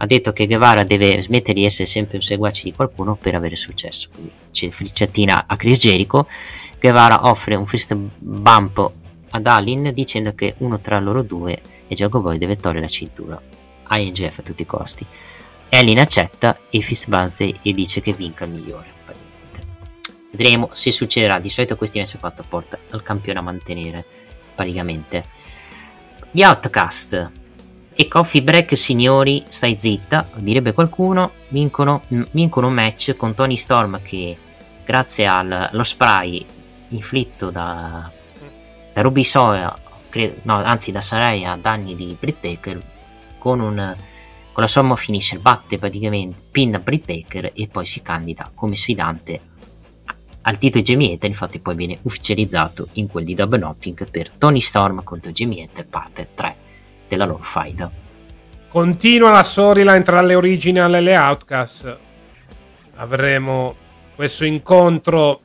ha detto che Guevara deve smettere di essere sempre un seguace di qualcuno per avere successo. Quindi c'è flicciatina a Chris Jericho. Guevara offre un fist bump ad Alin dicendo che uno tra loro due e Jago Boy deve togliere la cintura a INGF a tutti i costi. Alin accetta e fist bump e dice che vinca il migliore. Vedremo se succederà. Di solito questi match 4 porta al campione a mantenere praticamente. Gli Outcast e Coffee Break, signori, stai zitta, direbbe qualcuno, vincono, vincono un match con Tony Storm che grazie al, allo spray inflitto da, da Ruby Soya, no, anzi da Saraya a danni di Britt Baker, con, un, con la somma finisher batte praticamente pin Britt Baker e poi si candida come sfidante al titolo Jamie Hater, infatti poi viene ufficializzato in quel di Double Notting per Tony Storm contro Jamie Hater parte 3 della loro fight. Continua la storyline tra le original e le outcast. Avremo questo incontro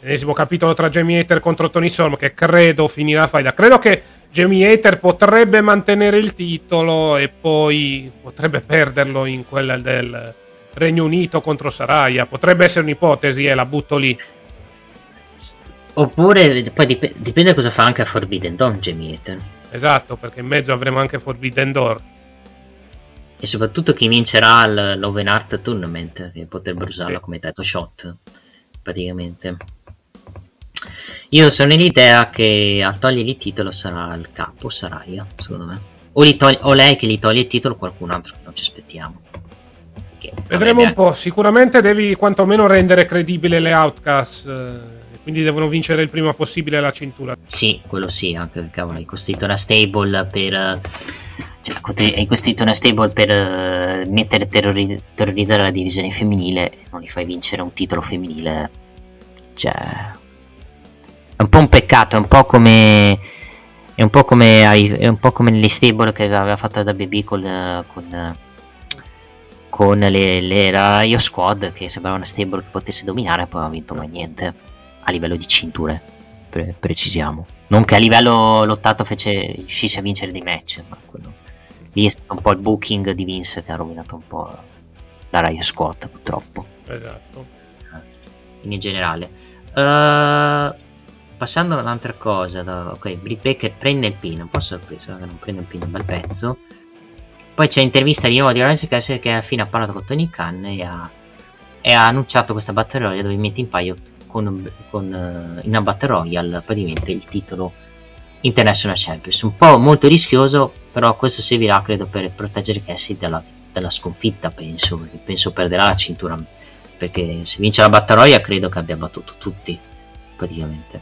ennesimo capitolo tra Jamie Hater contro Tony Storm che credo finirà faida. Credo che Jamie Hater potrebbe mantenere il titolo e poi potrebbe perderlo in quella del Regno Unito contro Saraya. Potrebbe essere un'ipotesi e la butto lì. Oppure poi dip- dipende cosa fa anche a Forbidden Dawn Jamie Hater. Esatto, perché in mezzo avremo anche Forbidden Door. E soprattutto chi vincerà l'Oven Art Tournament, che potrebbero usarlo sì. come title shot, praticamente. Io sono nell'idea che a togliere il titolo sarà il capo, Saraya, secondo me. O, togli- o lei che gli toglie il titolo o qualcun altro, non ci aspettiamo. Perché Vedremo un po', sicuramente devi quantomeno rendere credibile le outcast, eh, quindi devono vincere il prima possibile la cintura. Sì, quello sì, anche cavolo, hai costruito una stable per... Cioè, hai costruito una stable per uh, mettere terrori- terrorizzare la divisione femminile non gli fai vincere un titolo femminile. Cioè, è un po' un peccato, è un po' come è un po' come, è un po come nelle stable che aveva fatto da BB con, con, con le, le Rayo Squad che sembrava una stable che potesse dominare poi non ha vinto mai niente a livello di cinture pre- precisiamo. Non che a livello lottato fece, riuscisse a vincere dei match ma quello lì è stato un po' il booking di Vince che ha rovinato un po' la Rayo Squad purtroppo. Esatto. In generale. Uh, passando ad un'altra cosa, da, ok, Britt Baker prende il pin, un po' sorpreso che non prende il pin, un bel pezzo. Poi c'è l'intervista di nuovo di Orange Cassidy che alla fine ha parlato con Tony Khan e ha, e ha annunciato questa Battle Royale dove mette in paio con, con, uh, in una Battle Royale praticamente il titolo International Champions. Un po' molto rischioso, però questo servirà credo per proteggere Cassidy dalla, dalla sconfitta, penso, penso perderà la cintura. Perché se vince la Battle Royale credo che abbia battuto tutti praticamente.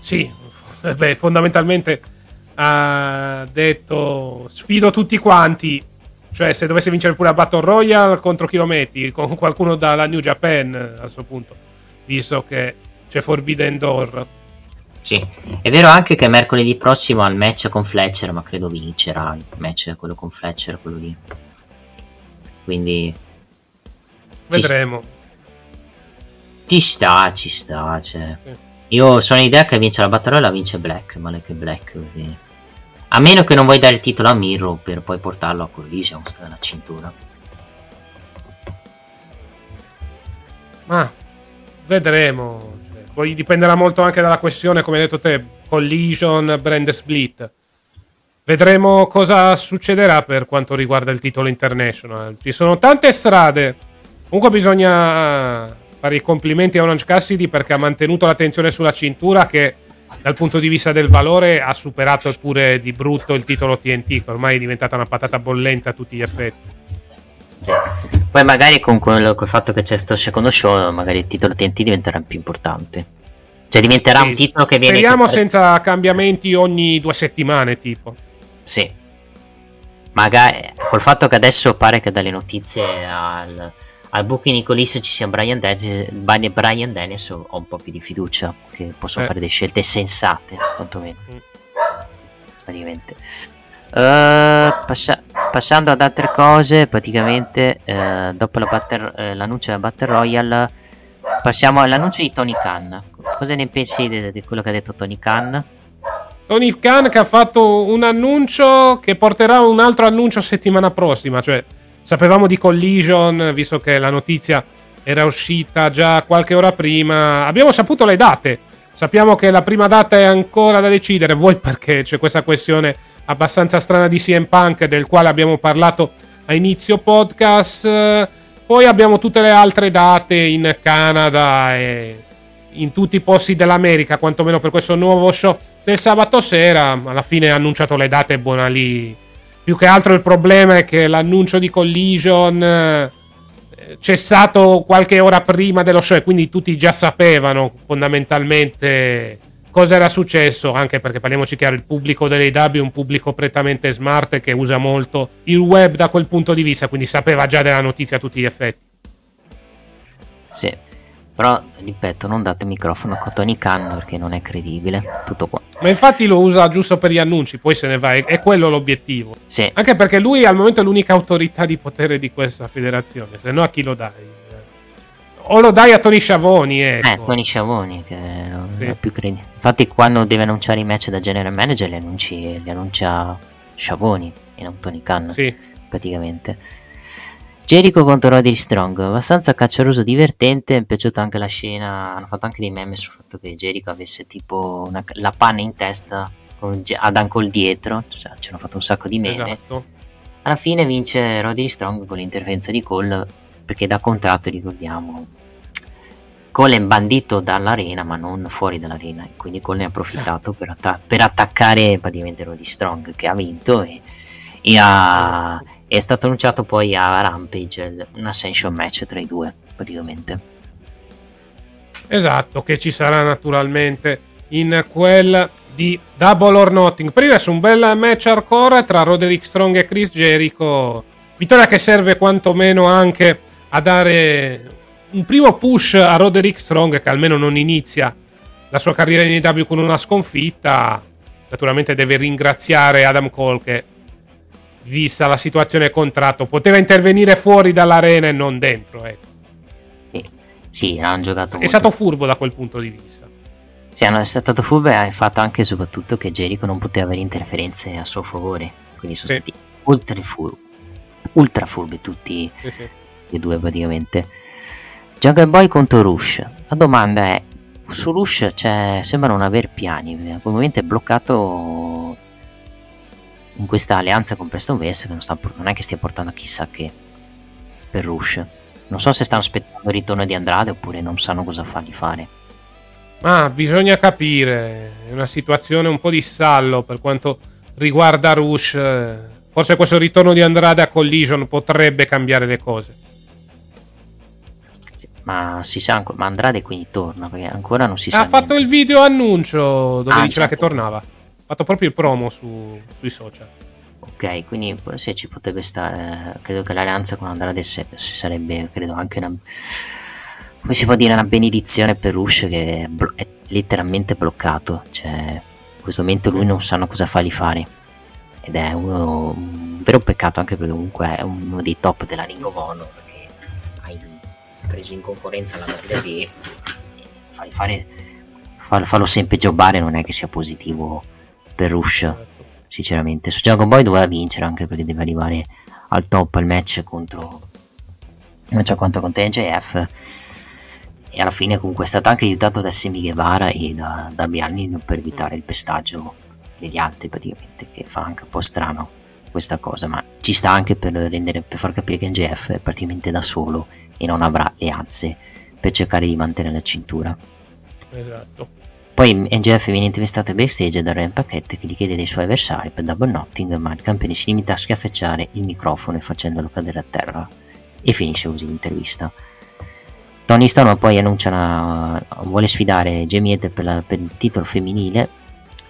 Sì, beh, fondamentalmente ha detto sfido tutti quanti, cioè se dovesse vincere pure a Battle Royale contro chi lo metti? Con qualcuno dalla New Japan a questo punto, visto che c'è Forbidden Door. Sì, è vero anche che mercoledì prossimo ha il match con Fletcher, ma credo vincerà il match quello con Fletcher, quello lì. Quindi... Vedremo. Ci sta, ci sta, cioè. Sì. Io sono l'idea che vince la battaglia la vince Black, male che Black. Quindi... A meno che non vuoi dare il titolo a Mirro per poi portarlo a Collision, sta nella cintura. Ma vedremo. Cioè, poi dipenderà molto anche dalla questione, come hai detto te, Collision, brand split. Vedremo cosa succederà per quanto riguarda il titolo international. Ci sono tante strade. Comunque bisogna fare i complimenti a Orange Cassidy perché ha mantenuto l'attenzione sulla cintura che dal punto di vista del valore ha superato pure di brutto il titolo TNT che ormai è diventata una patata bollente a tutti gli effetti. Poi magari con quello, col fatto che c'è questo secondo show magari il titolo TNT diventerà più importante. Cioè diventerà sì, un titolo che viene... Speriamo senza cambiamenti ogni due settimane tipo. Sì. Magari col fatto che adesso pare che dalle notizie al al buco di Nicolis ci sia Brian Dennis, Brian Dennis ho un po' più di fiducia che possono eh. fare delle scelte sensate, quantomeno. Mm. Praticamente. Uh, passa- passando ad altre cose, praticamente uh, dopo uh, l'annuncio della Battle Royale, passiamo all'annuncio di Tony Khan. Cosa ne pensi di quello che ha detto Tony Khan? Tony Khan che ha fatto un annuncio che porterà un altro annuncio settimana prossima, cioè Sapevamo di Collision, visto che la notizia era uscita già qualche ora prima. Abbiamo saputo le date. Sappiamo che la prima data è ancora da decidere. Voi perché c'è questa questione abbastanza strana di CM Punk, del quale abbiamo parlato a inizio podcast. Poi abbiamo tutte le altre date in Canada e in tutti i posti dell'America, quantomeno per questo nuovo show del sabato sera. Alla fine ha annunciato le date buona lì. Più che altro il problema è che l'annuncio di Collision eh, c'è stato qualche ora prima dello show e quindi tutti già sapevano fondamentalmente cosa era successo, anche perché parliamoci chiaro, il pubblico dell'AW è un pubblico prettamente smart che usa molto il web da quel punto di vista, quindi sapeva già della notizia a tutti gli effetti. Sì, però ripeto, non date microfono a Tony Khan perché non è credibile. Tutto qua. Ma infatti lo usa giusto per gli annunci, poi se ne va, è, è quello l'obiettivo. Sì. Anche perché lui al momento è l'unica autorità di potere di questa federazione, se no a chi lo dai? O lo dai a Tony Sciavoni, ecco. Eh, Tony Sciavoni, che non Sì. è più credibile. Infatti, quando deve annunciare i match da general manager, li, annunci, li annuncia Sciavoni e non Tony Khan, Sì. praticamente. Jericho contro Roddy Strong, abbastanza cacciaroso, divertente. Mi è piaciuta anche la scena. Hanno fatto anche dei meme sul fatto che Jericho avesse tipo una- la panna in testa con Adam Cole dietro. Cioè, ci hanno fatto un sacco di meme. Esatto. Alla fine vince Roddy Strong con l'interferenza di Cole perché da contratto ricordiamo Cole è bandito dall'arena ma non fuori dall'arena quindi Cole ne ha approfittato per, atta- per attaccare praticamente Roddy Strong che ha vinto e, e ha- è stato annunciato poi a Rampage un Ascension match tra i due praticamente Esatto, che ci sarà naturalmente in quel di Double or Nothing. Per adesso un bel match hardcore tra Roderick Strong e Chris Jericho. Vittoria che serve quantomeno anche a dare un primo push a Roderick Strong che almeno non inizia la sua carriera in AEW con una sconfitta. Naturalmente deve ringraziare Adam Cole che, vista la situazione contratto, poteva intervenire fuori dall'arena e non dentro. ecco. Sì hanno giocato È molto stato furbo da quel punto di vista. Sì, hanno- è stato furbo e ha fatto anche e soprattutto che Jericho non poteva avere interferenze a suo favore. Quindi sono Sì. stati ultra furbi, ultra furbi tutti Sì, sì. E due praticamente. Jungle Boy contro Rush. La domanda è: su Rush sembra non aver piani. perché Al momento è bloccato in questa alleanza con Preston West che non, sta, non è che stia portando chissà che per Rush. Non so se stanno aspettando il ritorno di Andrade oppure non sanno cosa fargli fare. Ma bisogna capire, è una situazione un po' di stallo per quanto riguarda Rush. Forse questo ritorno di Andrade a Collision potrebbe cambiare le cose. Ma si sa ancora, ma Andrade quindi torna perché ancora non si sa. Ha fatto niente. il video annuncio dove Ah, diceva che certo. tornava. Ha fatto proprio il promo su- sui social. Ok, quindi se ci potrebbe stare, credo che l'alleanza con Andrade se, se sarebbe, credo anche una, come si può dire, una benedizione per Rush che è, blo- è letteralmente bloccato, cioè in questo momento lui non sanno cosa fargli fare ed è uno, un vero peccato anche perché comunque è uno dei top della Ring of Honor preso in concorrenza la WWE fargli fare, far- farlo sempre jobbare non è che sia positivo per Rush sinceramente. Su Dragon Boy doveva vincere anche perché deve arrivare al top al match contro non so quanto contro NJF e alla fine comunque è stato anche aiutato da Semi Guevara e da, da Bialni per evitare il pestaggio degli altri praticamente che fa anche un po' strano questa cosa ma ci sta anche per rendere per far capire che NJF è praticamente da solo e non avrà alleanze per cercare di mantenere la cintura Esatto. poi NGF viene intervistato backstage da Ren Paquette che gli chiede dei suoi avversari per double knotting, ma il campione si limita a schiaffeggiare il microfono e facendolo cadere a terra. E finisce così l'intervista. Tony Storm poi annuncia una, vuole sfidare Jamie Ed per, la- per il titolo femminile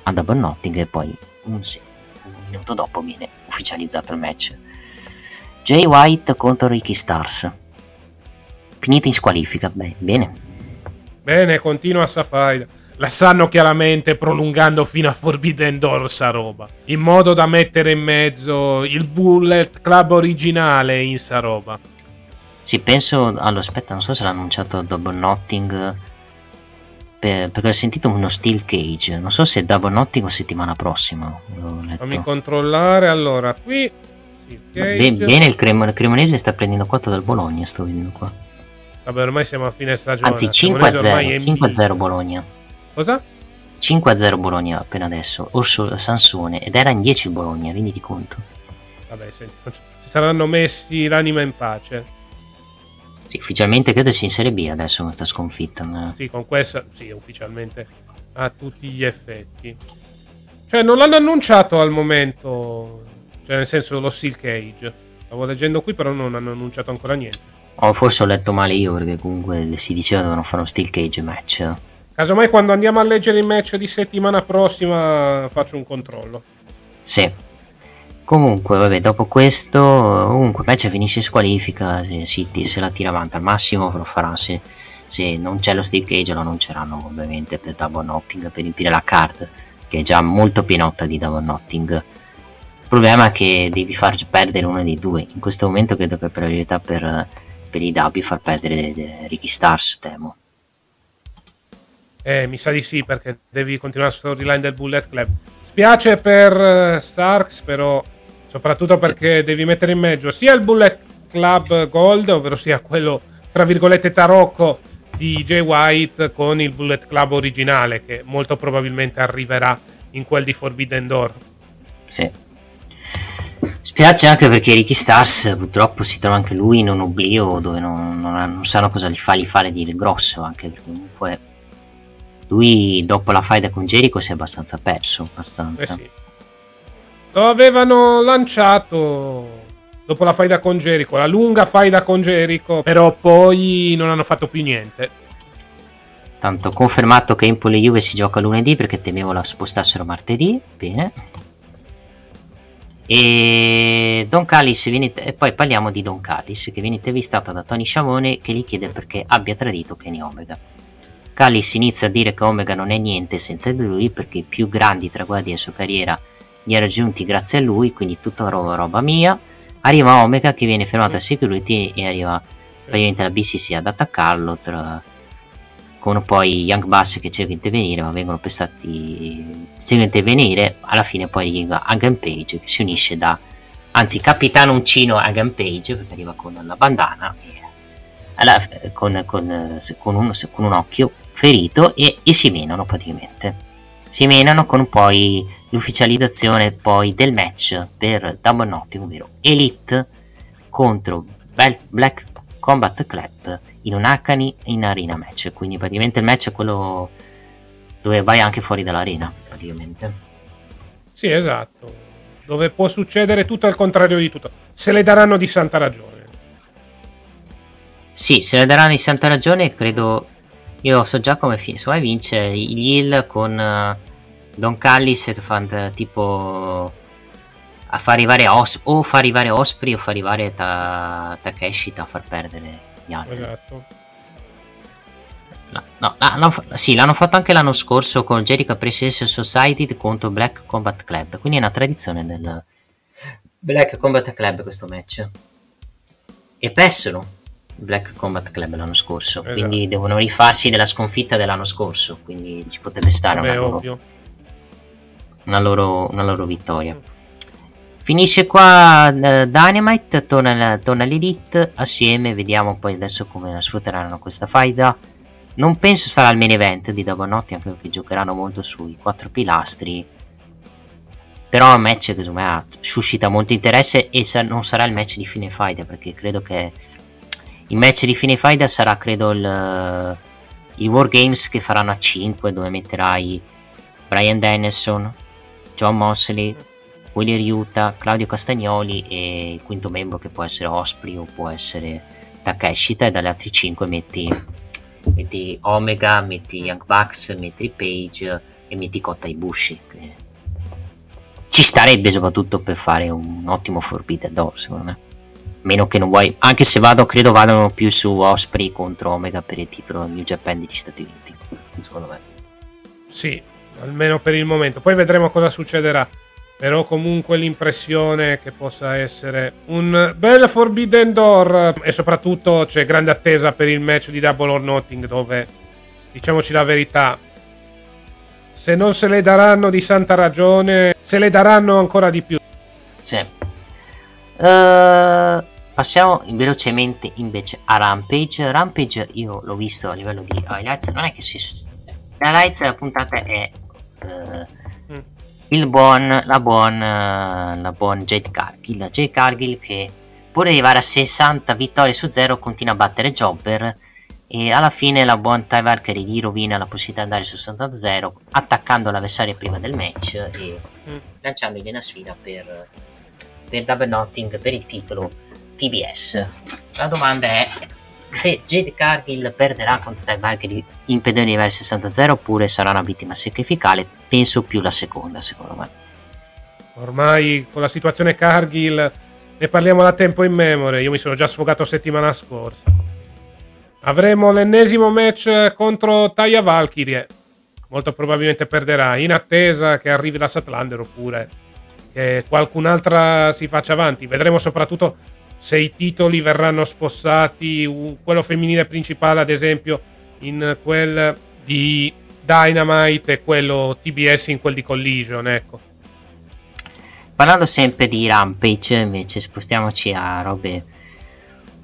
a double knotting e poi un, un minuto dopo viene ufficializzato il match. Jay White contro Ricky Stars. Finito in squalifica, beh, bene. Bene, continua sta faida. La stanno chiaramente prolungando fino a Forbidden Door sta roba. In modo da mettere in mezzo il Bullet Club originale in sta roba. Sì, penso. Allora, aspetta, non so se l'ha annunciato Double Notting. per- perché ho sentito uno Steel Cage. Non so se Double Notting o settimana prossima. Fammi controllare. Allora, qui... Sì, Be- Cage. bene, il, Cremo- il Cremonese sta prendendo 4 dal Bologna. Sto vedendo qua. Vabbè, ormai siamo a fine stagione. Anzi, Cremonese ormai 5-0. è 5-0 mito. Bologna. Cosa? 5-0 Bologna appena adesso. Orso Sansone. Ed era in 10 il Bologna, renditi conto. Vabbè, senti, si saranno messi l'anima in pace. Sì, ufficialmente credo sia in Serie B adesso questa sconfitta. Ma... Sì, con questa, sì, ufficialmente a tutti gli effetti. Cioè, non l'hanno annunciato al momento, cioè nel senso lo Steel Cage. Stavo leggendo qui, però non hanno annunciato ancora niente. O forse ho letto male io, perché comunque si diceva dovevano fare uno Steel Cage match. Casomai quando andiamo a leggere il match di settimana prossima faccio un controllo. Sì. Comunque, vabbè, dopo questo, comunque match finisce in squalifica, se City se la tira avanti al massimo lo farà se, se non c'è lo Steel Cage lo annunceranno ovviamente per Double Notting per riempire la card, che è già molto pienotta di Double Notting. Il problema è che devi far perdere uno dei due. In questo momento credo che per la verità per, per i W far perdere Ricky Stars, temo. Eh, mi sa di sì, perché devi continuare la storyline del Bullet Club. Spiace per uh, Starks, però, soprattutto perché devi mettere in mezzo sia il Bullet Club Gold, ovvero sia quello, tra virgolette, tarocco di Jay White, con il Bullet Club originale, che molto probabilmente arriverà in quel di Forbidden Door. Sì. Spiace anche perché Ricky Stars purtroppo si trova anche lui in un oblio dove non, non, non sanno cosa gli fargli fare di grosso, anche perché comunque lui dopo la faida con Jericho si è abbastanza perso. Abbastanza. Eh sì. Lo avevano lanciato dopo la faida con Jericho, la lunga faida con Jericho, però poi non hanno fatto più niente. Tanto confermato che Empoli Juve si gioca lunedì perché temevo la spostassero martedì. Bene. E viene, e poi parliamo di Don Callis che viene intervistato da Tony Sciamone che gli chiede perché abbia tradito Kenny Omega. Callis inizia a dire che Omega non è niente senza di lui perché i più grandi traguardi della sua carriera li ha raggiunti grazie a lui, quindi tutta roba, roba mia. Arriva Omega che viene fermato a security e arriva praticamente la BCC ad attaccarlo tra, con poi Young Bass che cerca di intervenire ma vengono pestati cerca di intervenire alla fine poi arriva Hagan Page che si unisce da anzi capitano uncino Hagan Page perché arriva con la bandana e, alla, con, con, con, un, con un occhio ferito e, e si menano praticamente. Si menano con poi l'ufficializzazione poi del match per Double Nothing, ovvero Elite contro Black Combat Club in un Akani in arena match. Quindi praticamente il match è quello dove vai anche fuori dall'arena, praticamente. Sì, esatto. Dove può succedere tutto al contrario di tutto. Se le daranno di santa ragione. Sì, se le daranno di santa ragione, credo io so già come finisce. vince il Hill con uh, Don Callis che fa tipo a far arrivare Os- o fa arrivare Osprey o fa arrivare ta- Takeshi a far perdere gli altri. Esatto. No, no, l'hanno, sì, l'hanno fatto anche l'anno scorso con Jericho Presence Society contro Black Combat Club. Quindi è una tradizione del Black Combat Club questo match. E persero Black Combat Club l'anno scorso, esatto. quindi devono rifarsi della sconfitta dell'anno scorso, quindi ci potrebbe stare Vabbè, una, loro, una, loro, una, loro, vittoria. Finisce qua uh, Dynamite, torna, torna l'Elite assieme, vediamo poi adesso come sfrutteranno questa faida. Non penso sarà il main event di Double Notte, anche perché giocheranno molto sui quattro pilastri. Però è un match che me suscita molto interesse e sa- non sarà il match di fine faida perché credo che il match di fine faida sarà credo il, il Wargames che faranno a 5 dove metterai Brian Dennison, John Mosley, Willy Ryuta, Claudio Castagnoli e il quinto membro che può essere Osprey o può essere Takeshita e dalle altre 5 metti, metti Omega, metti Young Bucks, metti Page e metti Kota Ibushi ci starebbe soprattutto per fare un ottimo Forbidden Door secondo me meno che non vuoi, anche se vado, credo vadano più su Osprey contro Omega per il titolo New Japan degli Stati Uniti, secondo me. Sì, almeno per il momento. Poi vedremo cosa succederà. Però comunque l'impressione che possa essere un bel Forbidden Door e soprattutto c'è grande attesa per il match di Double or Nothing dove, diciamoci la verità, se non se le daranno di santa ragione, se le daranno ancora di più. Sì. Uh, Passiamo velocemente invece a Rampage. Rampage io l'ho visto a livello di highlights, non è che si... Highlights della puntata è uh. Il buon, la buon, uh, la buon Jade Cargill. Jade Cargill che pur di arrivare a 60 vittorie su 0 continua a battere Jobber e alla fine la buon Ty Valkyrie gli rovina la possibilità di andare su 60-0 attaccando l'avversario prima del match e Mm. lanciandogli una sfida per, per Double Notting per il titolo TBS. La domanda è se Jade Cargill perderà contro Ty Valkyrie impedendo di arrivare al 60-0 oppure sarà una vittima sacrificale? Penso più la seconda, secondo me. Ormai con la situazione Cargill ne parliamo da tempo in memoria. Io mi sono già sfogato settimana scorsa. Avremo l'ennesimo match contro Taya Valkyrie. Molto probabilmente perderà. In attesa che arrivi la Satlander oppure che qualcun'altra si faccia avanti. Vedremo soprattutto se i titoli verranno spossati. u- Quello femminile principale, ad esempio, in quel di Dynamite e quello TBS in quel di Collision. Ecco. Parlando sempre di Rampage, invece, spostiamoci a robe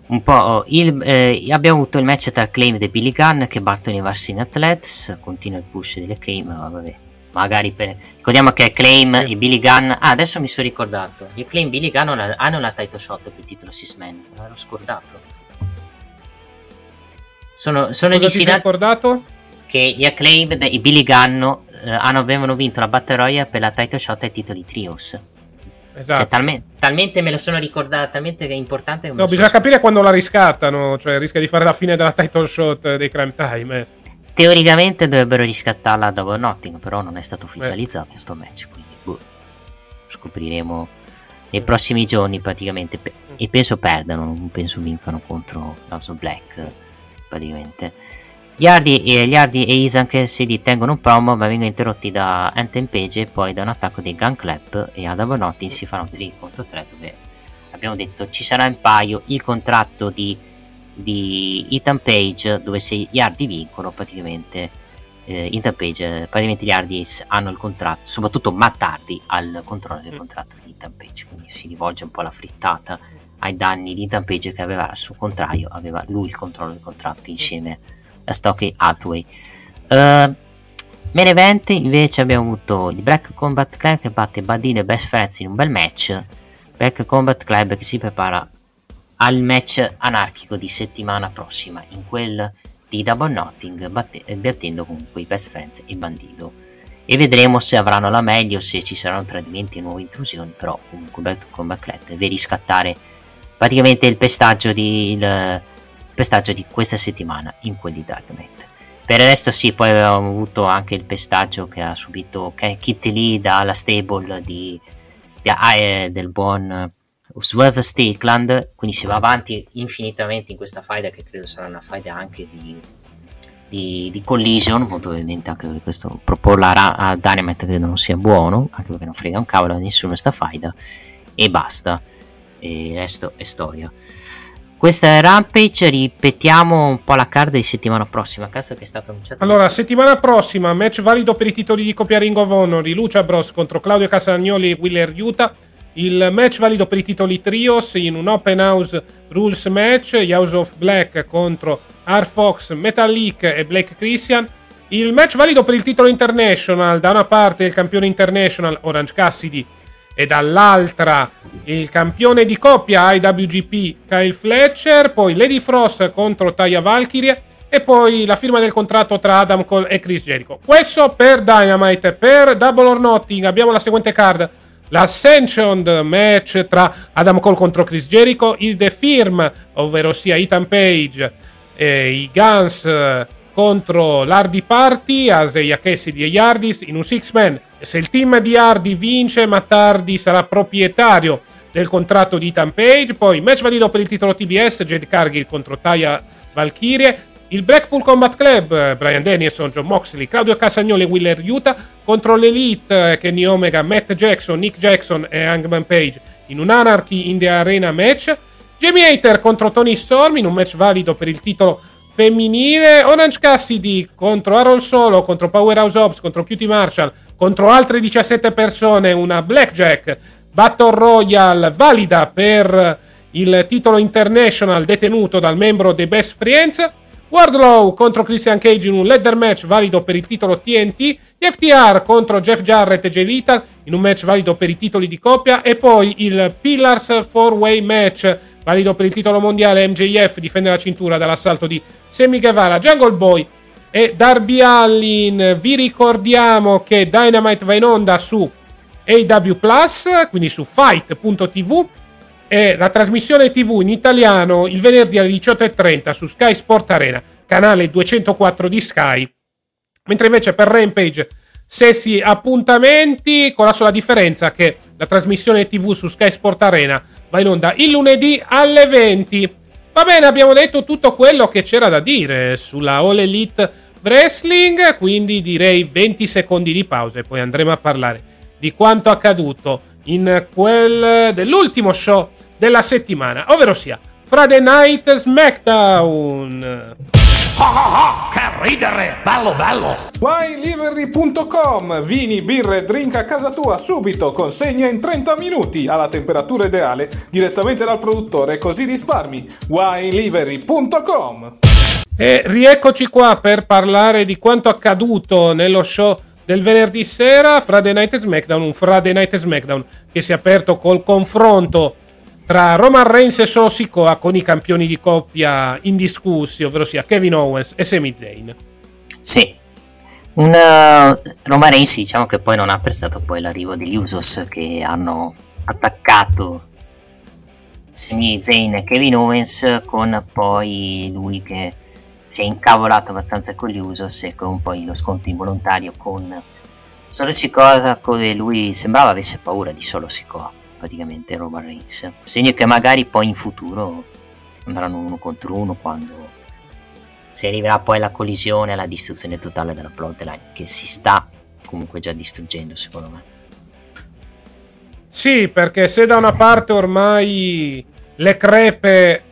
un po'. il- eh, abbiamo avuto il match tra Claim e Billy Gunn che battono i Varsini Athletes. Continua il push delle Claim, vabbè. Magari per. Ricordiamo che Claim Sì. e Billy Gunn. Ah, adesso mi sono ricordato. Gli Claim e Billy Gunn hanno, hanno la title shot per il titolo Six Man. L'ero scordato. Sono, sono Cosa ti sei scordato? che gli Acclaimed e Billy Gunn eh, hanno, avevano vinto la Battle Royale per la title shot ai titoli trios. Esatto. Cioè, talme- talmente me lo sono ricordato, talmente che è importante No, bisogna sono- capire quando la riscattano, cioè rischia di fare la fine della title shot dei Crime Time. eh. Teoricamente dovrebbero riscattarla a Double Notting, però non è stato ufficializzato sto match, quindi boh, scopriremo nei prossimi giorni praticamente. Pe- e penso perdano, non penso vincano contro House Black eh, praticamente. Gli Hardy e, gli Hardy e Isan che si tengono un promo ma vengono interrotti da Anthem Page e poi da un attacco dei Gun Clap e a Double Notting si farà un 3 contro 3 dove abbiamo detto ci sarà in paio il contratto di di Ethan Page dove se gli Hardy vincono praticamente eh, Ethan Page praticamente gli Hardy hanno il contratto soprattutto Matt Hardy ha il controllo del contratto di Ethan Page quindi si rivolge un po' alla frittata ai danni di Ethan Page che aveva al suo contrario aveva lui il controllo del contratto insieme a Stokey Hathaway. Uh, main event invece abbiamo avuto il Black Combat Club che batte Badine e Best Friends in un bel match. Black Combat Club che si prepara al match anarchico di settimana prossima, in quel di Double eh, battendo comunque i Best Friends e Bandido. E vedremo se avranno la meglio, se ci saranno tradimenti e nuove intrusioni, però comunque Black Combat Club deve riscattare praticamente il pestaggio di, il, il pestaggio di questa settimana in quel di Dynamite. Per il resto sì, poi avevamo avuto anche il pestaggio che ha subito Ke- Kit Lee dalla stable di, di- ah, eh, del buon Swerve Strickland, quindi si va avanti infinitamente in questa faida che credo sarà una faida anche di, di, di collision, molto ovviamente anche perché questo proporla a, a Dynamite credo non sia buono, anche perché non frega un cavolo a nessuno sta faida e basta, e il resto è storia. Questa è Rampage, ripetiamo un po' la card di settimana prossima, caso che è stato annunciato. Allora, settimana prossima, match valido per i titoli di coppia Ring of Honor, Lucia Bros contro Claudio Casagnoli e Willer Utah. Il match valido per i titoli Trios in un Open House Rules match, House of Black contro R. Fox, Metallic e Blake Christian. Il match valido per il titolo International, da una parte il campione International Orange Cassidy e dall'altra il campione di coppia IWGP Kyle Fletcher, poi Lady Frost contro Taya Valkyrie e poi la firma del contratto tra Adam Cole e Chris Jericho. Questo per Dynamite, per Double or Nothing abbiamo la seguente card. L'Ascension match tra Adam Cole contro Chris Jericho, il The Firm, ovvero sia Ethan Page e i Guns contro l'Hardy Party, Aseia Cassidy gli Hardys in un six man. E se il team di Hardy vince, Matt Hardy sarà proprietario del contratto di Ethan Page. Poi match valido per il titolo TBS, Jade Cargill contro Taya Valkyrie. Il Blackpool Combat Club, eh, Brian Danielson, John Moxley, Claudio Casagnoli e Willer Utah contro l'Elite, eh, Kenny Omega, Matt Jackson, Nick Jackson e Hangman Page in un Anarchy in the Arena match. Jamie Hater contro Tony Storm in un match valido per il titolo femminile. Orange Cassidy contro Aaron Solo, contro Powerhouse Ops, contro Cutie Marshall, contro altre 17 persone. Una Blackjack Battle Royale valida per il titolo international detenuto dal membro dei Best Friends. Wardlow contro Christian Cage in un ladder match valido per il titolo TNT. Gli FTR contro Jeff Jarrett e Jay Lethal in un match valido per i titoli di coppia. E poi il Pillars 4-Way match valido per il titolo mondiale. MJF difende la cintura dall'assalto di Sammy Guevara, Jungle Boy e Darby Allin. Vi ricordiamo che Dynamite va in onda su AW quindi su fight.tv e la trasmissione TV in italiano il venerdì alle 18.30 su Sky Sport Arena, canale 204 di Sky. Mentre invece per Rampage stessi appuntamenti con la sola differenza che la trasmissione TV su Sky Sport Arena va in onda il lunedì alle 20. Va bene, abbiamo detto tutto quello che c'era da dire sulla All Elite Wrestling, quindi direi 20 secondi di pausa e poi andremo a parlare di quanto accaduto in quel dell'ultimo show della settimana, ovvero sia Friday Night SmackDown. Oh, oh, oh, che ridere! Bello, bello! WineLivery.com Vini, birre e drink a casa tua subito, consegna in 30 minuti alla temperatura ideale direttamente dal produttore, così risparmi. WineLivery.com E rieccoci qua per parlare di quanto accaduto nello show del venerdì sera, Friday Night SmackDown, un Friday Night SmackDown che si è aperto col confronto tra Roman Reigns e Solo Sikoa con i campioni di coppia indiscussi, ovvero sia Kevin Owens e Sami Zayn. Sì, un uh, Roman Reigns diciamo che poi non ha apprezzato poi l'arrivo degli Usos che hanno attaccato Sami Zayn e Kevin Owens con poi lui che si è incavolato abbastanza con gli Usos e con poi lo sconto involontario con Solo Sikoa dove lui sembrava avesse paura di Solo Sikoa praticamente Roman Reigns. Segno che magari poi in futuro andranno uno contro uno quando si arriverà poi alla collisione alla distruzione totale della plotline che si sta comunque già distruggendo secondo me. Sì, perché se da una parte ormai le crepe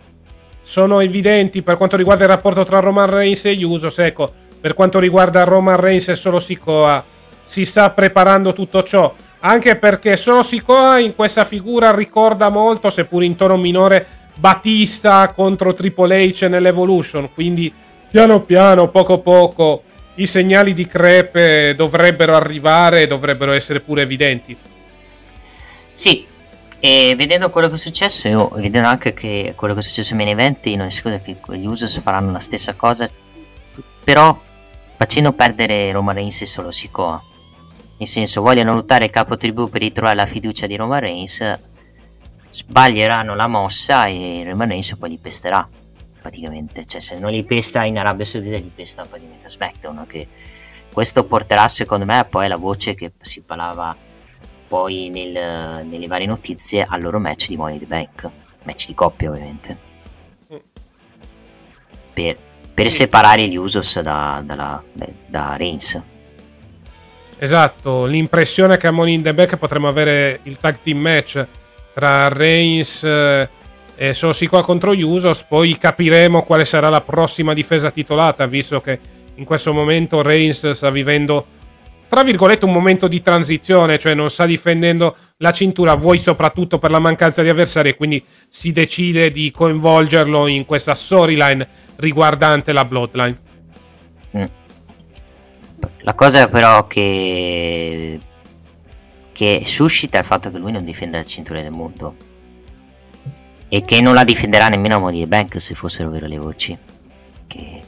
sono evidenti per quanto riguarda il rapporto tra Roman Reigns e Usos, ecco, per quanto riguarda Roman Reigns e solo Sikoa si sta preparando tutto ciò, anche perché solo Sikoa in questa figura ricorda molto, seppur in tono minore, Batista contro Triple H nell'Evolution, quindi piano piano, poco poco, i segnali di crepe dovrebbero arrivare e dovrebbero essere pure evidenti. Sì, e vedendo quello che è successo, io vedendo anche che quello che è successo ai main event, io non escludo che gli Usos faranno la stessa cosa, però facendo perdere Roman Reigns e solo Sikoa. Nel senso, vogliono lottare il capo tribù per ritrovare la fiducia di Roman Reigns, sbaglieranno la mossa e Roman Reigns poi li pesterà, praticamente. Cioè, se non li pesta in Arabia Saudita, li pesta praticamente a SmackDown, che questo porterà secondo me poi la voce che si parlava poi nel, nelle varie notizie al loro match di Money in the Bank. Match di coppia ovviamente. Per, per Sì. separare gli Usos da, dalla- da Reigns. Esatto, l'impressione che a Money in the Bank potremmo avere il tag team match tra Reigns eh, e Sikoa contro Usos, poi capiremo quale sarà la prossima difesa titolata, visto che in questo momento Reigns sta vivendo, tra virgolette, un momento di transizione, cioè non sta difendendo la cintura, vuoi soprattutto per la mancanza di avversari, e quindi si decide di coinvolgerlo in questa storyline riguardante la Bloodline. La cosa però che che suscita il fatto che lui non difenda la cintura del mondo e che non la difenderà nemmeno a Money Bank se fossero vere le voci che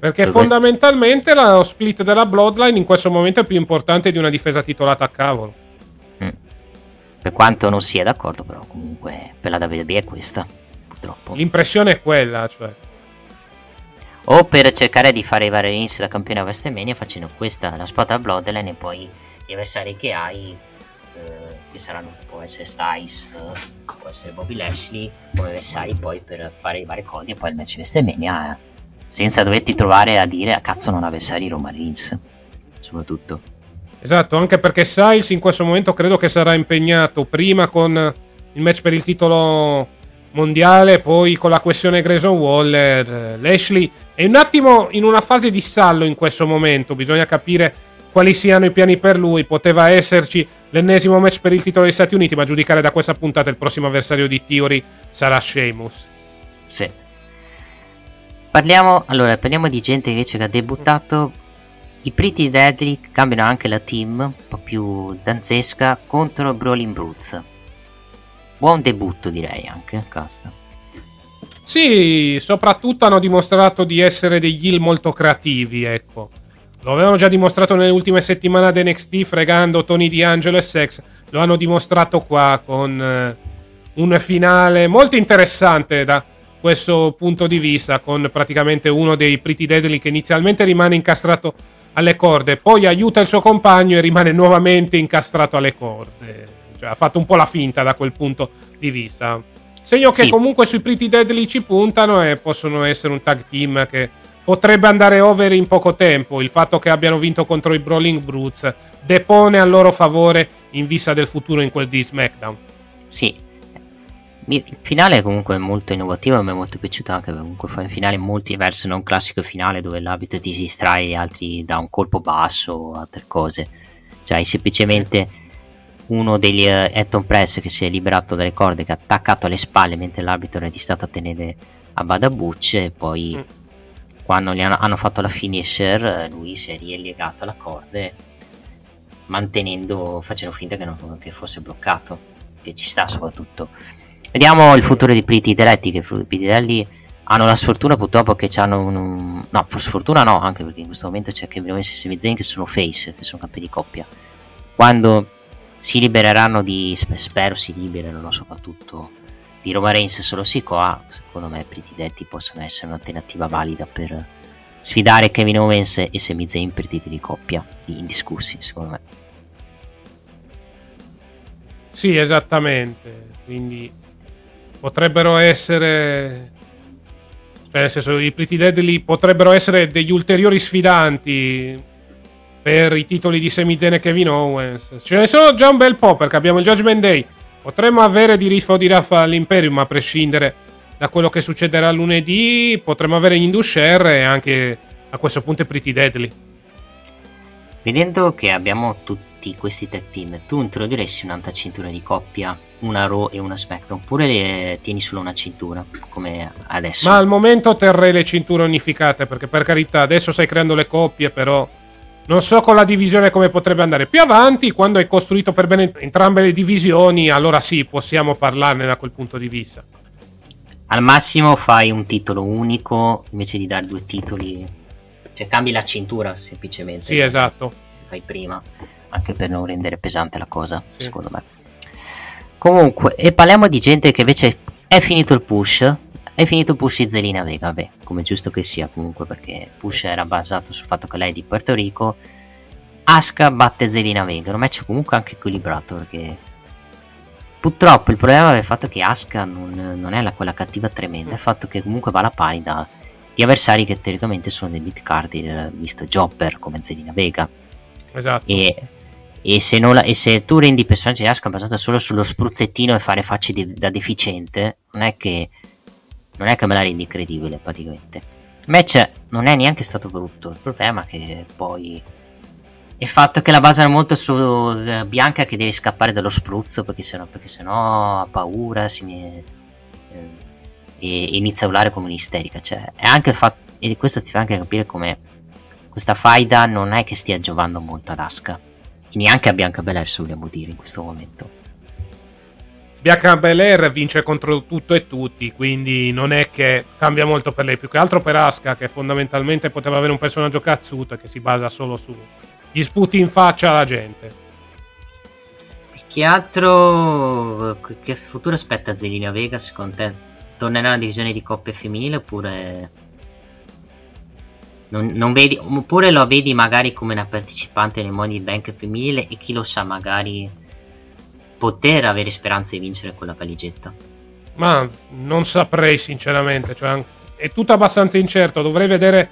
Perché Per questo- fondamentalmente lo split della Bloodline in questo momento è più importante di una difesa titolata a cavolo. mm, per quanto non sia d'accordo però comunque per la WWE è questa purtroppo L'impressione è quella, cioè. o per cercare di fare i Reigns da campione a WrestleMania facendo questa la spot a Bloodline e poi gli avversari che hai eh, che saranno può essere Styles eh, può essere Bobby Lashley come avversari poi per fare i vari codi e poi il match WrestleMania eh, senza doverti trovare a dire a cazzo non avversari Roman Reigns soprattutto Esatto, anche perché Styles in questo momento credo che sarà impegnato prima con il match per il titolo mondiale, poi con la questione Grayson Waller. Eh, Lashley è un attimo in una fase di stallo in questo momento, bisogna capire quali siano i piani per lui. Poteva esserci l'ennesimo match per il titolo degli Stati Uniti, ma giudicare da questa puntata il prossimo avversario di Theory sarà Sheamus. Sì. Parliamo, allora, parliamo di gente invece che ha debuttato. I Pretty Deadly cambiano anche la team, un po' più danzesca, contro Brawling Brutes. buon debutto direi anche, casta. Sì, soprattutto hanno dimostrato di essere degli heal molto creativi, ecco. Lo avevano già dimostrato nelle ultime settimane ad NXT fregando Tony D'Angelo e Sex. Lo hanno dimostrato qua con eh, un finale molto interessante da questo punto di vista, con praticamente uno dei Pretty Deadly che inizialmente rimane incastrato alle corde, poi aiuta il suo compagno e rimane nuovamente incastrato alle corde. Cioè, ha fatto un po' la finta da quel punto di vista. Segno che Sì. comunque sui Pretty Deadly ci puntano e possono essere un tag team che potrebbe andare over in poco tempo. Il fatto che abbiano vinto contro i Brawling Brutes depone a loro favore in vista del futuro in quel di SmackDown. Sì. Il finale è comunque molto innovativo e mi è molto piaciuto anche comunque fa un finale molto diverso, non un classico finale dove l'arbitro ti si distrae e altri da un colpo basso o altre cose. Cioè hai semplicemente uno degli eh, Eton Press che si è liberato dalle corde, che ha attaccato alle spalle mentre l'arbitro è stato a tenere a badabucce e poi Mm. quando gli hanno, hanno fatto la finisher eh, lui si è riegato alla corde mantenendo, facendo finta che, non- che fosse bloccato, che ci sta soprattutto. Vediamo il futuro di Diretti, che i Pretty Diretti hanno la sfortuna purtroppo che hanno un, no, for- sfortuna no, anche perché in questo momento c'è Kevin Owens e Sami Zayn che sono face, che sono campioni di coppia. Quando si libereranno di, sp- spero si liberano soprattutto di Roma Reigns solo Sikoa, secondo me Pretty Diretti possono essere un'alternativa valida per sfidare Kevin Owens e Sami Zayn per titoli di coppia, indiscussi secondo me. Sì, esattamente. Quindi potrebbero essere. Cioè, nel senso, i Pretty Deadly potrebbero essere degli ulteriori sfidanti per i titoli di Sami Zayn e Kevin Owens. Ce ne sono già un bel po' perché abbiamo il Judgment Day. Potremmo avere di Riff o di Raffa all'Imperium, a prescindere da quello che succederà lunedì. Potremmo avere gli Indusher e anche a questo punto i Pretty Deadly. Vedendo che abbiamo tutti questi tag team, tu introdurresti un'altra cintura di coppia, una Raw e una SmackDown, oppure le tieni solo una cintura, come adesso? Ma al momento terrei le cinture unificate perché per carità adesso stai creando le coppie però non so con la divisione come potrebbe andare. Più avanti quando hai costruito per bene entrambe le divisioni allora sì possiamo parlarne da quel punto di vista. Al massimo fai un titolo unico invece di dare due titoli, cioè cambi la cintura semplicemente. Sì esatto. Fai prima, anche per non rendere pesante la cosa, Sì. secondo me. Comunque, e parliamo di gente che invece è finito il push. È finito il push di Zelina Vega, vabbè, come giusto che sia comunque, perché push era basato sul fatto che lei è di Puerto Rico. Asuka batte Zelina Vega, un match comunque anche equilibrato perché purtroppo il problema è il fatto che Asuka non, non è la, quella cattiva tremenda, il fatto che comunque va alla pari da, di avversari che teoricamente sono dei mid card, visto Jobber come Zelina Vega. Esatto. E, e se, la- e se tu rendi il personaggio di Asuka basato solo sullo spruzzettino e fare facce di- da deficiente, non è che non è che me la rendi credibile praticamente. Il match non è neanche stato brutto, il problema è che poi il fatto che la basano molto su eh, Bianca che deve scappare dallo spruzzo perché sennò, perché sennò ha paura mi- eh, e inizia a urlare come un'isterica. Cioè, fatto, e questo ti fa anche capire come questa faida non è che stia giovando molto ad Asuka. Neanche a Bianca Belair, se vogliamo dire, in questo momento. Bianca Belair vince contro tutto e tutti, quindi non è che cambia molto per lei, più che altro per Asuka che fondamentalmente poteva avere un personaggio cazzuto e che si basa solo su gli sputi in faccia alla gente. Più che altro, che- che futuro aspetta Zelina Vega secondo te? Tornerà nella divisione di coppia femminile oppure... Non, non vedi, oppure lo vedi magari come una partecipante nel Money Bank femminile e chi lo sa magari poter avere speranza di vincere quella valigetta. Ma non saprei sinceramente, cioè, è tutto abbastanza incerto, dovrei vedere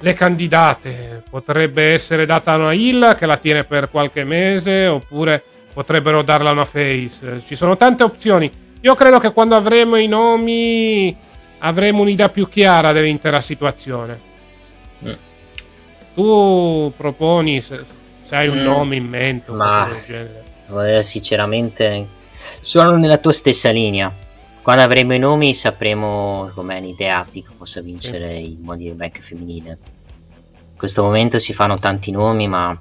le candidate. Potrebbe essere data una Hill che la tiene per qualche mese, oppure potrebbero darla una Face. Ci sono tante opzioni. Io credo che quando avremo i nomi avremo un'idea più chiara dell'intera situazione. Tu proponi se, se hai un Mm, nome in mente ma-. Eh, sinceramente, sono nella tua stessa linea. Quando avremo i nomi sapremo com'è un'idea di chi possa vincere il Money in the Bank femminile. In questo momento si fanno tanti nomi, ma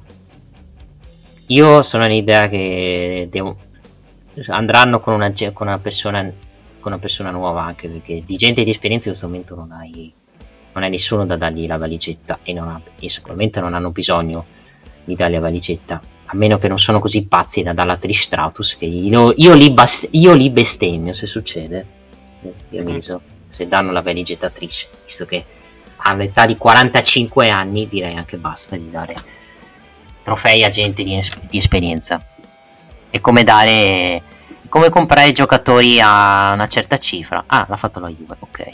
io sono l'idea che devo- andranno con una, con una persona con una persona nuova anche perché di gente di esperienza in questo momento non hai non hai nessuno da dargli la valigetta e, non ha, e sicuramente non hanno bisogno di dargli la valigetta a meno che non sono così pazzi da dare la Trish Stratus che io, io, li, bast- io li bestemmio se succede io viso se danno la valigetta a Trish visto che all'età di 45 anni direi anche basta di dare trofei a gente di, es- di esperienza. È come dare come comprare giocatori a una certa cifra. Ah l'ha fatto la Juve ok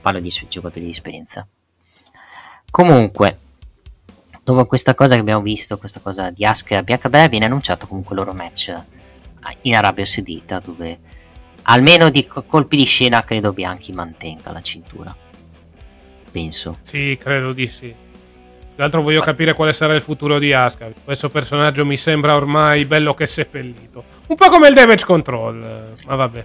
parlo di giocatori di esperienza comunque dopo questa cosa che abbiamo visto questa cosa di Ask e Bianca viene annunciato comunque il loro match in Arabia Saudita dove almeno di colpi di scena credo Bianchi mantenga la cintura penso sì credo di sì tra l'altro voglio capire quale sarà il futuro di Asuka. Questo personaggio mi sembra ormai bello che seppellito. Un po' come il damage control, ma vabbè.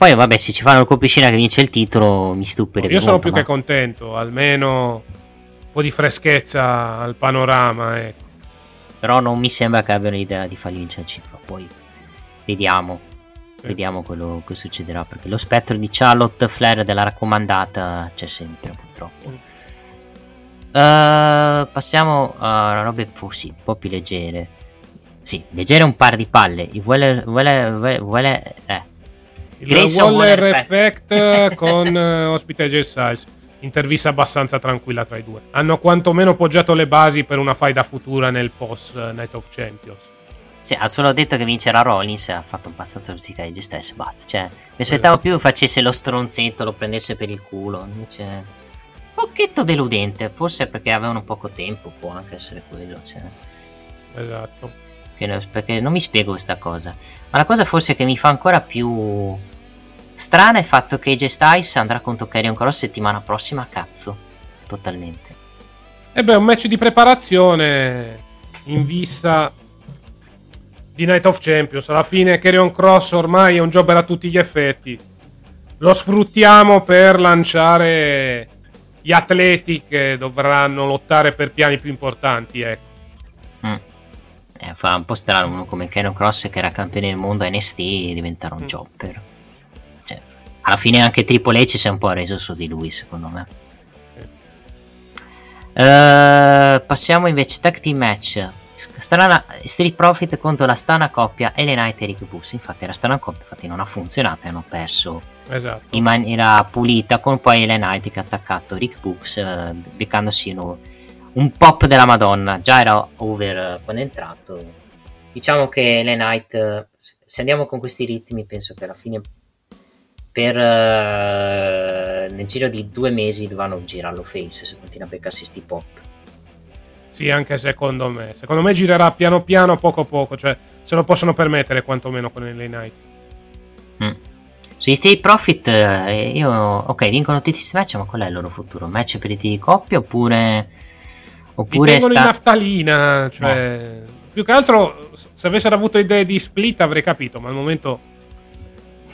Poi vabbè, se ci fanno il colpiscina che vince il titolo, mi stupirebbe. Io sono molto, più ma... che contento, almeno un po' di freschezza al panorama, ecco. Però non mi sembra che abbiano l'idea di fargli vincere il titolo. Poi vediamo. Sì. Vediamo quello che succederà. Perché lo spettro di Charlotte Flair della raccomandata c'è sempre, purtroppo. Mm. Uh, passiamo a robe sì, un po' più leggere. Sì, leggere un par di palle. Vuole, vuole, vuole, vuole eh. Il Grayson Waller Effect, effect con uh, ospite J Styles. Intervista abbastanza tranquilla tra i due. Hanno quantomeno poggiato le basi per una faida futura nel post uh, Night of Champions. Sì, ha solo detto che vincerà Rollins e ha fatto abbastanza rusicare J Styles basta. Cioè, mi aspettavo più facesse lo stronzetto, lo prendesse per il culo. Invece pochetto deludente, forse perché avevano poco tempo, può anche essere quello. Cioè. Esatto. Perché non mi spiego questa cosa. Ma la cosa forse che mi fa ancora più strana è il fatto che AJ Styles andrà contro Carrion Cross settimana prossima, cazzo. Totalmente. E beh, un match di preparazione in vista di Night of Champions. Alla fine Carrion Cross ormai è un jobber a tutti gli effetti. Lo sfruttiamo per lanciare gli atleti che dovranno lottare per piani più importanti. Ecco. Mm. Eh, fa un po' strano uno come Kenon Cross che era campione del mondo NST diventare un mm. jobber. Alla fine anche Triple H si è un po' reso su di lui, secondo me. Sì. Uh, passiamo invece tag team match. Strana, Street Profit contro la strana coppia Knight e Rick Bus. Infatti, la strana coppia infatti non ha funzionato e hanno perso esatto. in maniera pulita. Con poi Knight che ha attaccato Rick Books, eh, beccandosi un, un, pop della Madonna. Già era over eh, quando è entrato. Diciamo che Knight, eh, se andiamo con questi ritmi, penso che alla fine per eh, nel giro di due mesi dovranno girarlo face se continua a beccarsi sti pop sì, anche secondo me. Secondo me girerà piano piano, poco poco. Cioè, se lo possono permettere quantomeno con LA Knight. Mm. Sui Stay Profit, eh, io. Ok, vincono tutti questi match, ma qual è il loro futuro? Match per i di coppia oppure. Oppure. sta... in naftalina. Cioè. No. Più che altro, se avessero avuto idee di split avrei capito, ma al momento.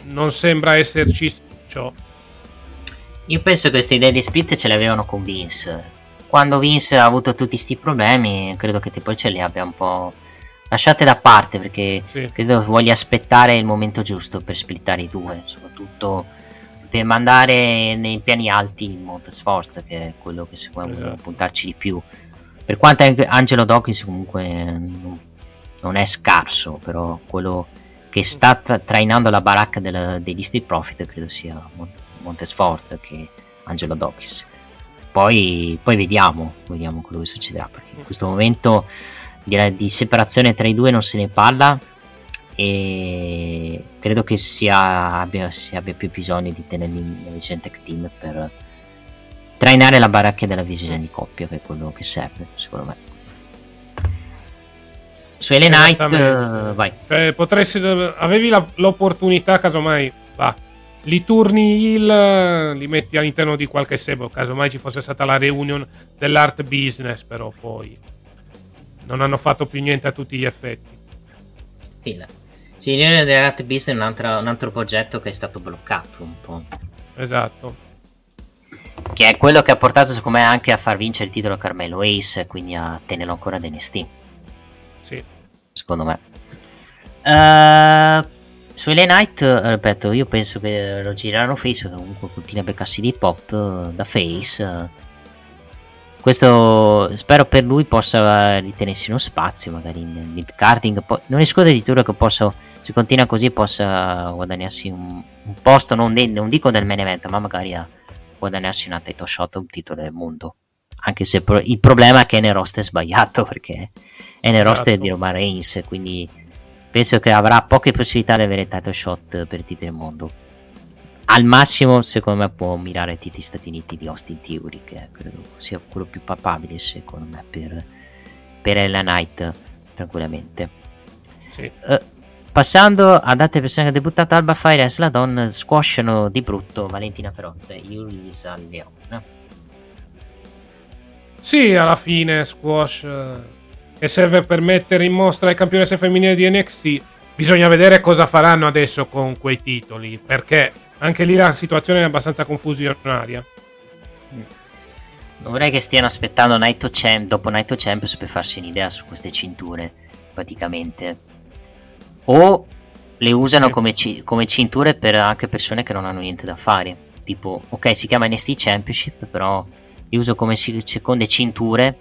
Non sembra esserci ciò. Io penso che queste idee di split ce le avevano con Vince quando Vince ha avuto tutti questi problemi, credo che tipo ce li abbia un po' lasciate da parte perché sì. credo voglia aspettare il momento giusto per splittare i due, soprattutto per mandare nei piani alti il Montesforza, che è quello che secondo me esatto. puntarci di più. Per quanto Angelo Dawkins comunque non è scarso, però quello che sta tra- trainando la baracca del, degli Street Profit credo sia Montesforza che Angelo Dawkins poi, poi vediamo, vediamo quello che succederà. Perché in questo momento di, di separazione tra i due non se ne parla e credo che sia, abbia, si abbia più bisogno di tenerli nel recente team per trainare la baracca della visione di coppia che è quello che serve secondo me su Ellen Knight uh, vai. Cioè, potresti avevi la, l'opportunità casomai va li turni il li metti all'interno di qualche sebo casomai ci fosse stata la reunion dell'art business però poi non hanno fatto più niente a tutti gli effetti. Sì, la sì, reunion dell'art business è un altro, un altro progetto che è stato bloccato un po' esatto. Che è quello che ha portato secondo me anche a far vincere il titolo Carmelo Ace quindi a tenerlo ancora da NST secondo me Uh, su LA Knight, ripeto, io penso che lo gireranno face, comunque continua a beccarsi di pop uh, da face. Questo spero per lui possa ritenersi uno spazio, magari in mid carding. non escludo addirittura che possa, se continua così, possa guadagnarsi un, un posto, non, de, non, dico del main event, ma magari a guadagnarsi una title shot, un titolo del mondo. Anche se pro- il problema è che Nerost è sbagliato, perché è Nerost esatto. di Roman Reigns, quindi penso che avrà poche possibilità di avere title shot per il titolo del mondo al massimo secondo me può mirare ai titoli Stati Uniti di Austin Theory che credo sia quello più papabile secondo me per, per Ella Knight tranquillamente sì. uh, passando ad altre persone che ha debuttato Alba Fire e Sladon squashano di brutto Valentina Ferozza e Yulisa Leon sì alla fine squash che serve per mettere in mostra il campionesse femminile di NXT bisogna vedere cosa faranno adesso con quei titoli perché anche lì la situazione è abbastanza confusionaria. Vorrei che stiano aspettando Night of Champ, dopo Night of Champions per farsi un'idea su queste cinture, praticamente. O le usano come, ci- come, cinture per anche persone che non hanno niente da fare. Tipo, ok, si chiama NST Championship, però li uso come seconde cinture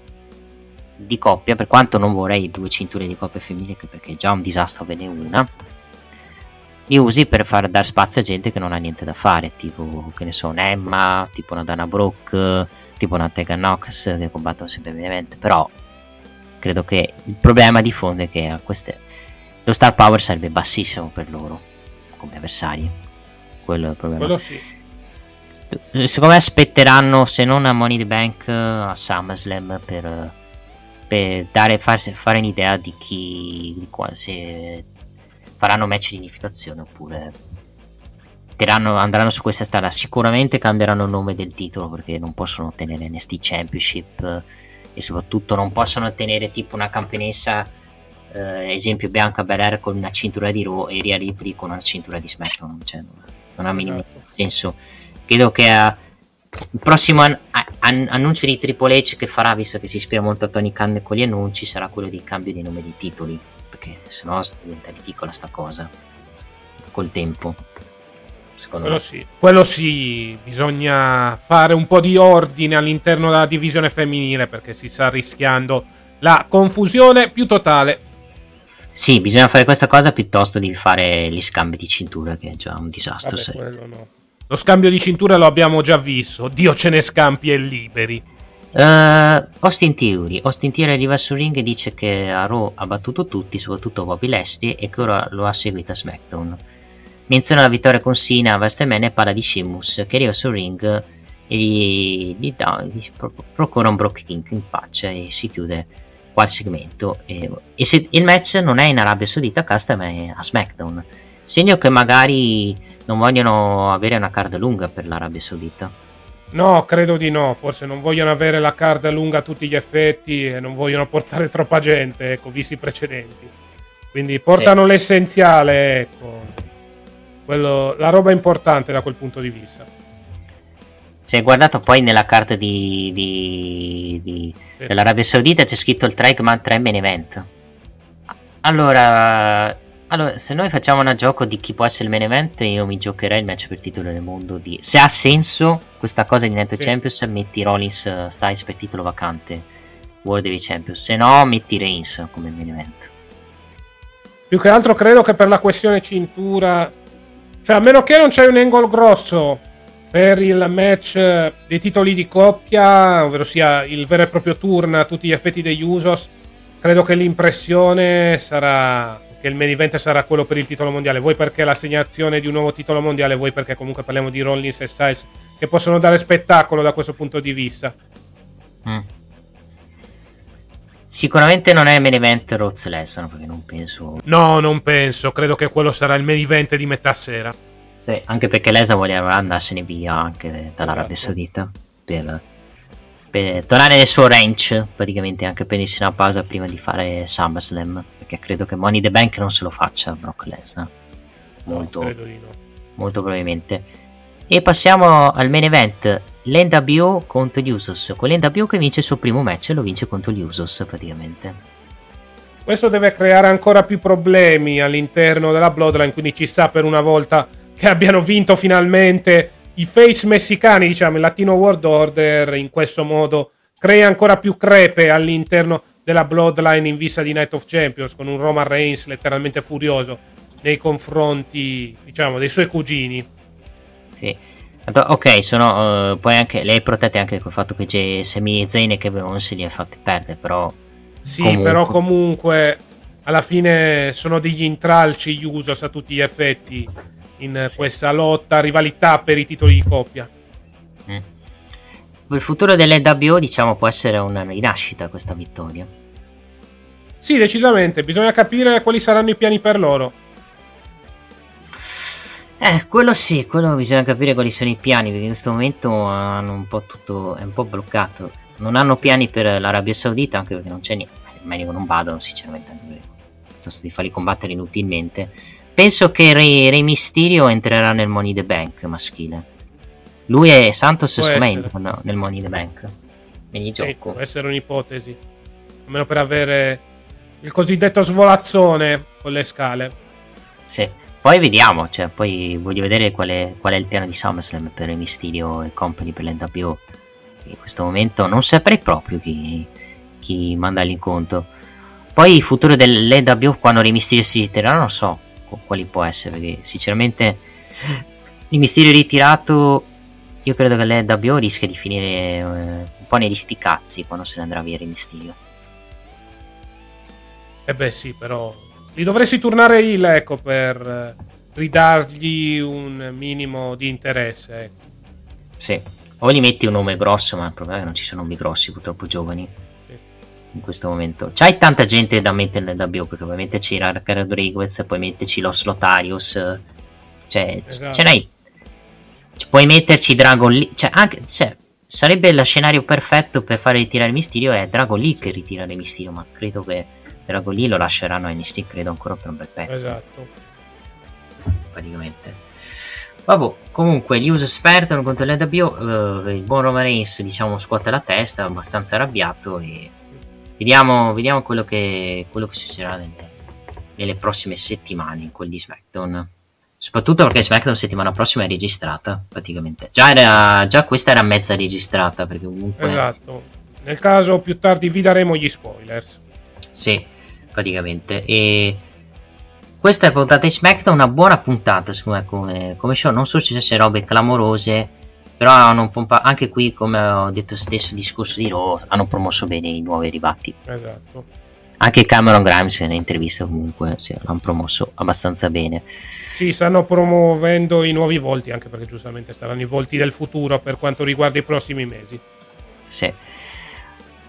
di coppia, per quanto non vorrei due cinture di coppia femminile, perché è già un disastro averne una li usi per far dare spazio a gente che non ha niente da fare, tipo che ne so, Emma, tipo una Dana Brooke, tipo una Tegan Knox che combattono sempre ovviamente, però credo che il problema di fondo è che queste, lo star power sarebbe bassissimo per loro come avversari. Quello è il problema. Quello sì. Secondo me aspetteranno se non a Money the Bank a SummerSlam per, per dare, farsi, fare un'idea di chi di qua, se faranno match di unificazione oppure tiranno, andranno su questa strada. Sicuramente cambieranno il nome del titolo perché non possono ottenere NST Championship e soprattutto non possono ottenere tipo una campionessa, eh, esempio Bianca Belair con una cintura di Raw e Ria Ripley con una cintura di SmackDown. Cioè, non ha minimo esatto. senso. Credo che uh, il prossimo an- an- annuncio di Triple H che farà, visto che si ispira molto a Tony Khan con gli annunci, sarà quello di cambio di nome dei titoli perché sennò diventa ridicola sta cosa col tempo. Secondo Quello me. sì. Quello sì, bisogna fare un po' di ordine all'interno della divisione femminile perché si sta rischiando la confusione più totale. Sì, bisogna fare questa cosa piuttosto di fare gli scambi di cintura, che è già un disastro. Vabbè, no. Lo scambio di cintura lo abbiamo già visto. Dio ce ne scampi e liberi. Uh, Austin Theory. Austin Theory arriva sul ring e dice che a Raw ha battuto tutti, soprattutto Bobby Lashley, e che ora lo ha seguito a SmackDown. Menziona la vittoria con Sina, Vasteman e parla di Sheamus, che arriva sul ring e gli, gli, dà, gli procura un Brock King in faccia e si chiude qua il segmento. E, e se, il match non è in Arabia Saudita a casta, ma è a SmackDown. Segno che magari non vogliono avere una card lunga per l'Arabia Saudita. No, credo di no. Forse non vogliono avere la card lunga a tutti gli effetti e non vogliono portare troppa gente, ecco, visti i precedenti. Quindi portano sì. l'essenziale, ecco. Quello, la roba importante da quel punto di vista. Se hai guardato poi nella carta di, di, di, sì. dell'Arabia Saudita c'è scritto il Trackman 3 main event. Allora, allora, se noi facciamo un gioco di chi può essere il main event, io mi giocherei il match per titolo del mondo. Di... Se ha senso questa cosa di Netto sì. Champions, metti Rollins uh, Styles per titolo vacante World Heavy Champions. Se no, metti Reigns come main event. Più che altro credo che per la questione cintura, cioè a meno che non c'è un angle grosso per il match dei titoli di coppia, ovvero sia il vero e proprio turn a tutti gli effetti degli Usos, credo che l'impressione sarà che il main event sarà quello per il titolo mondiale. Vuoi perché l'assegnazione di un nuovo titolo mondiale, vuoi perché comunque parliamo di Rollins e Styles che possono dare spettacolo da questo punto di vista. Mm. Sicuramente non è il main event Roz Lesnar perché non penso. No, non penso. Credo che quello sarà il main event di metà sera. Sì, anche perché Lesnar voleva andarsene via anche dall'Arabia esatto. Saudita per, per, tornare nel suo range, praticamente anche prendersi una pausa prima di fare SummerSlam perché credo che Money the Bank non se lo faccia Brock Lesnar. Molto, no, no. molto probabilmente. E passiamo al main event. L'NWO contro gli Usos. Con l'NWO che vince il suo primo match e lo vince contro gli Usos praticamente. questo deve creare ancora più problemi all'interno della Bloodline, quindi ci sa per una volta che abbiano vinto finalmente i face messicani, diciamo, il Latino World Order in questo modo crea ancora più crepe all'interno della Bloodline in vista di Night of Champions con un Roman Reigns letteralmente furioso nei confronti, diciamo, dei suoi cugini. Sì. Ok, sono uh, poi anche lei protette anche col fatto che c'è Semi Zayn e Kevin Owens li ha fatti perdere, però Sì, comunque. però comunque alla fine sono degli intralci gli Usos a tutti gli effetti in sì. questa lotta, rivalità per i titoli di coppia. Mm. Il futuro dell'NWO diciamo può essere una rinascita questa vittoria. Sì, decisamente, bisogna capire quali saranno i piani per loro. Eh, quello sì, quello bisogna capire quali sono i piani, perché in questo momento hanno un po' tutto, è un po' bloccato. Non hanno piani per l'Arabia Saudita, anche perché non c'è niente. Meglio che non vadano, sinceramente, piuttosto di farli combattere inutilmente. Penso che Re, Re Mysterio entrerà nel Money the Bank maschile. Lui e Santos secondo me entrano nel Money the Bank. Quindi gioco. Sì, può essere un'ipotesi. Almeno per avere il cosiddetto svolazzone con le scale. Sì. Poi vediamo, cioè, poi voglio vedere qual è, qual è il piano di SummerSlam per Re Mysterio e Company per l'NWO. In questo momento non saprei proprio chi, chi manda l'incontro. Poi il futuro dell'NWO quando Re Mysterio si ritirerà non so quali può essere, perché sinceramente il Mysterio ritirato io credo che l'NWO rischia di finire eh, un po' negli sticazzi quando se ne andrà via Mysterio. Eh beh sì, però li dovresti tornare il, ecco, per eh, ridargli un minimo di interesse. Ecco. Sì, o gli metti un nome grosso, ma il problema è che non ci sono nomi grossi, purtroppo giovani in questo momento. C'hai tanta gente da mettere nel WO perché puoi metterci Rack Rodriguez, puoi metterci Los Lotarius, cioè esatto. ce n'hai. Puoi metterci Dragon Lee, cioè anche, cioè, sarebbe lo scenario perfetto per fare ritirare Mysterio è Dragon Lee che ritira il Mysterio, ma credo che Dragon Lee lo lasceranno a NXT credo ancora per un bel pezzo. Esatto. Praticamente. Vabbè, comunque gli user spertano contro l'NWO, uh, il buon Roman Reigns diciamo scuote la testa, abbastanza arrabbiato e Vediamo, vediamo quello, che, quello, che, succederà nelle, nelle, prossime settimane in quel di SmackDown. Soprattutto perché SmackDown settimana prossima è registrata, praticamente. Già, era, già questa era mezza registrata, perché comunque... Esatto. Nel caso più tardi vi daremo gli spoilers. Sì, praticamente. E questa è puntata di SmackDown, una buona puntata, secondo me, come, come show. Non so se c'è robe clamorose però hanno pompa- anche qui, come ho detto stesso discorso di Raw, hanno promosso bene i nuovi arrivati. Esatto. Anche Cameron Grimes nell'intervista comunque sì, l'hanno promosso abbastanza bene. Sì, stanno promuovendo i nuovi volti, anche perché giustamente saranno i volti del futuro per quanto riguarda i prossimi mesi. Sì.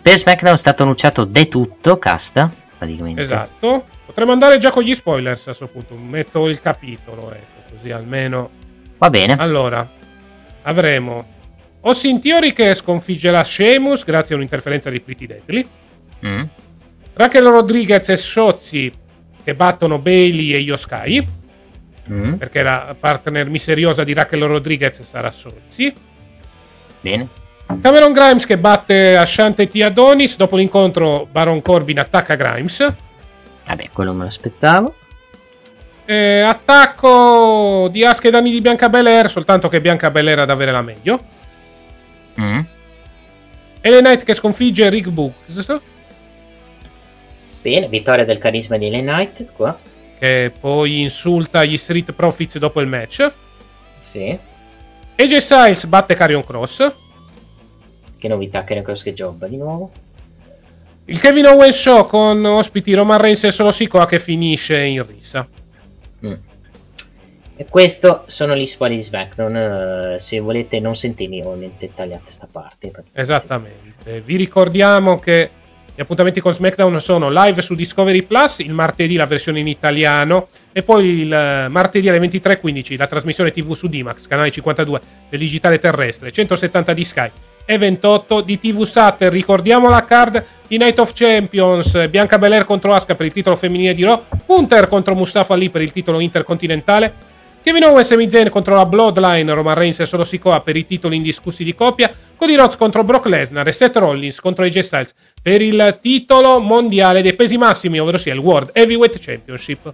Per SmackDown è stato annunciato De Tutto, casta, praticamente. Esatto. Potremmo andare già con gli spoilers a questo punto. Metto il capitolo, ecco, così almeno... Va bene. Allora, avremo Austin Theory che sconfiggerà Sheamus grazie a un'interferenza di Pretty Deadly. Mm. Raquel Rodriguez e Shotzi che battono Bailey e Yoskai. Mm. Perché la partner misteriosa di Raquel Rodriguez sarà Shotzi. Bene. Cameron Grimes che batte Ashante T. Adonis. Dopo l'incontro Baron Corbin attacca Grimes. Vabbè, quello me lo aspettavo. Eh, attacco di Asuka e danni di Bianca Belair, soltanto che Bianca Belair ad avere la meglio. Mm. LA Knight che sconfigge Rick Books. Bene, vittoria del carisma di LA Knight qua. Che poi insulta gli Street Profits dopo il match. Sì. AJ Styles batte Carion Cross. Che novità, Carion Cross che jobba di nuovo. Il Kevin Owens Show con ospiti Roman Reigns e Solo Sikoa che finisce in rissa. Mm. E questo sono gli spoiler di SmackDown. Uh, se volete, non sentirmi ovviamente tagliate questa parte. Esattamente. Vi ricordiamo che gli appuntamenti con SmackDown sono live su Discovery Plus, il martedì la versione in italiano e poi il eh, martedì alle 23.15 la trasmissione TV su Dimax, canale 52 del digitale terrestre, 170 di Sky e 28 di TV Sat. Ricordiamo la card di Night of Champions, Bianca Belair contro Asuka per il titolo femminile di Raw, Hunter contro Mustafa Ali per il titolo intercontinentale, Kevin Owens e Sami Zayn contro la Bloodline, Roman Reigns e Solo Sikoa per i titoli indiscussi di coppia, Cody Rhodes contro Brock Lesnar e Seth Rollins contro AJ Styles per il titolo mondiale dei pesi massimi, ovvero sia il World Heavyweight Championship.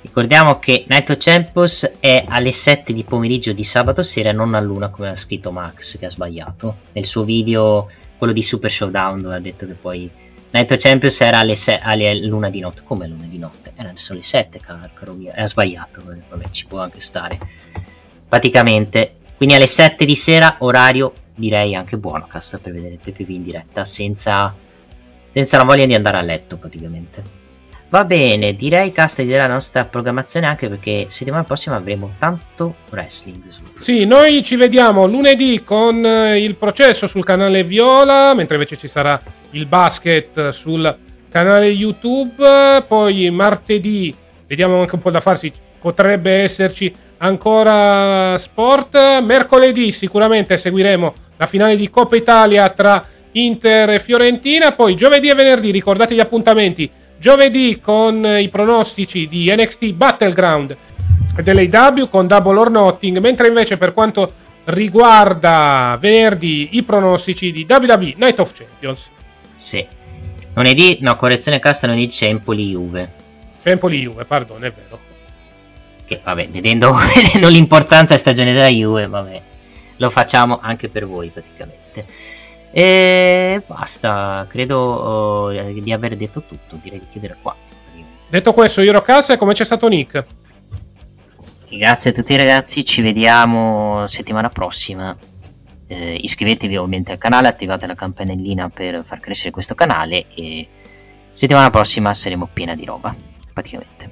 Ricordiamo che Night of Champions è alle 7 di pomeriggio di sabato sera, non all'una come ha scritto Max, che ha sbagliato. Nel suo video, quello di Super Showdown, dove ha detto che poi Night of Champions era alle, se- alle luna di notte. Come luna di notte? Erano solo le 7, caro, mio. Ha sbagliato, vabbè, ci può anche stare. Praticamente, quindi alle 7 di sera, orario direi anche buono, casta per vedere il PPV in diretta, senza, senza la voglia di andare a letto praticamente. Va bene, direi casta di la nostra programmazione anche perché settimana prossima avremo tanto wrestling. Sì, noi ci vediamo lunedì con eh, il processo sul canale Viola, mentre invece ci sarà il basket sul canale YouTube. Poi martedì vediamo anche un po' da farsi, potrebbe esserci ancora sport. Mercoledì sicuramente seguiremo la finale di Coppa Italia tra Inter e Fiorentina. Poi giovedì e venerdì ricordate gli appuntamenti Giovedì con i pronostici di NXT Battleground dell'AW con Double or Nothing, mentre invece per quanto riguarda venerdì i pronostici di WWE Night of Champions. Sì. Lunedì, no, correzione casta, lunedì c'è Empoli Juve. C'è Empoli Juve, pardon, è vero. Che vabbè, vedendo, vedendo l'importanza stagione della Juve, vabbè, lo facciamo anche per voi praticamente. E basta, credo uh, di aver detto tutto, direi di chiudere qua. Detto questo, io ero Cassa e come c'è stato Nick? Grazie a tutti ragazzi, ci vediamo settimana prossima. Eh, iscrivetevi ovviamente al canale, attivate la campanellina per far crescere questo canale e settimana prossima saremo piena di roba, praticamente.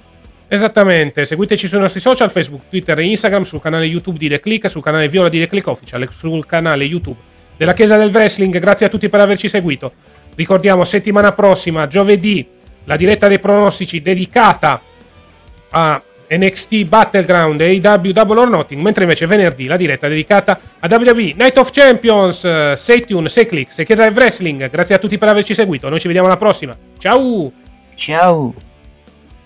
Esattamente, seguiteci sui nostri social, Facebook, Twitter e Instagram, sul canale YouTube di The Click, sul canale Viola di The Click Official, sul canale YouTube della Chiesa del Wrestling. Grazie a tutti per averci seguito. Ricordiamo settimana prossima, giovedì, la diretta dei pronostici dedicata a NXT Battleground e AW Double or Nothing, mentre invece venerdì la diretta dedicata a WWE Night of Champions. Sei tune, sei click, sei Chiesa del Wrestling. Grazie a tutti per averci seguito. Noi ci vediamo alla prossima. Ciao! Ciao!